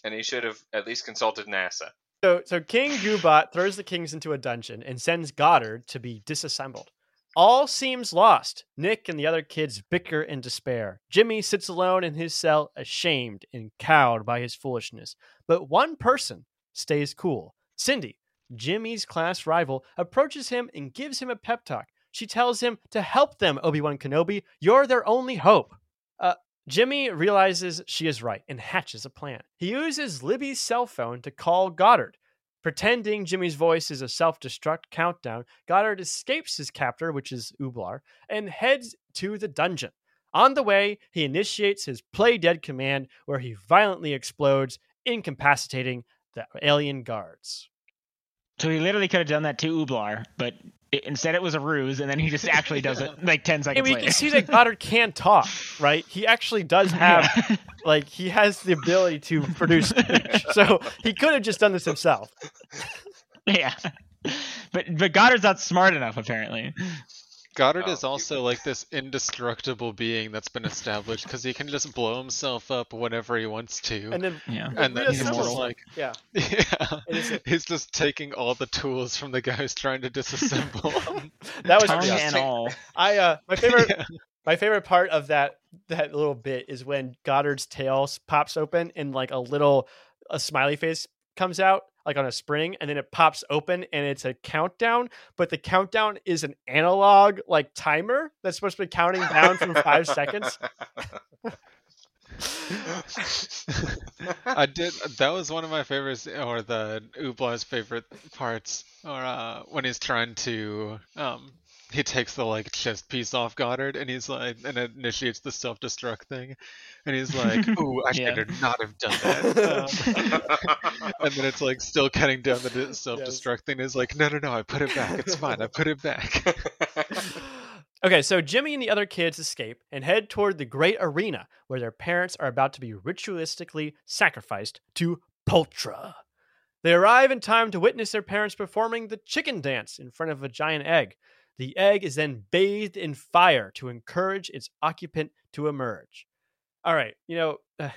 and he should have at least consulted NASA. So, so King Goobot throws the kings into a dungeon and sends Goddard to be disassembled. All seems lost. Nick and the other kids bicker in despair. Jimmy sits alone in his cell, ashamed and cowed by his foolishness. But one person stays cool. Cindy, Jimmy's class rival, approaches him and gives him a pep talk. She tells him to help them, Obi Wan Kenobi. You're their only hope. Uh, Jimmy realizes she is right and hatches a plan. He uses Libby's cell phone to call Goddard. Pretending Jimmy's voice is a self destruct countdown, Goddard escapes his captor, which is Ooblar, and heads to the dungeon. On the way, he initiates his play dead command, where he violently explodes, incapacitating the alien guards. So he literally could have done that to Ooblar, but it, instead it was a ruse, and then he just actually does it like ten I seconds mean, you later. can see that Goddard can talk, (laughs) right? He actually does have, like, he has the ability to produce speech. So he could have just done this himself. (laughs) yeah, but but Goddard's not smart enough apparently. Goddard Oh, is also like this indestructible being that's been established because he can just blow himself up whenever he wants to. And then, Yeah. and then he's just like, yeah. yeah, (laughs) It is he's just taking all the tools from the guy who's trying to disassemble (laughs) him. That was Tongue yeah. and all. I uh my favorite (laughs) Yeah. my favorite part of that that little bit is when Goddard's tail pops open and like a little a smiley face comes out like on a spring and then it pops open and it's a countdown but the countdown is an analog like timer that's supposed to be counting down from 5 seconds. I did. That was one of my favorites, or the Ooblar's favorite parts, or uh, when he's trying to, um, he takes the like chest piece off Goddard, and he's like, and it initiates the self-destruct thing, and he's like, (laughs) "Ooh, I Yeah. should not have done (laughs) that." Um, (laughs) and then it's like still cutting down the self-destruct thing. Is like, "No, no, no, I put it back. It's fine. I put it back." Okay, so Jimmy and the other kids escape and head toward the great arena where their parents are about to be ritualistically sacrificed to Poltra. They arrive in time to witness their parents performing the chicken dance in front of a giant egg. The egg is then bathed in fire to encourage its occupant to emerge. All right, you know, uh,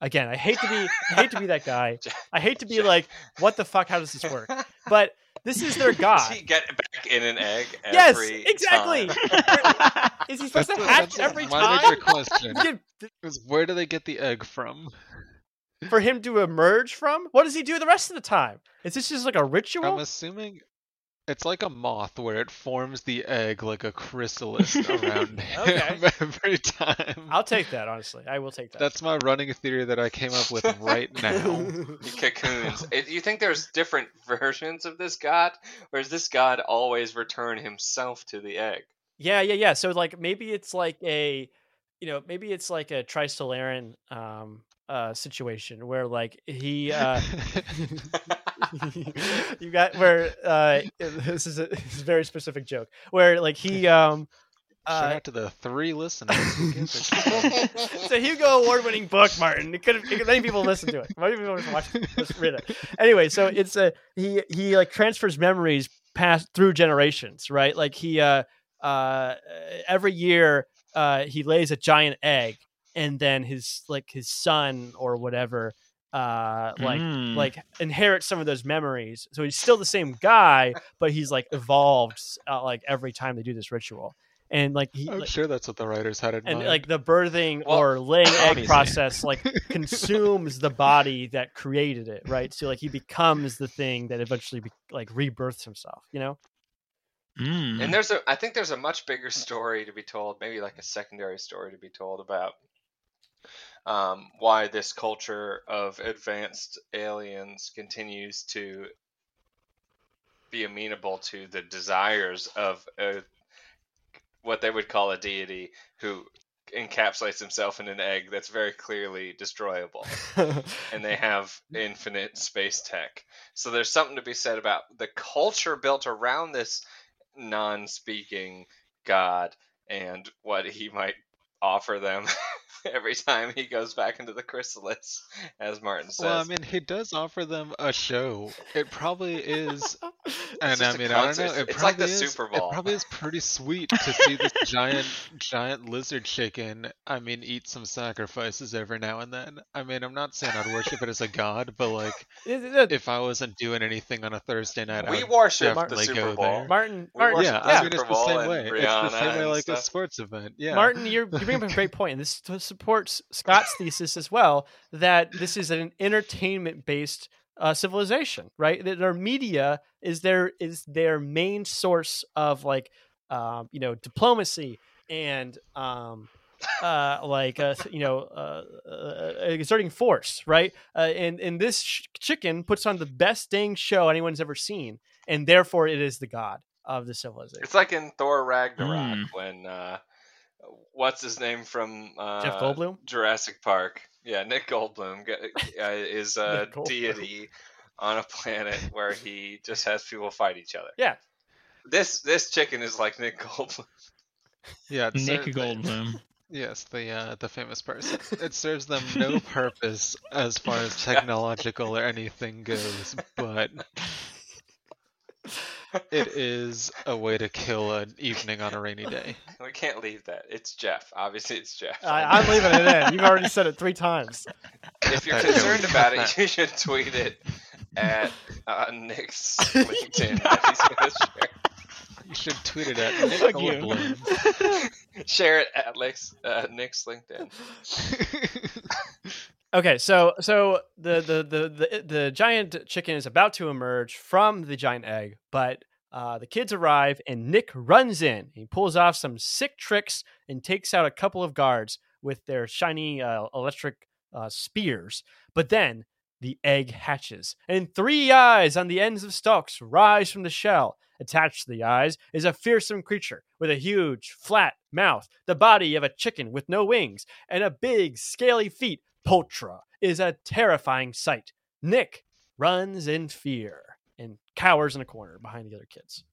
again, I hate to be I hate to be that guy. (laughs) I hate to be like, what the fuck? How does this work? But this is their god. (laughs) Does he get back in an egg Yes, exactly. time? Is he supposed That's to the- hatch that's every my time? major question. Did- Is where do they get the egg from? for him to emerge from? What does he do the rest of the time? Is this just like a ritual? I'm assuming it's like a moth where it forms the egg like a chrysalis around (laughs) Okay. him (laughs) every time. I'll take that, honestly. I will take that. That's my running theory that I came up with right (laughs) now. He cocoons. It- you think there's different versions of this god, or does this god always return himself to the egg? yeah, yeah, yeah. So like maybe it's like a you know, maybe it's like a Trisolaran um uh situation where like he uh (laughs) you got where uh this is a, this is a very specific joke where like he um Shout Uh, out to the three listeners. who give this. it's a (laughs) Hugo Award-winning book, Martin. It could have many people listen to it. Many people watch it, read it. Anyway, so it's a he he like transfers memories past through generations, right? Like he uh uh every year uh he lays a giant egg, and then his like his son or whatever uh like Mm. like inherit some of those memories. So he's still the same guy, but he's like evolved uh, like every time they do this ritual. And like he, I'm like, sure that's what the writers had in and mind. like the birthing Well, or laying egg process like (laughs) consumes the body that created it right so like he becomes the thing that eventually be, like rebirths himself you know Mm. And there's a, I think there's a much bigger story to be told, maybe like a secondary story to be told about um, why this culture of advanced aliens continues to be amenable to the desires of a, what they would call a deity who encapsulates himself in an egg that's very clearly destroyable (laughs) and they have infinite space tech. So there's something to be said about the culture built around this non-speaking god and what he might offer them (laughs) (laughs) every time he goes back into the chrysalis, as Martin says. Well, I mean, he does offer them a show. It probably is, (laughs) and I mean, I don't know. It It's like probably the is, Super It probably is pretty sweet to see this (laughs) giant, giant lizard chicken. I mean, eat some sacrifices every now and then. I mean, I'm not saying I'd worship it as a god, but like, It- it- if I wasn't doing anything on a Thursday night, we I would worship the definitely Super go Bowl. there. martin We martin Yeah, the I Super mean, it's the Bowl same and way. It's the same way and like a sports event. Yeah. martin you're, you bring up a great point and this t- supports scott's thesis as well that this is an entertainment based uh, civilization right that their media is their is their main source of like um, you know diplomacy and um, uh, like uh, you know uh, uh, exerting force, right? Uh, and and this sh- chicken puts on the best dang show anyone's ever seen, and therefore it is the god of the civilization. It's like in Thor Ragnarok Mm. when uh, what's his name from uh, Jeff Goldblum? Jurassic Park. Yeah, Nick Goldblum uh, is (laughs) a Goldblum. deity on a planet where he just has people fight each other. Yeah. This this chicken is like Nick Goldblum. Yeah, it Nick serves- Goldblum. Yes, the uh, the famous person. (laughs) It serves them no purpose as far as (laughs) technological or anything goes, but it is a way to kill an evening on a rainy day. (laughs) We can't leave that. It's Jeff. Obviously, it's Jeff. I, I'm leaving it in. You've already said it three times. if you're Okay, concerned we about it, you should tweet it at uh, Nick's (laughs) LinkedIn. that he's share. You should tweet it at Nick Fuck Share it at Nick's, uh, Nick's LinkedIn. (laughs) Okay, so so the the the the, the giant chicken is about to emerge from the giant egg, but uh, the kids arrive and Nick runs in. He pulls off some sick tricks and takes out a couple of guards with their shiny uh, electric uh, spears. But then the egg hatches, and three eyes on the ends of stalks rise from the shell. Attached to the eyes is a fearsome creature with a huge, flat mouth, the body of a chicken with no wings, and a big, scaly feet. Poltra is a terrifying sight. Nick runs in fear and cowers in a corner behind the other kids.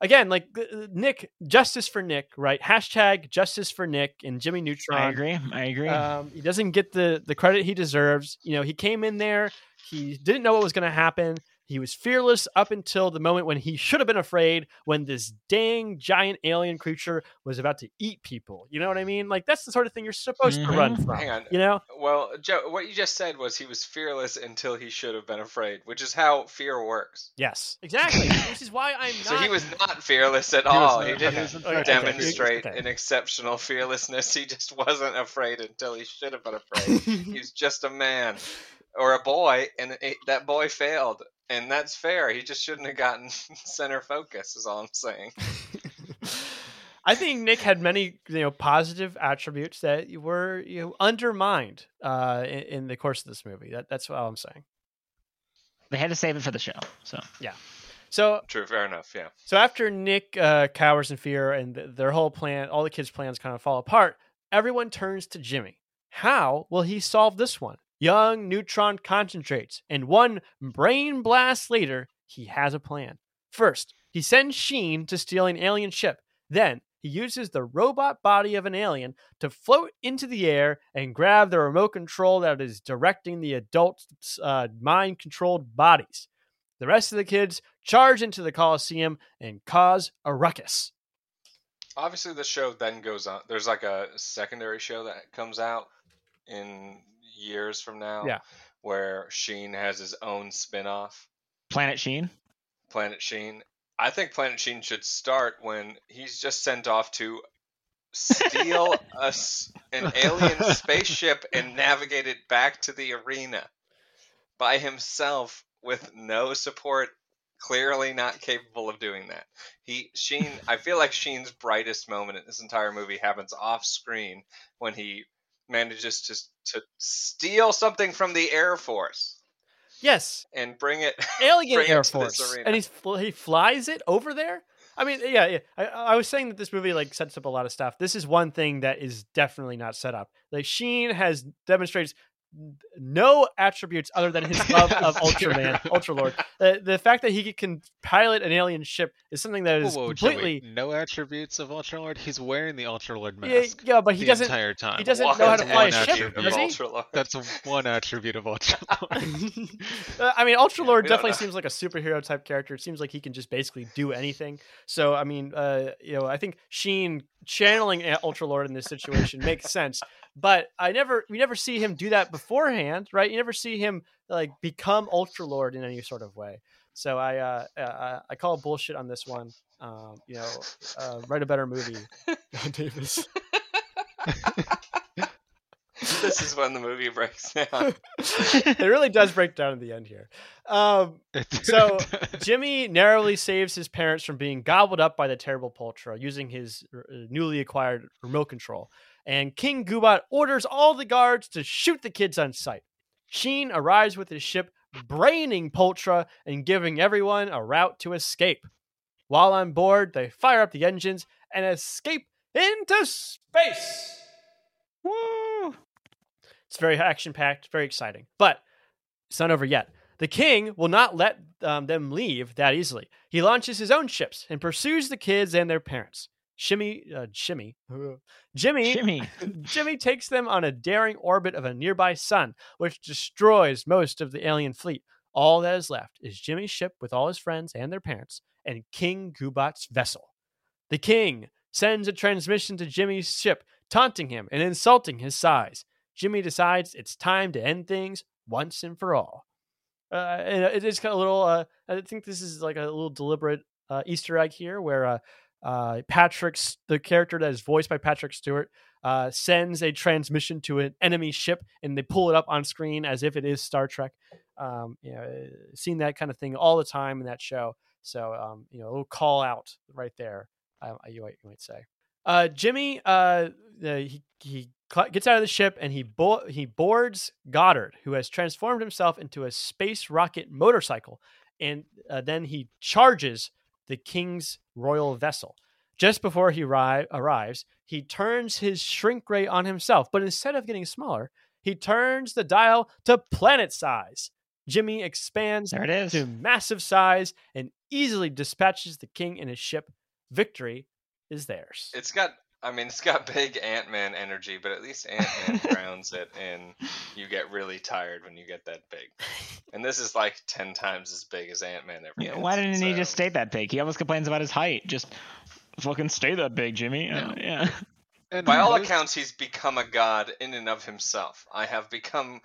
Again, like Nick, justice for Nick, right? Hashtag justice for Nick and Jimmy Neutron. I agree. I agree. Um, he doesn't get the the credit he deserves. You know, he came in there, he didn't know what was going to happen. He was fearless up until the moment when he should have been afraid when this dang giant alien creature was about to eat people. You know what I mean? Like that's the sort of thing you're supposed to run Mhm. from. Hang on. You know? Well, Joe, what you just said was he was fearless until he should have been afraid, which is how fear works. Yes, exactly. (laughs) Which is why I'm not. So he was not fearless at He all. not- He he didn't was in Okay, fact okay, demonstrate okay. an exceptional fearlessness. He just wasn't afraid until he should have been afraid. He's just a man or a boy, and it, that boy failed, and that's fair. He just shouldn't have gotten (laughs) center focus. Is all I'm saying. (laughs) I think Nick had many, you know, positive attributes that were you know undermined uh, in, in the course of this movie. That, that's all I'm saying. they had to save it for the show. So yeah. So True, fair enough. Yeah. So after Nick uh, cowers in fear and th- their whole plan, all the kids' plans kind of fall apart, everyone turns to Jimmy. How will he solve this one? Young Neutron concentrates, and one brain blast later, he has a plan. First, he sends Sheen to steal an alien ship. Then, he uses the robot body of an alien to float into the air and grab the remote control that is directing the adults' uh, mind controlled bodies. The rest of the kids charge into the Coliseum and cause a ruckus. Obviously, the show then goes on. There's like a secondary show that comes out in years from now. Yeah. Where Sheen has his own spin off, Planet Sheen. Planet Sheen. I think Planet Sheen should start when he's just sent off to steal (laughs) a an alien spaceship and navigate it back to the arena by himself with no support. Clearly not capable of doing that. He Sheen. I feel like Sheen's brightest moment in this entire movie happens off screen when he manages to to steal something from the Air Force Yes, and bring it (laughs) Alien bring it Air this Force, and he's he flies it over there. I mean, yeah, yeah. I, I was saying that this movie like sets up a lot of stuff. This is one thing that is definitely not set up. Like Sheen has demonstrates no attributes other than his love (laughs) of. Ultraman, Ultralord. The, the fact that he can pilot an alien ship is something that is Whoa, whoa, Joey, completely. no attributes of Ultralord. He's wearing the Ultralord Yeah, mask. yeah, but he the doesn't- entire time. he doesn't know how to fly a ship, does he? Ultralord. That's one attribute of Ultralord. (laughs) Uh, I mean, Ultralord we definitely know. seems like a superhero type character. It seems like he can just basically do anything. So, I mean, uh, you know, I think Sheen channeling Ultralord in this situation makes sense. But I never, we never see him do that beforehand, right? You never see him like become Ultra Lord in any sort of way. So I, uh, uh, I call bullshit on this one. Um, you know, uh, write a better movie, (laughs) John Davis. this is when the movie breaks down. (laughs) it really does break down in the end here. Um, (laughs) so Jimmy narrowly saves his parents from being gobbled up by the terrible Poltra using his uh, newly acquired remote control. And King Goobot orders all the guards to shoot the kids on sight. Sheen arrives with his ship, braining Poltra and giving everyone a route to escape. While on board, they fire up the engines and escape into space. Woo! It's very action packed, very exciting. But it's not over yet. The king will not let um, them leave that easily. He launches his own ships and pursues the kids and their parents. Shimmy, uh, Shimmy, Jimmy, Jimmy. (laughs) Jimmy takes them on a daring orbit of a nearby sun, which destroys most of the alien fleet. All that is left is Jimmy's ship with all his friends and their parents, and King Goobot's vessel. The king sends a transmission to Jimmy's ship, taunting him and insulting his size. Jimmy decides it's time to end things once and for all. Uh, and it is kind of a little. Uh, I think this is like a little deliberate uh, Easter egg here, where uh, uh, Patrick's the character that is voiced by Patrick Stewart uh, sends a transmission to an enemy ship, and they pull it up on screen as if it is Star Trek. Um, you know, seen that kind of thing all the time in that show. So, um, you know, a little call out right there. Uh, you, might, you might say. Uh, Jimmy, uh, he he gets out of the ship and he bo- he boards Goddard, who has transformed himself into a space rocket motorcycle, and uh, then he charges the king's royal vessel. Just before he arri- arrives, he turns his shrink ray on himself, but instead of getting smaller, he turns the dial to planet size. Jimmy expands There it is. to massive size and easily dispatches the king in his ship. Victory is theirs. It's got, I mean, it's got big Ant Man energy, but at least Ant Man grounds (laughs) it, and you get really tired when you get that big. And this is like ten times as big as Ant Man ever. Yeah, gets, why didn't he just stay that big? He always complains about his height. Just fucking stay that big, Jimmy. Uh, yeah. And By all most- accounts, he's become a god in and of himself. I have become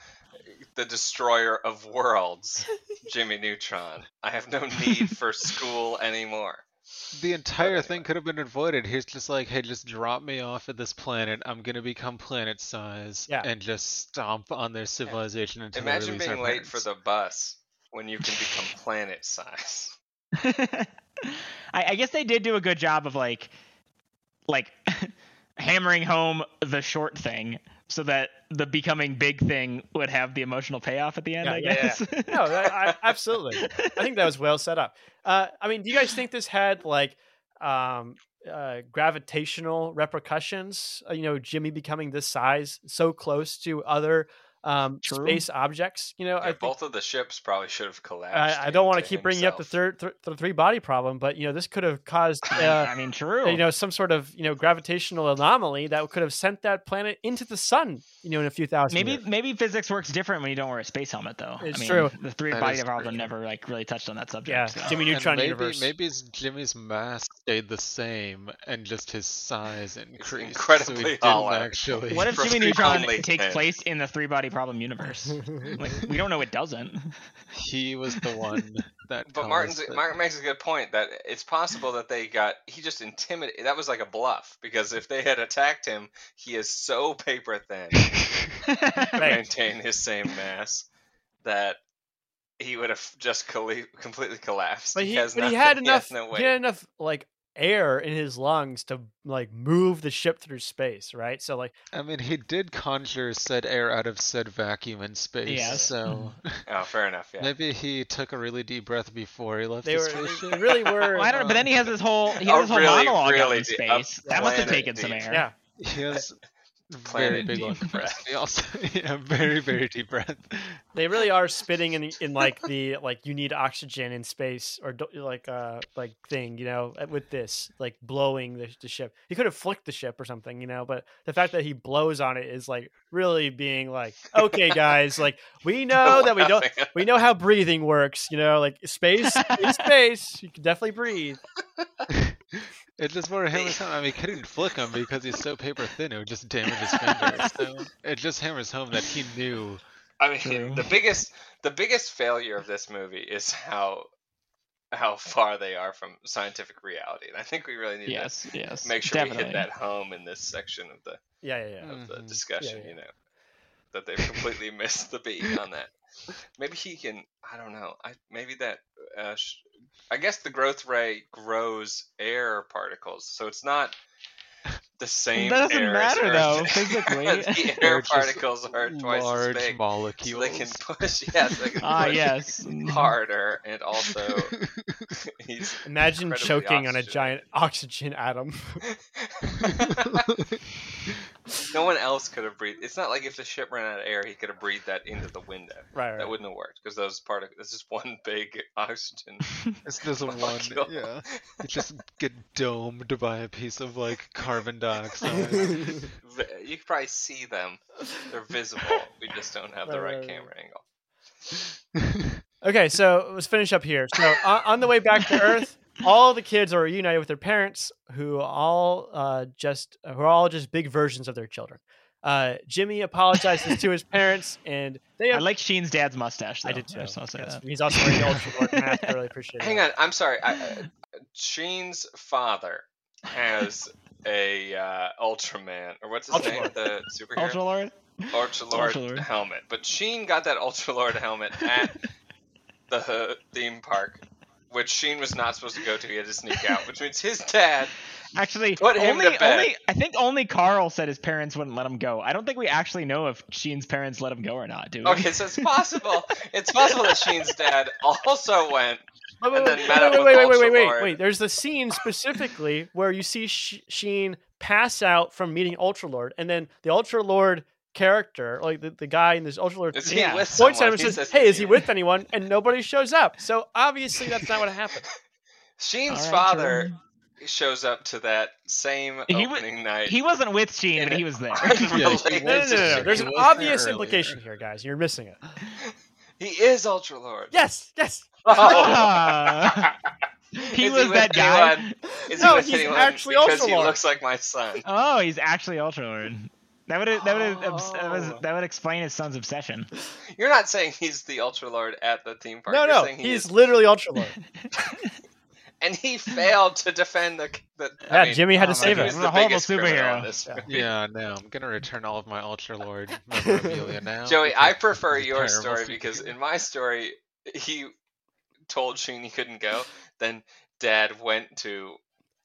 the destroyer of worlds, Jimmy Neutron. I have no need for (laughs) school anymore. The entire thing could have been avoided. He's just like, hey, just drop me off at this planet. I'm gonna become planet size Yeah. and just stomp on their civilization until they Imagine being our late for the bus when you can become (laughs) planet size. I, I guess they did do a good job of like, like, (laughs) hammering home the short thing so that the becoming big thing would have the emotional payoff at the end. Yeah, I yeah, yeah. guess. no, that, I, (laughs) absolutely. I think that was well set up. Uh, I mean, do you guys think this had like um, uh, gravitational repercussions? Uh, you know, Jimmy becoming this size, so close to other um, True. space objects. You know, Yeah, think both of the ships probably should have collapsed. I, I don't want to into keep bringing up the third th- the three body problem, but you know this could have caused (laughs) uh, I mean, true. you know some sort of you know gravitational anomaly that could have sent that planet into the sun. You know, in a few thousand. Maybe years. maybe physics works different when you don't wear a space helmet, though. It's I mean, true. The three That body problem never like really touched on that subject. Yeah, so. Jimmy Neutron maybe universe. maybe Jimmy's mass stayed the same and just his size increased. so he incredibly didn't actually. What if (laughs) Jimmy Neutron takes place in the three body problem universe? (laughs) like we don't know it doesn't. he was the one (laughs) that? But Martin's, caused it. Martin makes a good point that it's possible that they got he just intimidated. That was like a bluff because if they had attacked him, he is so paper thin (laughs) to maintain his same mass that he would have just colle- completely collapsed. But he, has but he nothing- had has enough. no he had enough like air in his lungs to like move the ship through space, right? So like, I mean, he did conjure said air out of said vacuum in space. Yeah. So mm-hmm. (laughs) Oh, fair enough. Yeah. maybe he took a really deep breath before he left they the were spaceship. they really were. Well, I don't know, but then he has um, this whole he Oh, has this whole really, monologue out really in deep- space. That must have planet taken some air. yeah. He has Planet very big deep lungs. breath. He (laughs) also, yeah, very very deep breath. They really are spitting in in like the like you need oxygen in space or do, like uh like thing, you know, with this like blowing the, the ship. He could have flicked the ship or something, you know, but the fact that he blows on it is like really being like, okay, guys, like we (laughs) know that we don't we know how breathing works, you know, like space (laughs) in space, you can definitely breathe. (laughs) It just more hammers home. I mean, he couldn't flick him because he's so paper thin. It would just damage his (laughs) fingers. (laughs) So it just hammers home that he knew. I mean, True. the biggest the biggest failure of this movie is how how far they are from scientific reality, and I think we really need Yes, yes. to make sure we definitely. hit that home in this section of the Yeah, yeah, yeah. of the Mhm. discussion. Yeah, yeah. You know, that they've completely missed the beat on that. Maybe he can. I don't know. I maybe that. Uh, I guess the growth ray grows air particles, so it's not the same. That doesn't air matter, Earth. though, (laughs) physically. the air (laughs) They're particles are twice large as big. molecules. So they can push, (laughs) yes, they can Ah, push yes. harder, and also he's Imagine incredibly choking on a giant oxygen atom. No one else could have breathed. It's not like if the ship ran out of air, he could have breathed that into the window. right, right. That wouldn't have worked because those particles. This is just one big (laughs) oxygen. (laughs) It's just one. molecule. Yeah. You just get domed by a piece of like carbon dioxide. (laughs) V- You could probably see them. They're visible. We just don't have the Right, right right, camera angle. Okay, so let's finish up here. So on, on the way back to Earth, all the kids are reunited with their parents, who all uh, just who are all just big versions of their children. Uh, Jimmy apologizes to his parents, and they. I like Sheen's dad's mustache. Though. I did too. just wanna say Yes, that. He's also wearing the Ultra Lord mask. I really appreciate it. Hang it. on, I'm sorry. I, uh, Sheen's father has a uh, Ultraman, or what's his Ultra name? Lord. The superhero. Ultra Lord. Ultra Lord Lord. helmet. But Sheen got that Ultra Lord helmet at the theme park, which Sheen was not supposed to go to. He had to sneak out, which means his dad. (laughs) Actually, Put him only, to bed. only I think only Carl said his parents wouldn't let him go. I don't think we actually know if Sheen's parents let him go or not, do we? Okay, so it's possible. (laughs) it's possible that Sheen's dad also went. Wait, and wait, then wait, met up wait, with wait, wait, wait, wait, wait, wait. There's the scene specifically where you see Sheen pass out from meeting Ultra Lord, and then the Ultra Lord character, like the, the guy in this Ultra Lord, Is he Yeah. with points at someone? him and He says, says, "Hey, is he with anyone?" And nobody shows up. So obviously that's not what happened. (laughs) Sheen's All right, father true. shows up to that same He wa- opening night. He wasn't with Sheen, In but he was there. (laughs) Yeah, he Unrelated No, no, no, no, no. There's an was there obvious implication here, guys. You're missing it. He is Ultra Lord. Yes, yes. (laughs) Oh. He Is was with that guy. Is No, he with he's anyone actually because Ultra he looks like my son. Oh, he's actually Ultra Lord. That would that would that, was, Oh. that would explain his son's obsession. You're not saying he's the Ultra Lord at the theme park. No, You're no. he He's is- literally Ultra Lord. (laughs) and he failed to defend the. the I Yeah, mean, Jimmy had to save God, him. He's He's the a horrible superhero. this Yeah. Yeah, no, I'm gonna return all of my Ultra Lord memorabilia (laughs) now. Joey, I prefer your story feat. because in my story, he told Sheen he couldn't go. Then Dad went to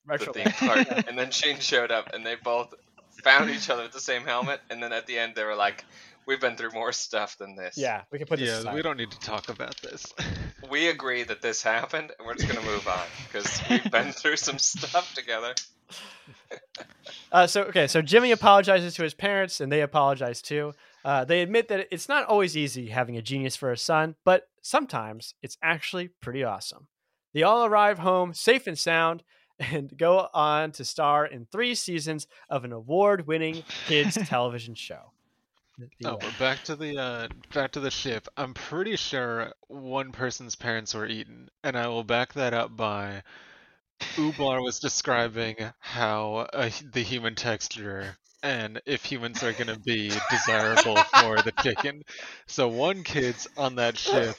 the theme park, (laughs) and then Sheen showed up, and they both found each other with the same helmet. And then at the end, they were like, "We've been through more stuff than this. Yeah, we can put this yeah, aside. we don't need to talk about this. (laughs) We agree that this happened, and we're just gonna move on because we've been (laughs) through some stuff together." Uh, so okay, so Jimmy apologizes to his parents, and they apologize too. Uh, they admit that it's not always easy having a genius for a son, but sometimes it's actually pretty awesome. They all arrive home safe and sound and go on to star in three seasons of an award winning kids (laughs) television show. The- Oh, but back to the uh, back to the ship. I'm pretty sure one person's parents were eaten, and I will back that up by Ooblar was describing how uh, the human texture and if humans are gonna be desirable for the chicken. So one kid's on that ship,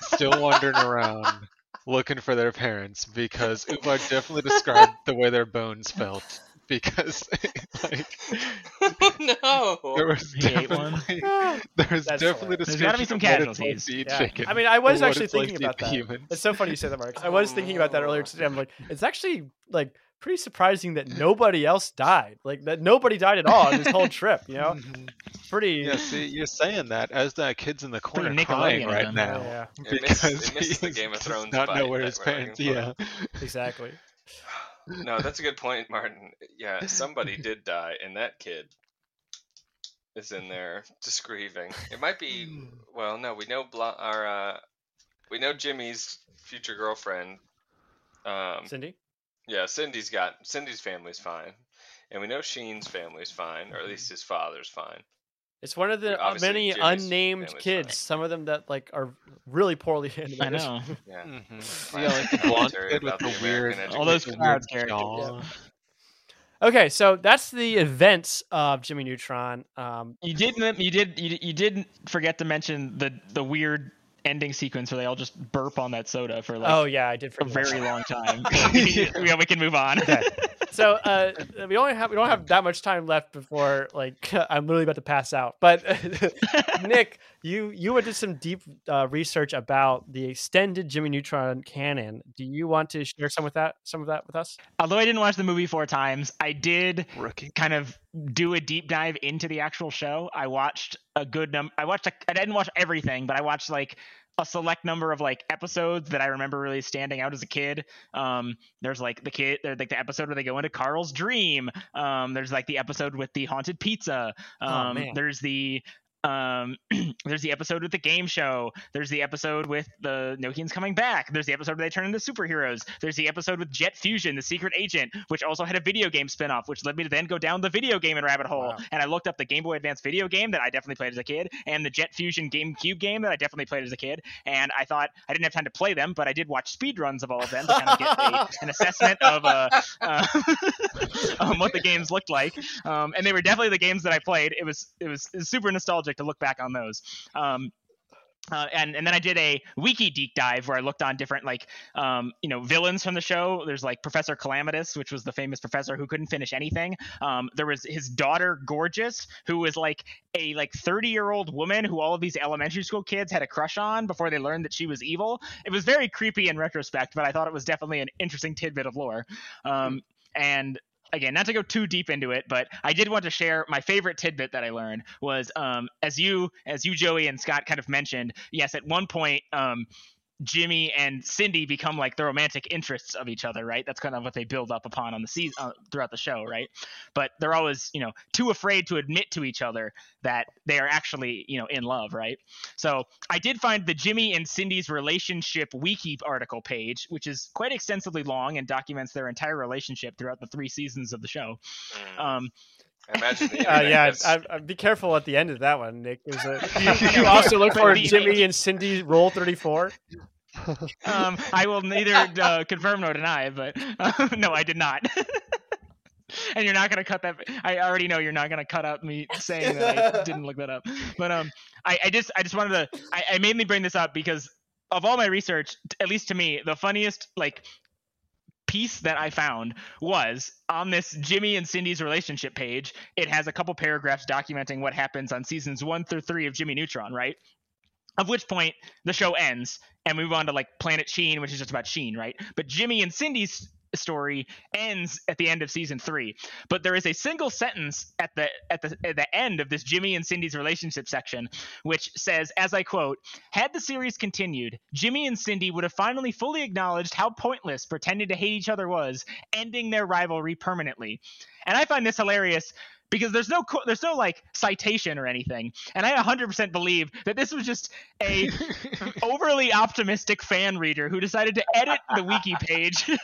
still wandering around looking for their parents because Ooblar definitely described the way their bones felt because (laughs) like (laughs) no. there was He definitely there was That's definitely. There's gotta be some of what it's like casualties. Yeah. chicken I mean, I was actually it's like thinking about eat that. humans. It's so funny you say that, Marcus. I was thinking about that earlier today. I'm like, it's actually like pretty surprising that (laughs) nobody else died. Like that nobody died at all on this whole trip. You know, mm-hmm. Pretty. Yeah, see, you're saying that as that kid's in the corner crying right them. now Yeah, It missed- because it (laughs) missed the Game of Thrones not know where his we're parents. Yeah, (laughs) exactly. No, that's a good point, Martin. Yeah, somebody (laughs) did die, and that kid is in there just grieving. It might be. Well, no, we know Bla- our uh, we know Jimmy's future girlfriend. Um, Cindy. yeah, Cindy's got Cindy's family's fine, and we know Sheen's family's fine, or at least his father's fine. It's one of the uh, many Jimmy's unnamed kids. fine. Some of them that like are really poorly (laughs) animated. I know. (laughs) Yeah, mm-hmm. (laughs) yeah, like the blonde kid with the the weird, All those the weird cloud characters. jaw. Okay, so that's the events of Jimmy Neutron. Um, You did you did you, you did forget to mention the the weird ending sequence where they all just burp on that soda for like oh yeah, I did for a very long time. (laughs) (laughs) yeah, we can move on. Okay. so uh, we only have we don't have that much time left before like (laughs) I'm literally about to pass out. But Nick, you you went to some deep uh, research about the extended Jimmy Neutron canon. Do you want to share some with that some of that with us? Although I didn't watch the movie four times, I did Rookie. kind of do a deep dive into the actual show. I watched a good number. I watched. A, I didn't watch everything, but I watched like a select number of like episodes that I remember really standing out as a kid. Um, there's like the kid, there's like the episode where they go into Carl's dream. Um, there's like the episode with the haunted pizza. Oh, Um, man. there's the um, (clears throat) there's the episode with the game show. There's the episode with the Nokians coming back. There's the episode where they turn into superheroes. There's the episode with Jet Fusion, the secret agent, which also had a video game spinoff, which led me to then go down the video game rabbit hole. Wow. And I looked up the Game Boy Advance video game that I definitely played as a kid, and the Jet Fusion GameCube game that I definitely played as a kid. And I thought I didn't have time to play them, but I did watch speedruns of all of them to kind of get a, (laughs) an assessment of uh, uh, (laughs) um, what the games looked like. Um, and they were definitely the games that I played. It was it was, it was super nostalgic to look back on those. Um, uh, and and then I did a wiki deep dive where I looked on different like um, you know villains from the show. There's like Professor Calamitous, which was the famous professor who couldn't finish anything. Um, there was his daughter Gorgeous, who was like a like 30 year old woman who all of these elementary school kids had a crush on before they learned that she was evil. It was very creepy in retrospect, but I thought it was definitely an interesting tidbit of lore. Um, and again, not to go too deep into it, but I did want to share my favorite tidbit that I learned was um, as you as you Joey and Scott kind of mentioned. Yes, at one point. Um, Jimmy and Cindy become like the romantic interests of each other, right? That's kind of what they build up upon on the season uh, throughout the show, right? But they're always, you know, too afraid to admit to each other that they are actually, you know, in love, right? So I did find the Jimmy and Cindy's relationship wiki article page, which is quite extensively long and documents their entire relationship throughout the three seasons of the show. Mm. Um, imagine the Uh, yeah, gets- I, I, be careful at the end of that one, Nick. Is it, (laughs) you, (laughs) you (laughs) also look for Jimmy and Cindy rule thirty four? um, I will neither uh, confirm nor deny, but uh, no, I did not. and you're not gonna cut that. I already know you're not gonna cut out me saying that I didn't look that up. But um, I, I just I just wanted to. I, I mainly bring this up because of all my research, at least to me, the funniest like piece that I found was on this Jimmy and Cindy's relationship page. It has a couple paragraphs documenting what happens on seasons one through three of Jimmy Neutron, right? Of which point the show ends and we move on to like Planet Sheen, which is just about Sheen, right? But Jimmy and Cindy's story ends at the end of season three. But there is a single sentence at the at the at the end of this Jimmy and Cindy's relationship section, which says, as I quote, had the series continued, Jimmy and Cindy would have finally fully acknowledged how pointless pretending to hate each other was, ending their rivalry permanently. And I find this hilarious because there's no there's no like citation or anything. And i 100% believe that this was just a (laughs) overly optimistic fan reader who decided to edit the wiki page (laughs)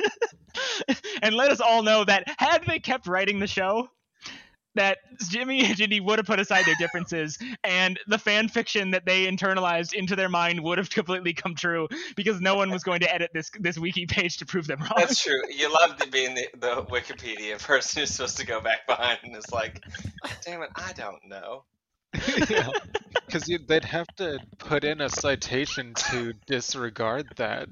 (laughs) and let us all know that had they kept writing the show that Jimmy and Ginny would have put aside their differences, and the fan fiction that they internalized into their mind would have completely come true because no one was going to edit this this wiki page to prove them wrong. That's true. You love to being the, the Wikipedia person who's supposed to go back behind and is like, damn it, I don't know. Because (laughs) they'd have to put in a citation to disregard that.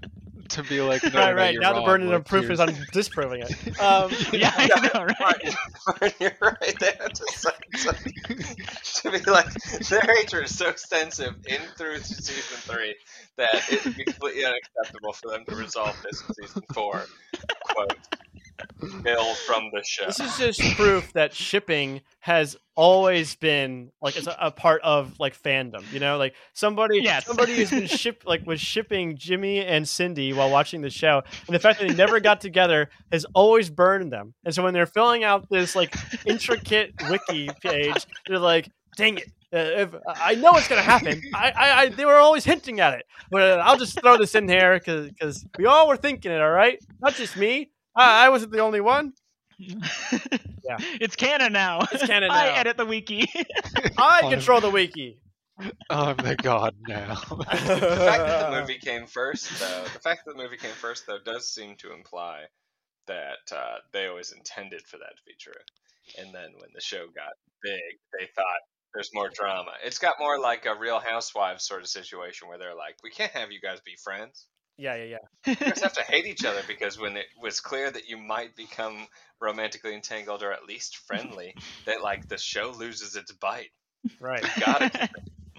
To be like, no, (laughs) right, no, right. you're Now the burden like, of proof here's- is on (laughs) disproving it. Um, (laughs) yeah, I know, right? You're right. They have to, say- to be like, their hatred is so extensive in through to season three that it would be completely unacceptable for them to resolve this in season four. Quote, Bill from the show. This is just proof that shipping has always been like it's a, a part of like fandom. You know, like somebody Yes. somebody who's been ship like was shipping Jimmy and Cindy while watching the show, and the fact that they never got together has always burned them. And so when they're filling out this like intricate wiki page, they're like, "Dang it." Uh, if, I know it's gonna happen. I, I, I, they were always hinting at it, but uh, I'll just throw this in here because we all were thinking it. All right, not just me. I, I wasn't the only one. (laughs) Yeah. It's canon now. It's canon (laughs) now. I edit the wiki. (laughs) I control the wiki. I'm the god now. the fact that the movie came first, though, the fact that the movie came first, though, does seem to imply that uh, they always intended for that to be true. And then when the show got big, they thought there's more drama. It's got more like a Real Housewives sort of situation where they're like, we can't have you guys be friends. Yeah, yeah, yeah. You guys have to (laughs) hate each other because when it was clear that you might become romantically entangled or at least friendly, that like the show loses its bite. Right. We got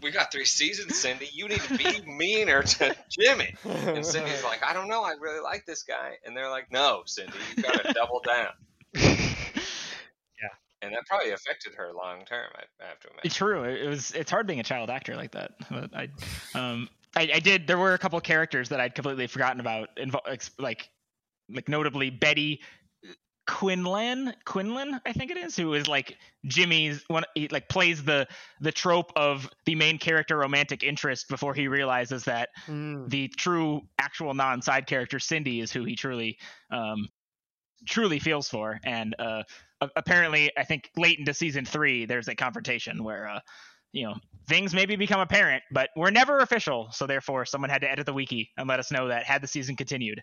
We got three seasons, Cindy. You need to be meaner to Jimmy. And Cindy's like, I don't know. I really like this guy. And they're like, No, Cindy, you got to double down. (laughs) Yeah. And that probably affected her long term. I, I have to imagine. It's true. It was. It's hard being a child actor like that. But I, um, I, I did. There were a couple characters that I'd completely forgotten about. Like, like notably Betty Quinlan. Quinlan, I think it is, who is like Jimmy's one. He like plays the the trope of the main character romantic interest before he realizes that Mm. the true actual non side character Cindy is who he truly um truly feels for and uh apparently I think late into season 3 there's a confrontation where uh you know things maybe become apparent but were never official so therefore someone had to edit the wiki and let us know that had the season continued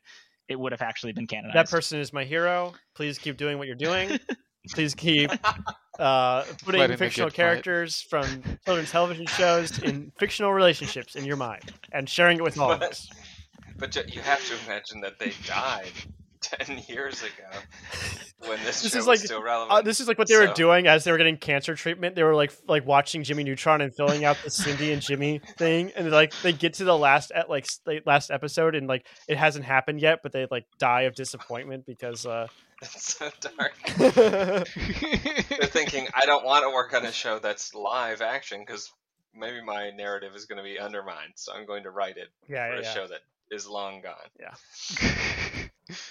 it would have actually been canonized That person is my hero. Please keep doing what you're doing. (laughs) Please keep uh, putting Letting fictional good fight. characters from children's television shows in fictional relationships in your mind and sharing it with all of us. But you- you have to imagine that they died 10 years ago when this, (laughs) This is was like still relevant. uh, this is like what they were doing as they were getting cancer treatment. They were like like watching Jimmy Neutron and filling out the Cindy and Jimmy thing, and like they get to the last at like like, last episode and like it hasn't happened yet, but they like die of disappointment because uh (laughs) It's so dark. (laughs) They're thinking, I don't want to work on a show that's live action because maybe my narrative is going to be undermined. So I'm going to write it Yeah, for yeah, a yeah. show that is long gone. Yeah.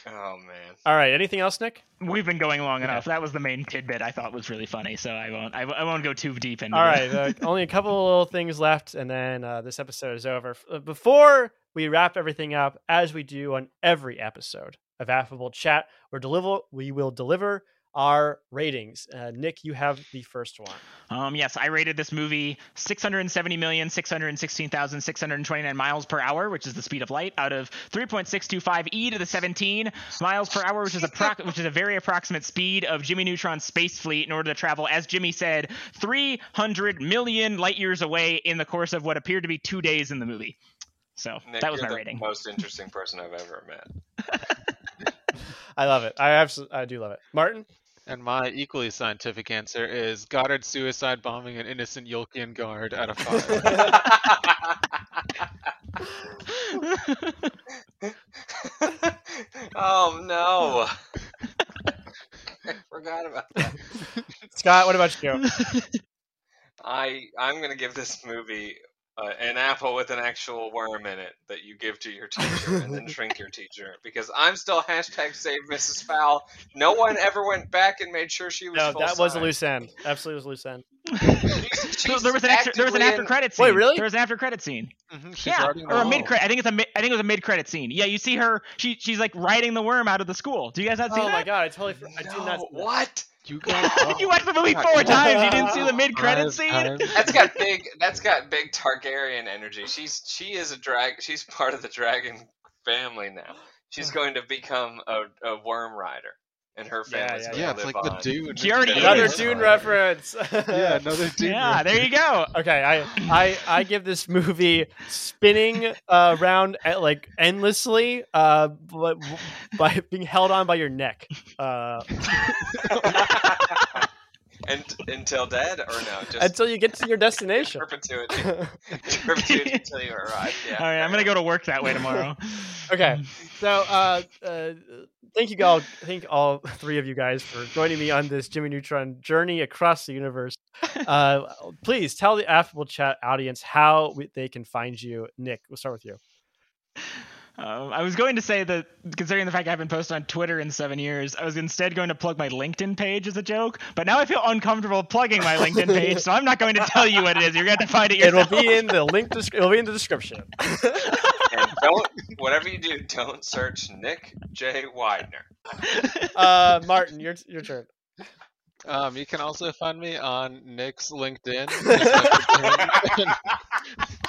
Oh man. all right. Anything else, Nick? we've been going long enough that was the main tidbit I thought was really funny so I won't I, I won't go too deep into All the- right, uh, only a couple of little things left, and then uh, this episode is over. Uh, Before we wrap everything up, as we do on every episode of Affable Chat, we're deliver we will deliver our ratings. Uh, Nick, you have the first one. Um, yes, I rated this movie 670,616,629 miles per hour, which is the speed of light, out of 3.625 e to the 17 miles per hour, which is a proc- (laughs) which is a very approximate speed of Jimmy Neutron's space fleet in order to travel, as Jimmy said, 300 million light years away in the course of what appeared to be two days in the movie. So Nick, that was you're my the rating. most interesting person I've ever met. (laughs) I love it. I absolutely, I do love it. Martin, And my equally scientific answer is Goddard suicide bombing an innocent Yolkian guard out of fire. (laughs) oh no. (laughs) I forgot about that. Scott, what about you? (laughs) I I'm gonna give this movie uh, an apple with an actual worm in it that you give to your teacher and then drink your (laughs) teacher because I'm still hashtag save Mrs. Fowl. No one ever went back and made sure she was. No, full that was a loose end. Absolutely was a loose end. So (laughs) there was an extra, there was an after in- credit scene. Wait, really? There was an after credit scene. she's yeah, or a mid credit. I think it's a mid, I think it was a mid credit scene. Yeah, you see her. She she's like riding the worm out of the school. Do you guys not see Oh that? my god, I totally for- I did not. No, what? You guys. (laughs) you watched the movie four times. You didn't see the mid credit scene. (laughs) I've- That's got big. That's got big Targaryen energy. She's she is a drag. She's part of the dragon family now. She's going to become a, a worm rider, and her Yeah, family's yeah, yeah, it's live like the on. Dune. She already Another is. Dune reference. (laughs) Yeah, another (laughs) Dune. Yeah, there you go. Okay, I I I give this movie spinning uh, around at, like endlessly, uh, but by being held on by your neck. Uh, (laughs) and until dead or no, just until you get to your destination. (laughs) perpetuity, (laughs) perpetuity until you arrive. Yeah. All right, I'm gonna go to work that way (laughs) tomorrow. okay, so uh, uh, thank you all, thank all three of you guys for joining me on this Jimmy Neutron journey across the universe. Uh, please tell the affable chat audience how we, they can find you. Nick, we'll start with you. Um, I was going to say that, considering the fact I haven't posted on Twitter in seven years, I was instead going to plug my LinkedIn page as a joke. But now I feel uncomfortable plugging my LinkedIn page, so I'm not going to tell you what it is. You're going to have to find it It will yourself. be in the link. Des- it'll be in the description. And don't whatever you do, don't search Nick J Widener. Uh, Martin, your your turn. Um, you can also find me on Nick's LinkedIn. (laughs) (laughs)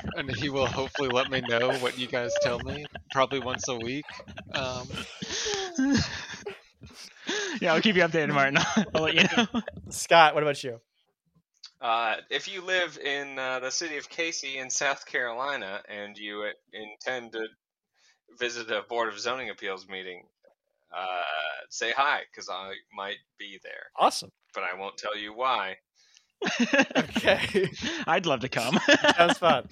Just like and he will hopefully let me know what you guys tell me, probably once a week. Um, (laughs) yeah, I'll keep you updated, Martin. (laughs) I'll let you know. Scott, what about you? Uh, if you live in uh, the city of Cayce in South Carolina and you uh, intend to visit a Board of Zoning Appeals meeting, uh, say hi because I might be there, Awesome. but I won't tell you why. Okay. (laughs) I'd love to come. (laughs) Sounds fun.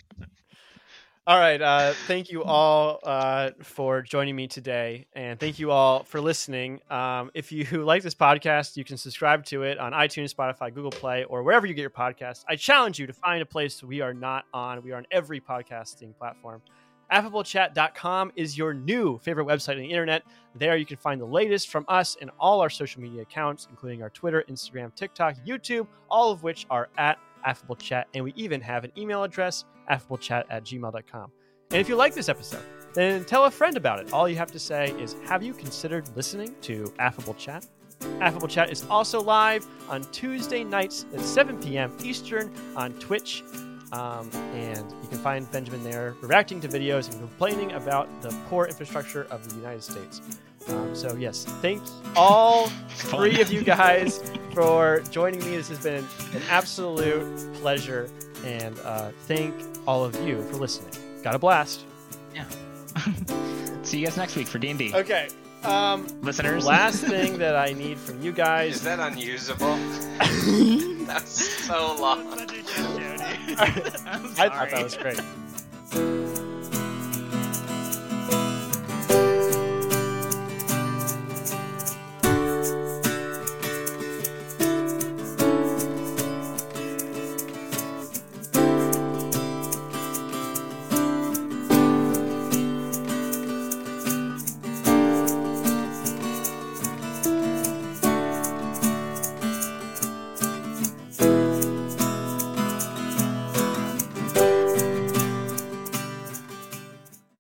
All right. Uh, thank you all uh, for joining me today, and thank you all for listening. Um, if you (laughs) like this podcast, you can subscribe to it on iTunes, Spotify, Google Play, or wherever you get your podcasts. I challenge you to find a place we are not on. We are on every podcasting platform. AffableChat.com is your new favorite website on the internet. There you can find the latest from us and all our social media accounts, including our Twitter, Instagram, TikTok, YouTube, all of which are at affablechat. And we even have an email address, affablechat at gmail.com. And if you like this episode, then tell a friend about it. All you have to say is, Have you considered listening to Affable Chat? Affable Chat is also live on Tuesday nights at 7 p.m. Eastern on Twitch. Um, and you can find Benjamin there reacting to videos and complaining about the poor infrastructure of the United States. Um, so, yes, thank (laughs) all (laughs) three of you guys for joining me. This has been an absolute pleasure. And uh, thank all of you for listening. Got a blast. Yeah. (laughs) See you guys next week for D&D. Okay. Um, Listeners. Last thing that I need from you guys. Is that unusable? (laughs) That's so long. I thought that was great.